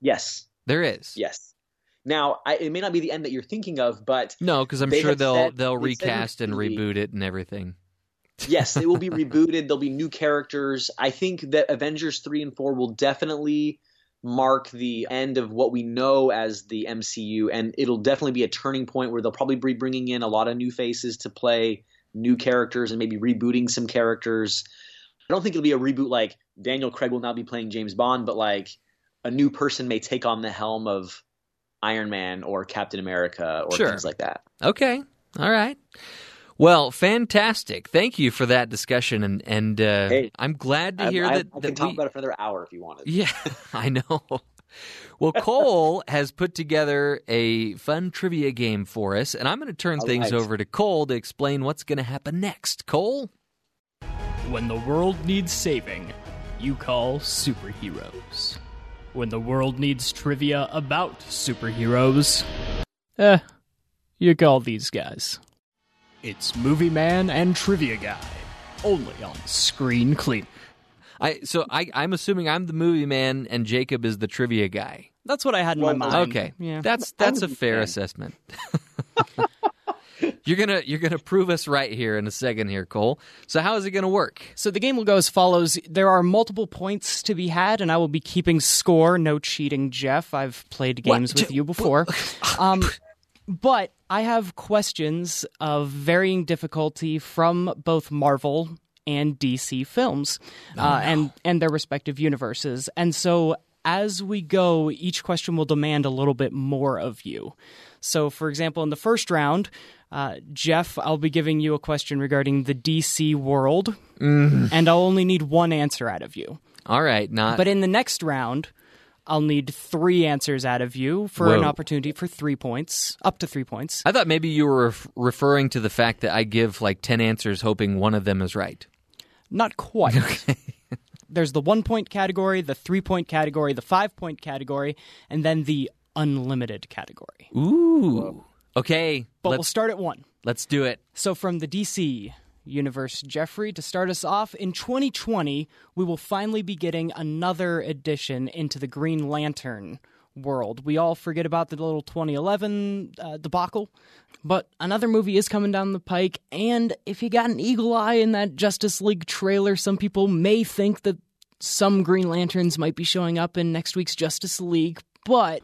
yes, There is. yes. Now I, it may not be the end that you're thinking of, but No, because I'm sure they'll said- they'll recast and reboot it and everything. Yes, they will be <laughs> rebooted. There'll be new characters. I think that Avengers 3 and 4 will definitely mark the end of what we know as the MCU, and it'll definitely be a turning point where they'll probably be bringing in a lot of new faces to play new characters and maybe rebooting some characters. I don't think it'll be a reboot like Daniel Craig will now be playing James Bond, but like a new person may take on the helm of Iron Man or Captain America or Sure. things like that. Okay. All right. Well, fantastic. Thank you for that discussion, and and uh, Hey, I'm glad to I, hear I, that. I that can talk we- about it for another hour if you wanted. Yeah, <laughs> I know. Well, Cole <laughs> has put together a fun trivia game for us, and I'm going to turn All things right. over to Cole to explain what's going to happen next. Cole? When the world needs saving, you call superheroes. When the world needs trivia about superheroes, eh, you call these guys. It's Movie Man and Trivia Guy, only on Screen Clean. I so I I'm assuming I'm the movie man and Jacob is the trivia guy. That's what I had in my mind. Okay, Yeah. that's that's a a fair fan. assessment. <laughs> you're gonna you're gonna prove us right here in a second here, Cole. So how is it gonna work? So the game will go as follows. There are multiple points to be had, and I will be keeping score. No cheating, Jeff. I've played What? games with you before. <laughs> um, but I have questions of varying difficulty from both Marvel and DC films, uh, and and their respective universes. And so as we go, each question will demand a little bit more of you. So, for example, in the first round, uh, Jeff, I'll be giving you a question regarding the DC world, Mm. and I'll only need one answer out of you. All right, not. But in the next round, I'll need three answers out of you for an opportunity for three points, up to three points. I thought maybe you were ref- referring to the fact that I give like 10 answers hoping one of them is right. Not quite. <laughs> Okay. <laughs> There's the one point category, the three point category, the five point category, and then the unlimited category. Ooh. Okay. But let's, we'll start at one. let's do it. So, from the DC universe, Jeffrey, to start us off, in 2020, we will finally be getting another addition into the Green Lantern world. We all forget about the little 2011 uh, debacle, but another movie is coming down the pike. And if you got an eagle eye in that Justice League trailer, some people may think that some Green Lanterns might be showing up in next week's Justice League. But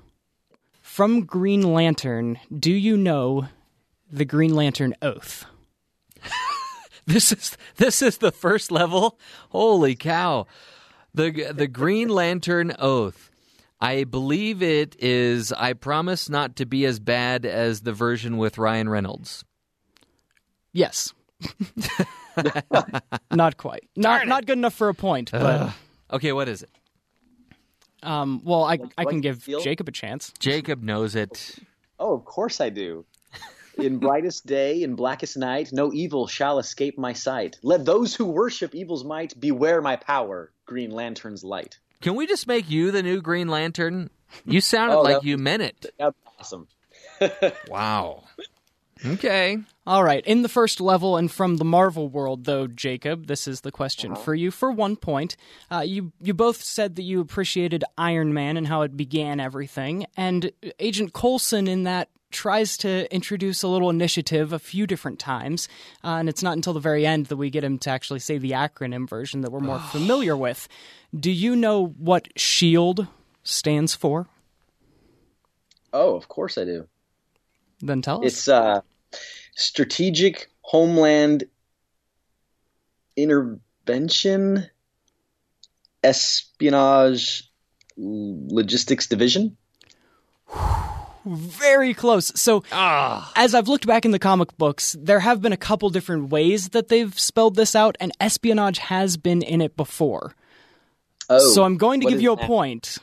from Green Lantern, do you know the Green Lantern Oath? <laughs> This is this is the first level. Holy cow. The the Green Lantern Oath. I believe it is I promise not to be as bad as the version with Ryan Reynolds. Yes. <laughs> not quite. Not not good enough for a point, but Ugh. okay, what is it? um, well, I I can the give? Jacob a chance. Jacob knows it. Oh, of course I do. In brightest day, in blackest night, no evil shall escape my sight. Let those who worship evil's might beware my power, Green Lantern's light. Can we just make you the new Green Lantern? You sounded Oh, like that- you meant it. That's awesome. <laughs> Wow. Okay. All right, in the first level and from the Marvel world, though, Jacob, this is the question for you for one point. Uh, you you both said that you appreciated Iron Man and how it began everything, and Agent Coulson in that tries to introduce a little initiative a few different times, uh, and it's not until the very end that we get him to actually say the acronym version that we're more <sighs> familiar with. Do you know what SHIELD stands for? Oh, of course I do. Then tell us. It's uh, Strategic Homeland Intervention Espionage Logistics Division. <sighs> <sighs> very close. So, ah. as I've looked back in the comic books, there have been a couple different ways that they've spelled this out, and espionage has been in it before. Oh, so I'm going to give you a that? point,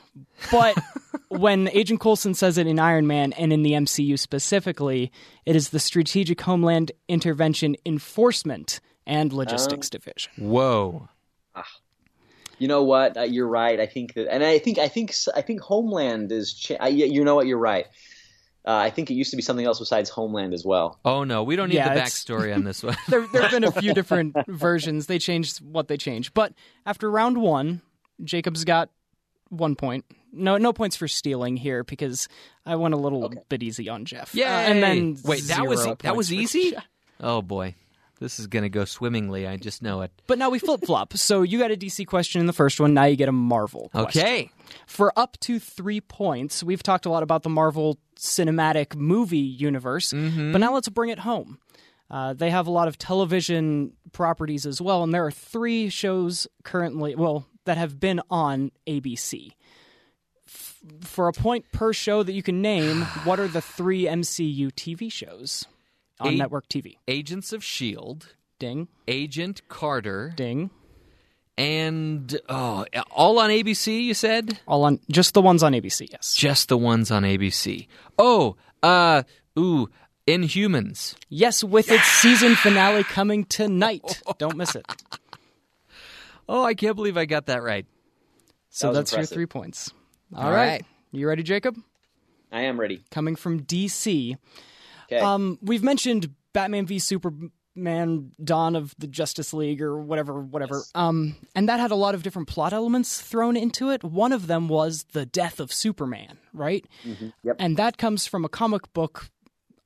but <laughs> when Agent Coulson says it in Iron Man and in the MCU specifically, it is the Strategic Homeland Intervention Enforcement and Logistics Oh. Division. Whoa. Ah. You know what? Uh, you're right. I think that, and I think I think I think Homeland is. Cha- uh, I, you know what? You're right. Uh, I think it used to be something else besides Homeland as well. Oh no, we don't need Yeah, the it's- backstory on this one. <laughs> there there have been a <laughs> few different versions. They changed what they changed. But after round one, Jacob's got one point. No no points for stealing here because I went a little bit easy on Jeff. Yeah, Uh, and then wait, that was that was easy. Oh boy, this is gonna go swimmingly. I just know it. But now we flip flop. <laughs> So you got a DC question in the first one. Now you get a Marvel question. Okay. For up to three points, we've talked a lot about the Marvel cinematic movie universe, Mm-hmm. but now let's bring it home. Uh, they have a lot of television properties as well, and there are three shows currently, well, that have been on ABC. F- for a point per show that you can name, <sighs> what are the three MCU TV shows on A- network TV? Agents of Shield, Ding, Agent Carter, ding. and oh, all on ABC. You said All on just the ones on ABC, yes. just the ones on ABC. Oh, uh, ooh, Inhumans. Yes, with its season finale coming tonight. <laughs> Don't miss it. Oh, I can't believe I got that right. So was that's impressive. your three points. All All right. right. You ready, Jacob? I am ready. Coming from DC. Okay. Um, we've mentioned Batman v Superman, Dawn of the Justice League, or whatever, whatever. Um, and that had a lot of different plot elements thrown into it. One of them was the death of Superman, right? Yep. And that comes from a comic book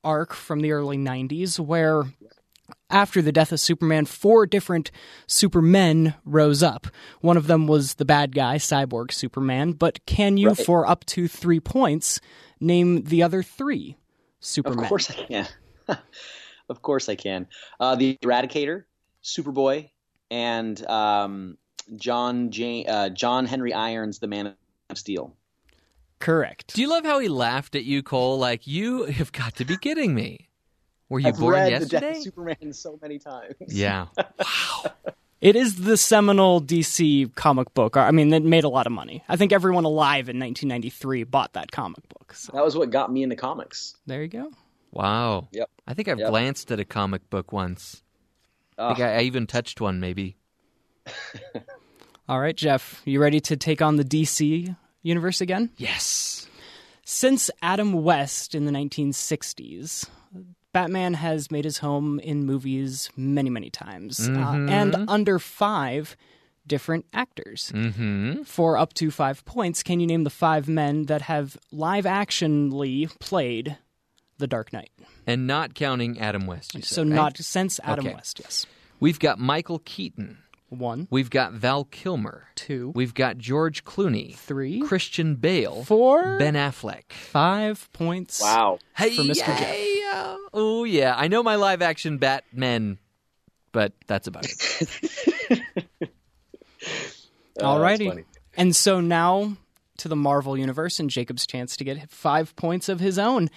arc from the early 90s where after the death of Superman, four different Supermen rose up. One of them was the bad guy, Cyborg Superman. But can you, Right. for up to three points, name the other three Supermen? Of course I can. <laughs> of course I can. Uh, the Eradicator, Superboy, and um, John Jan- uh, John Henry Irons, the Man of Steel. Correct. Do you love how he laughed at you, Cole? Like, you have got to be kidding me. Were you I've born read yesterday? The Death of Superman so many times. Yeah. <laughs> It is the seminal DC comic book. I mean, it made a lot of money. I think everyone alive in 1993 bought that comic book. So That was what got me into comics. there you go. Wow. Yep. I think I've Yep. glanced at a comic book once. I think Ah. I, I even touched one, maybe. <laughs> All right, Jeff, you ready to take on the DC universe again? Yes. Since Adam West in the 1960s, Batman has made his home in movies many, many times, uh, Mhm. and under five different actors. Mm-hmm. For up to five points, can you name the five men that have live actionly played The Dark Knight? And not counting Adam West. You said, So right? not since Adam Okay. West, yes. We've got Michael Keaton. One. We've got Val Kilmer. Two. We've got George Clooney. Three. Christian Bale. Four. Ben Affleck. Five points. Wow. Hey, For Mr. Jeff. Yeah. Oh, yeah. I know my live action Batman, but that's about it. <laughs> All righty. Alrighty. funny. And so now to the Marvel Universe and Jacob's chance to get five points of his own.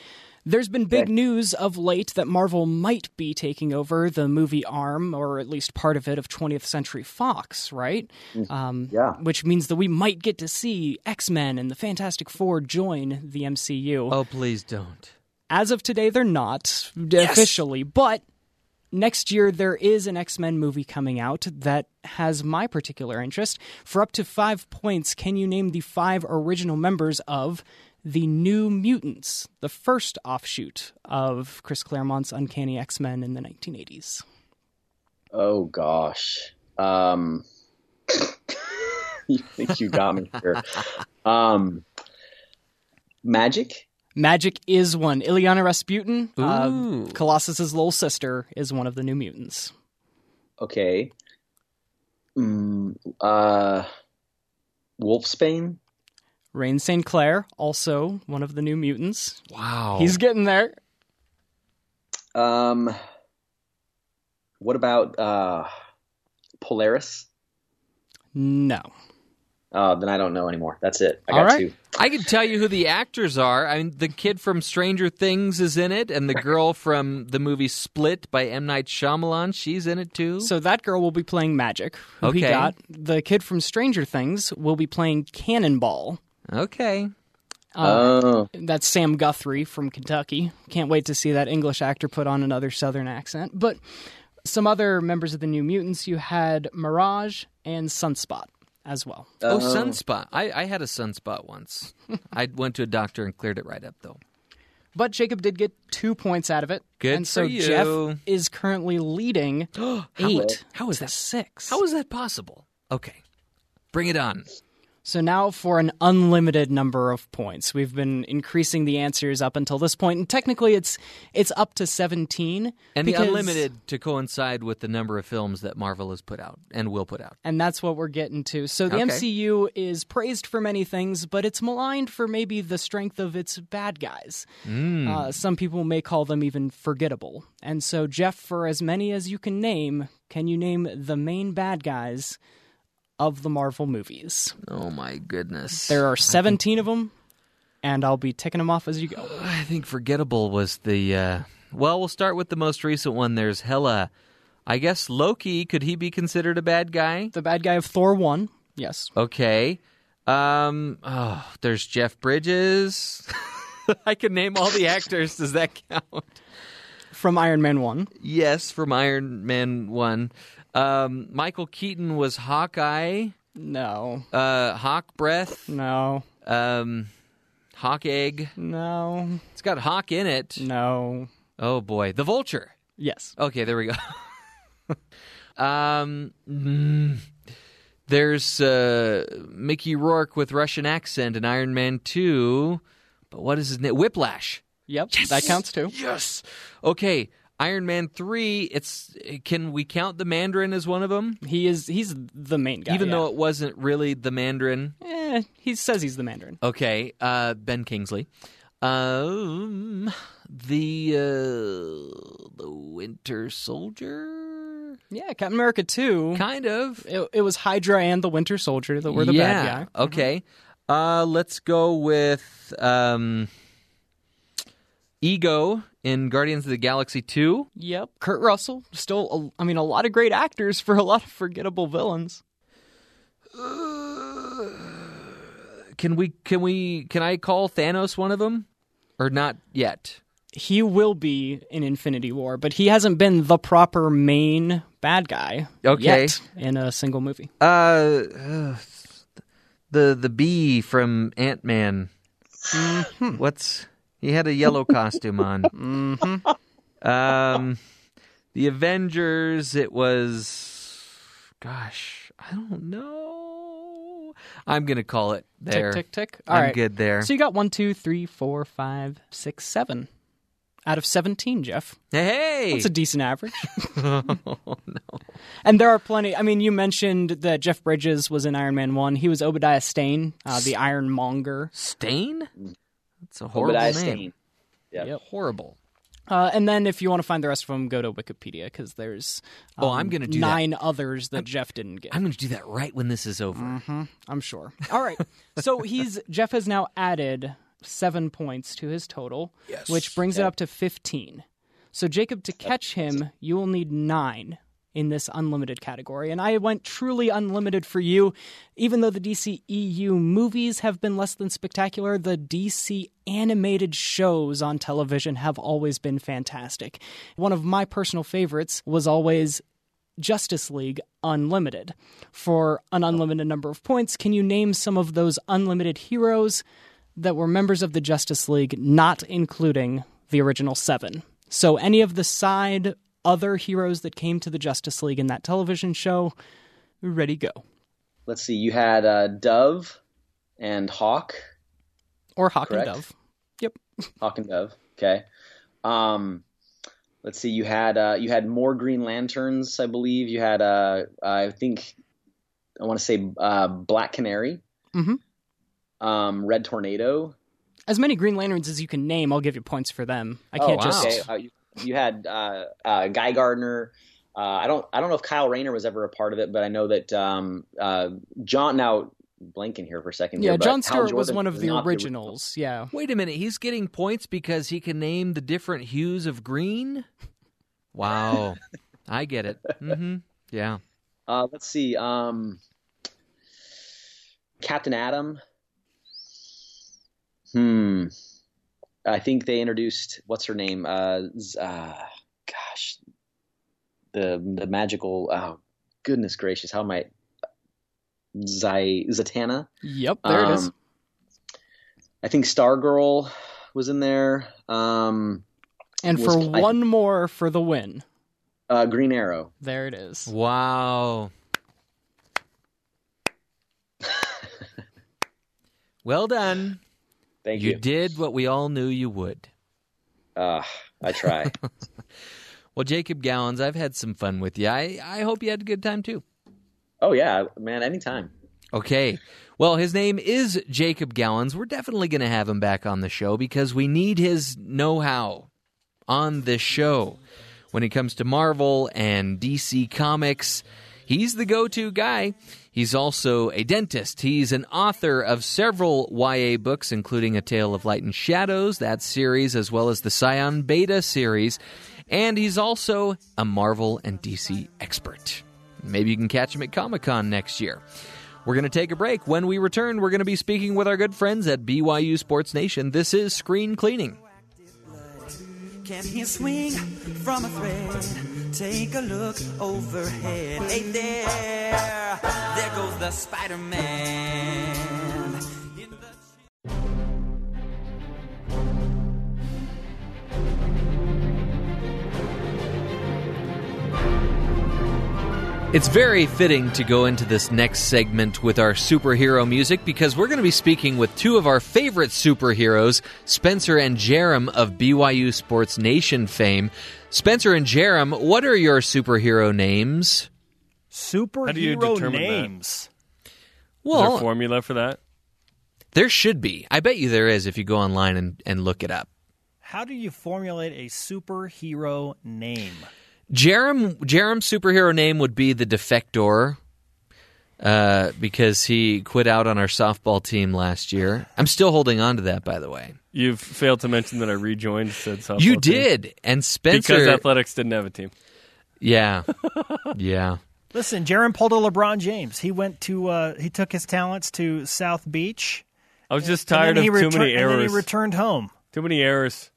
There's been big Okay. news of late that Marvel might be taking over the movie arm, or at least part of it, of 20th Century Fox, right? Um, Yeah. Which means that we might get to see X Men and the Fantastic Four join the MCU. oh, please don't. As of today, they're not officially, but next year there is an X Men movie coming out that has my particular interest. For up to five points, can you name the five original members of the New Mutants, the first offshoot of Chris Claremont's Uncanny X Men in the 1980s? Oh gosh. Um, <laughs> you think you got me here? Um, Magic. Magic is one. Illyana Rasputin, uh, Colossus's little sister, is one of the New Mutants. Okay. Mm, uh, Wolfsbane. Rahne Sinclair, also one of the New Mutants. Wow. He's getting there. Um, what about uh, Polaris? No. Uh, then I don't know anymore. That's it. I All got right. two. I can tell you who the actors are. I mean, the kid from Stranger Things is in it, and the girl from the movie Split by M. Night Shyamalan, she's in it too. So that girl will be playing Magic. Who he Okay. got. The kid from Stranger Things will be playing Cannonball. okay. Uh, oh, That's Sam Guthrie from Kentucky. Can't wait to see that English actor put on another Southern accent. But some other members of the New Mutants, you had Mirage and Sunspot as well. Oh, Oh. sunspot. I, I had a sunspot once. <laughs> I went to a doctor and cleared it right up, though. But Jacob did get two points out of it. Good and so for you. Jeff is currently leading <gasps> eight. How is to that? six? How is that possible? Okay. Bring it on. So now for an unlimited number of points. We've been increasing the answers up until this point, and technically it's it's up to seventeen. And because- the unlimited to coincide with the number of films that Marvel has put out and will put out. And that's what we're getting to. So the Okay. MCU is praised for many things, but it's maligned for maybe the strength of its bad guys. Mm. Uh, some people may call them even forgettable. And so, Jeff, for as many as you can name, can you name the main bad guys of the Marvel movies? Oh my goodness. There are 17 of them, and I'll be ticking them off as you go. I think forgettable was the. Uh, well, we'll start with the most recent one. There's Hela. I guess Loki. Could he be considered a bad guy? The bad guy of Thor 1, yes. Okay. Um. Oh, there's Jeff Bridges. <laughs> I can name all the actors. Does that count? From Iron Man 1. Yes, from Iron Man One. Um, Michael Keaton was Hawkeye. No. Uh, Hawk Breath. No. Um, Hawk Egg. No. It's got Hawk in it. No. Oh boy, the Vulture. Yes. Okay, there we go. <laughs> um, mm, there's uh, Mickey Rourke with Russian accent in Iron Man Two, but what is his name? Whiplash. Yep, that counts too. Yes. Okay, Iron Man Three. It's can we count the Mandarin as one of them? He is he's the main guy. Even yeah. though it wasn't really the Mandarin. Eh, he says he's the Mandarin. Okay, uh, Ben Kingsley. Um, the uh, the Winter Soldier. Yeah, Captain America 2. Kind of. It, it was Hydra and the Winter Soldier that were the yeah. bad guy. Okay. Uh, let's go with um, Ego in Guardians of the Galaxy 2. Yep. Kurt Russell. Still, a, I mean, a lot of great actors for a lot of forgettable villains. Can we? Can we? Can I call Thanos one of them, or not yet? He will be in Infinity War, but he hasn't been the proper main bad guy Okay. yet in a single movie. Uh, uh, the the bee from Ant Man. What's he had a yellow costume on? Mm-hmm. Um, the Avengers. It was, gosh, I don't know. I'm gonna call it there. Tick, tick, tick. All I'm right. good there. So you got one, two, three, four, five, six, seven out of 17, Jeff. Hey, That's a decent average. <laughs> oh, no. And there are plenty. I mean, you mentioned that Jeff Bridges was in Iron Man 1. He was Obadiah Stane, uh, the Ironmonger. Stane? That's a horrible Obadiah name. Stane. Yeah. Yep. Horrible. Uh, and then if you want to find the rest of them, go to Wikipedia because there's um, Oh, I'm gonna do that. nine others that Jeff didn't get. I'm gonna do that right when this is over. hmm I'm sure. All right. so he's <laughs> Jeff has now added seven points to his total, which brings it up to 15. So Jacob, to catch him, you will need nine in this unlimited category. And I went truly unlimited for you. Even though the DC EU movies have been less than spectacular, the DC animated shows on television have always been fantastic. One of my personal favorites was always Justice League Unlimited. For an unlimited number of points, can you name some of those unlimited heroes that were members of the Justice League, not including the original seven? So, any of the side other heroes that came to the Justice League in that television show, ready go. Let's see. You had uh, Dove and Hawk. Or Hawk Correct. and Dove. Yep. <laughs> Hawk and Dove. Okay. Um, let's see. You had uh, you had more Green Lanterns, I believe. You had uh, I think I want to say uh, Black Canary, hmm um, Red Tornado. As many Green Lanterns as you can name, I'll give you points for them. I Oh, can't just. okay. You, you had uh, uh, Guy Gardner. Uh, I don't I don't know if Kyle Rayner was ever a part of it, but I know that um, uh, John. Now blanking here for a second. Yeah, here, John Stewart was one of the not originals. Yeah. Wait a minute, he's getting points because he can name the different hues of green? Wow. <laughs> I get it. Mm-hmm. Yeah. Uh, let's see. Um, Captain Atom. Hmm. I think they introduced what's her name? Uh, uh gosh, the the magical. Oh, goodness gracious! How am I? Zai Zatanna. Yep, there it is. Um, I think Stargirl was in there. Um, And was- for I- one more for the win. uh, Green Arrow. There it is. Wow. <laughs> well done. Thank you you. did what we all knew you would. Uh, I try. <laughs> Well, Jacob Gowans, I've had some fun with you. I, I hope you had a good time too. oh yeah, man. Anytime. Okay. Well, his name is Jacob Gowans. We're definitely going to have him back on the show because we need his know how on this show. When it comes to Marvel and DC Comics, he's the go to guy. He's also a dentist. He's an author of several YA books, including A Tale of Light and Shadows, that series, as well as the Psion Beta series. And he's also a Marvel and DC expert. Maybe you can catch him at Comic Con next year. We're going to take a break. When we return, we're going to be speaking with our good friends at BYU Sports Nation. This is Screen Cleaning. Can he swing from a thread? Take a look overhead. Hey there, there goes the Spider Man. It's very fitting to go into this next segment with our superhero music because we're going to be speaking with two of our favorite superheroes, Spencer and Jarom of BYU Sports Nation fame. Spencer and Jarom, what are your superhero names? Superhero How do you determine names. Is there Well, a formula for that? there should be. I bet you there is if you go online and, and look it up. How do you formulate a superhero name? Jarom Jarom's superhero name would be the Defector. Uh, because he quit out on our softball team last year. I'm still holding on to that, by the way. You've failed to mention that I rejoined said softball. You team. did, and Spencer. because athletics didn't have a team. Yeah, yeah. Listen, Jarom pulled a LeBron James. He went to uh, he took his talents to South Beach. I was just tired of he too retur- many And then errors. he returned home. Too many errors.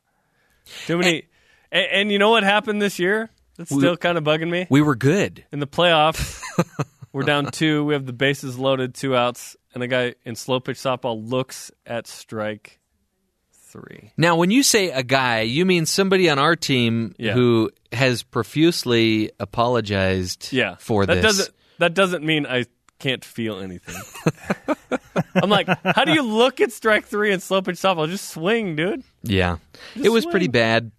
Too many. And, and you know what happened this year? That's We- still kind of bugging me. We were good. In the playoffs, <laughs> we're down two. We have the bases loaded, two outs, and the guy in slow pitch softball looks at strike three. Now, when you say a guy, you mean somebody on our team Yeah. who has profusely apologized Yeah, for that this. Doesn't, that doesn't mean I can't feel anything. <laughs> I'm like, how do you look at strike three in slow pitch softball? Just swing, dude. Yeah, Just it was pretty bad.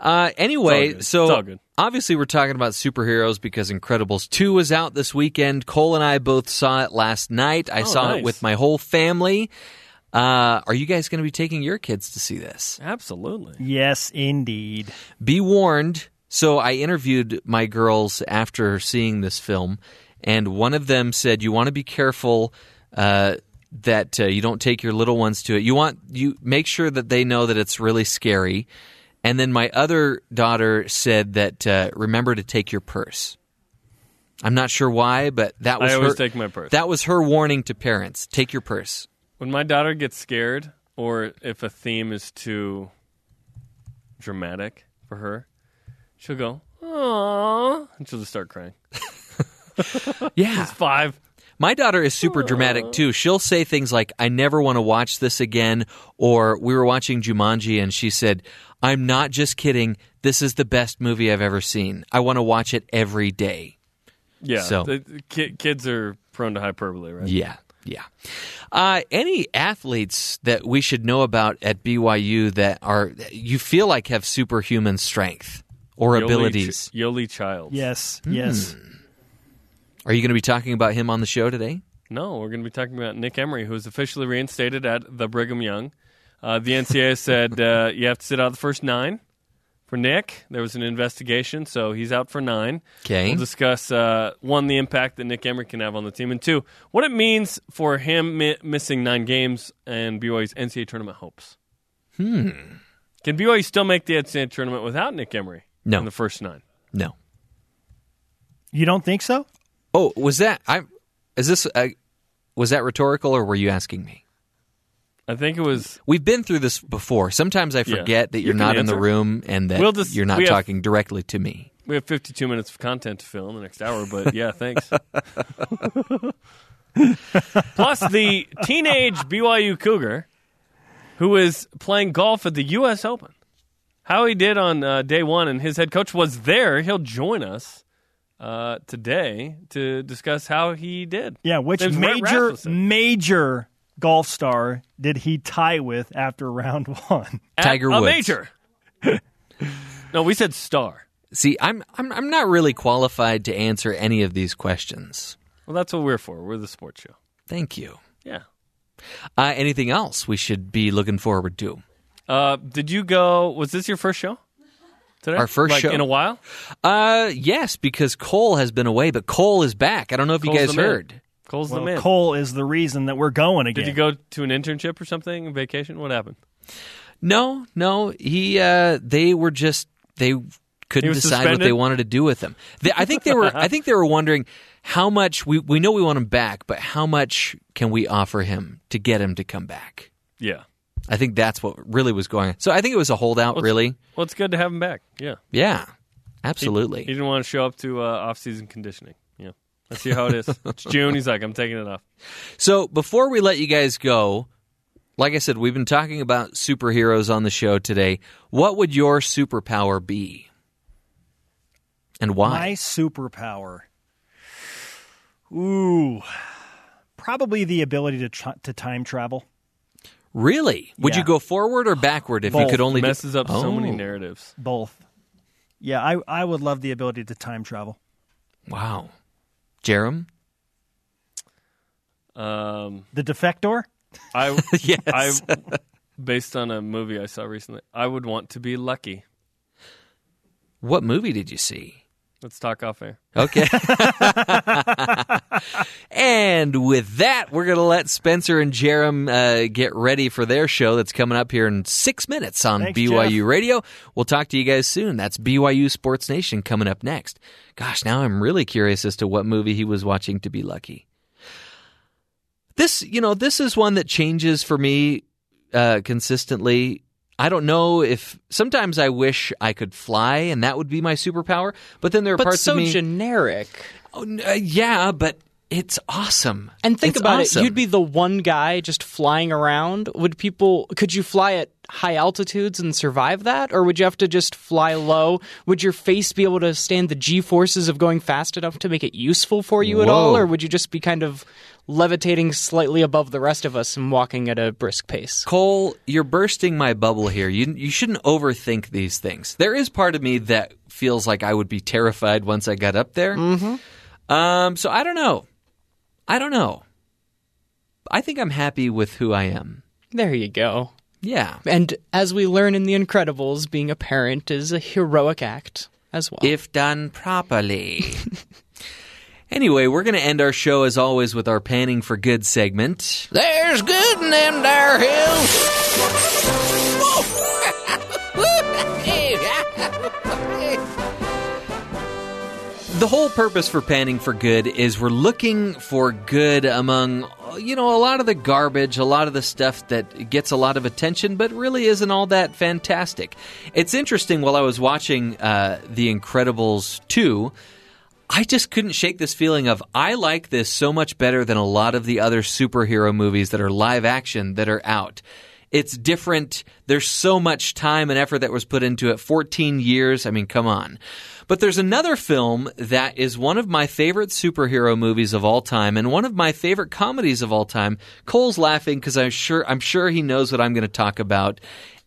Uh, anyway, It's all good. so It's all good. obviously we're talking about superheroes because Incredibles two was out this weekend. Cole and I both saw it last night. I Oh, saw nice. it with my whole family. Uh, are you guys going to be taking your kids to see this? Absolutely. Yes, indeed. Be warned. So I interviewed my girls after seeing this film, and one of them said, "You want to be careful uh, that uh, you don't take your little ones to it. You want you make sure that they know that it's really scary." And then my other daughter said that uh, remember to take your purse. I'm not sure why, but that was I always her, take my purse. That was her warning to parents: take your purse. When my daughter gets scared, or if a theme is too dramatic for her, she'll go, "Aww," and she'll just start crying. <laughs> Yeah. She's five. My daughter is super dramatic too. She'll say things like, I never want to watch this again. Or we were watching Jumanji and she said, I'm not just kidding. This is the best movie I've ever seen. I want to watch it every day. Yeah. So- the, the ki- kids are prone to hyperbole, right? Yeah. Yeah. Uh, any athletes that we should know about at BYU that are you feel like have superhuman strength or Yoeli abilities? Ch- Yoeli Child. Yes, Hmm. yes. Are you going to be talking about him on the show today? No, we're going to be talking about Nick Emery, who was officially reinstated at the Brigham Young. Uh, the NCAA said uh, you have to sit out the first nine. For Nick, there was an investigation, so he's out for nine. Okay. We'll discuss uh, one, the impact that Nick Emery can have on the team, and two, what it means for him mi- missing nine games and BYU's NCAA tournament hopes. Hmm. Can BYU still make the NCAA tournament without Nick Emery? No. In the first nine. No. You don't think so? Oh, was that I? Is this uh, was that rhetorical or were you asking me? I think it was. We've been through this before. Sometimes I Yeah. forget that You you're can not in the room and that We'll just- you're not we have- talking directly to me. We have 52 minutes of content to fill in the next hour, but yeah, thanks. <laughs> Plus, the teenage BYU Cougar who is playing golf at the U.S. Open. How he did on uh, day one, and his head coach was there. He'll join us uh, today to discuss how he did. Yeah, which Name's major major golf star did he tie with after round <laughs> one? At a major. <laughs> no, we said star. See, I'm I'm I'm not really qualified to answer any of these questions. Well, that's what we're for. We're the sports show. Thank you. Yeah. Uh, anything else we should be looking forward to? Uh, did you go? Was this your first show today? Our first Like, show in a while. Uh, yes, because Cole has been away, but Cole is back. I don't know if Cole's you guys the man. heard. Cole's Well, the man. Cole is the reason that we're going again. Did you go to an internship or something? Vacation? What happened? No, no. He, uh, they were just they couldn't He was decide what they wanted to do with him. They, I think they were. I think they were wondering how much we we know we want him back, but how much can we offer him to get him to come back? Yeah. I think that's what really was going on. So I think it was a holdout, Well, really. Well, it's good to have him back. Yeah. Yeah, absolutely. He, he didn't want to show up to uh, off-season conditioning. Yeah. I see how it is. it's June. He's like, I'm taking it off. So before we let you guys go, like I said, we've been talking about superheroes on the show today. What would your superpower be? And why? My superpower. Ooh, probably the ability to tr- to time travel. Really? Would Yeah. you go forward or backward if you Both. could only do- Messes up so many Oh. narratives. Both. Yeah, I I would love the ability to time travel. Wow. Jarom? Um, The defector. I <laughs> Yes. I based on a movie I saw recently. I would want to be lucky. What movie did you see? Let's talk off air. Okay. <laughs> and with that, we're going to let Spencer and Jarom uh, get ready for their show that's coming up here in six minutes on Thanks, BYU Jeff. Radio. We'll talk to you guys soon. That's BYU Sports Nation coming up next. Gosh, now I'm really curious as to what movie he was watching to be lucky. This, you know, this is one that changes for me uh, consistently. I don't know if sometimes I wish I could fly and that would be my superpower, but then there are But parts so of me. generic. Oh, uh, yeah, but it's awesome. And think It's about awesome. it. You'd be the one guy just flying around. Would people could you fly at high altitudes and survive that? Or would you have to just fly low? Would your face be able to stand the G forces of going fast enough to make it useful for you at all? Or would you just be kind of levitating slightly above the rest of us and walking at a brisk pace? Cole, you're bursting my bubble here. You you shouldn't overthink these things. There is part of me that feels like I would be terrified once I got up there. Mm-hmm. Um, so I don't know. I don't know. I think I'm happy with who I am. There you go. Yeah. And as we learn in The Incredibles, being a parent is a heroic act as well. If done properly. <laughs> anyway, we're going to end our show as always with our panning for good segment. There's good in them there hills. The whole purpose for panning for good is we're looking for good among, you know, a lot of the garbage, a lot of the stuff that gets a lot of attention, but really isn't all that fantastic. It's interesting while I was watching uh, The Incredibles 2. I just couldn't shake this feeling of I like this so much better than a lot of the other superhero movies that are live action that are out. It's different. There's so much time and effort that was put into it. 14 years. I mean, come on. But there's another film that is one of my favorite superhero movies of all time and one of my favorite comedies of all time. Cole's laughing because I'm sure I'm sure he knows what I'm going to talk about.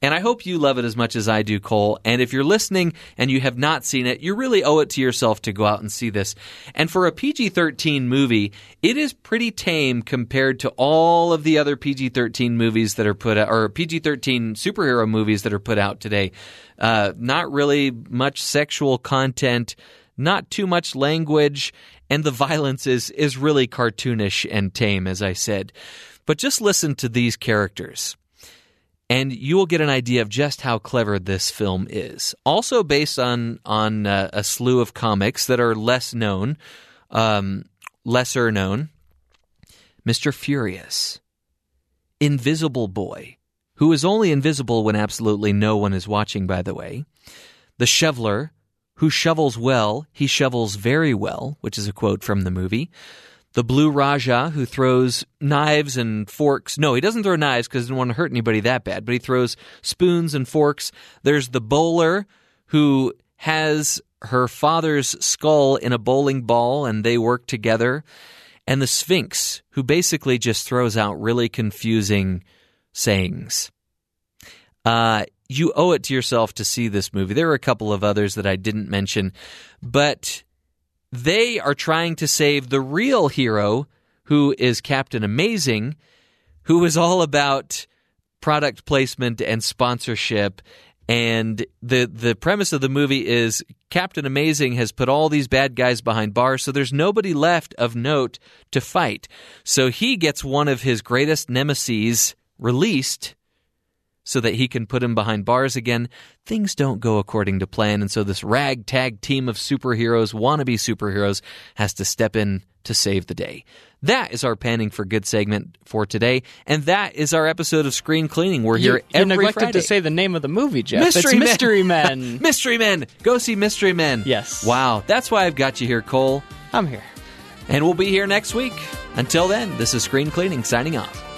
And I hope you love it as much as I do, Cole. And if you're listening and you have not seen it, you really owe it to yourself to go out and see this. And for a PG 13 movie, it is pretty tame compared to all of the other PG 13 movies that are put out, or PG 13 superhero movies that are put out today. Uh, not really much sexual content, not too much language, and the violence is, is really cartoonish and tame, as I said. But just listen to these characters and you will get an idea of just how clever this film is. Also based on on uh, a slew of comics that are less known, um, lesser known. Mister Furious, Invisible Boy, who is only invisible when absolutely no one is watching. By the way, the Shoveler, who shovels well, he shovels very well, which is a quote from the movie the Blue Raja who throws knives and forks. No, he doesn't throw knives because he doesn't want to hurt anybody that bad, but he throws spoons and forks. There's the bowler who has her father's skull in a bowling ball and they work together. And the Sphinx who basically just throws out really confusing sayings. Uh, you owe it to yourself to see this movie. There are a couple of others that I didn't mention, but they are trying to save the real hero, who is Captain Amazing, who is all about product placement and sponsorship. And the the premise of the movie is Captain Amazing has put all these bad guys behind bars, so there's nobody left of note to fight. So he gets one of his greatest nemesis released so that he can put him behind bars again. Things don't go according to plan, and so this ragtag team of superheroes, wannabe superheroes, has to step in to save the day. That is our panning for good segment for today, and that is our episode of Screen Cleaning. We're here you, you every neglected Friday. to say the name of the movie, Jeff. Mystery it's Men. Mystery <laughs> Men. Mystery Men. Go see Mystery Men. Yes. Wow, that's why I've got you here, Cole. I'm here. And we'll be here next week. Until then, this is Screen Cleaning signing off.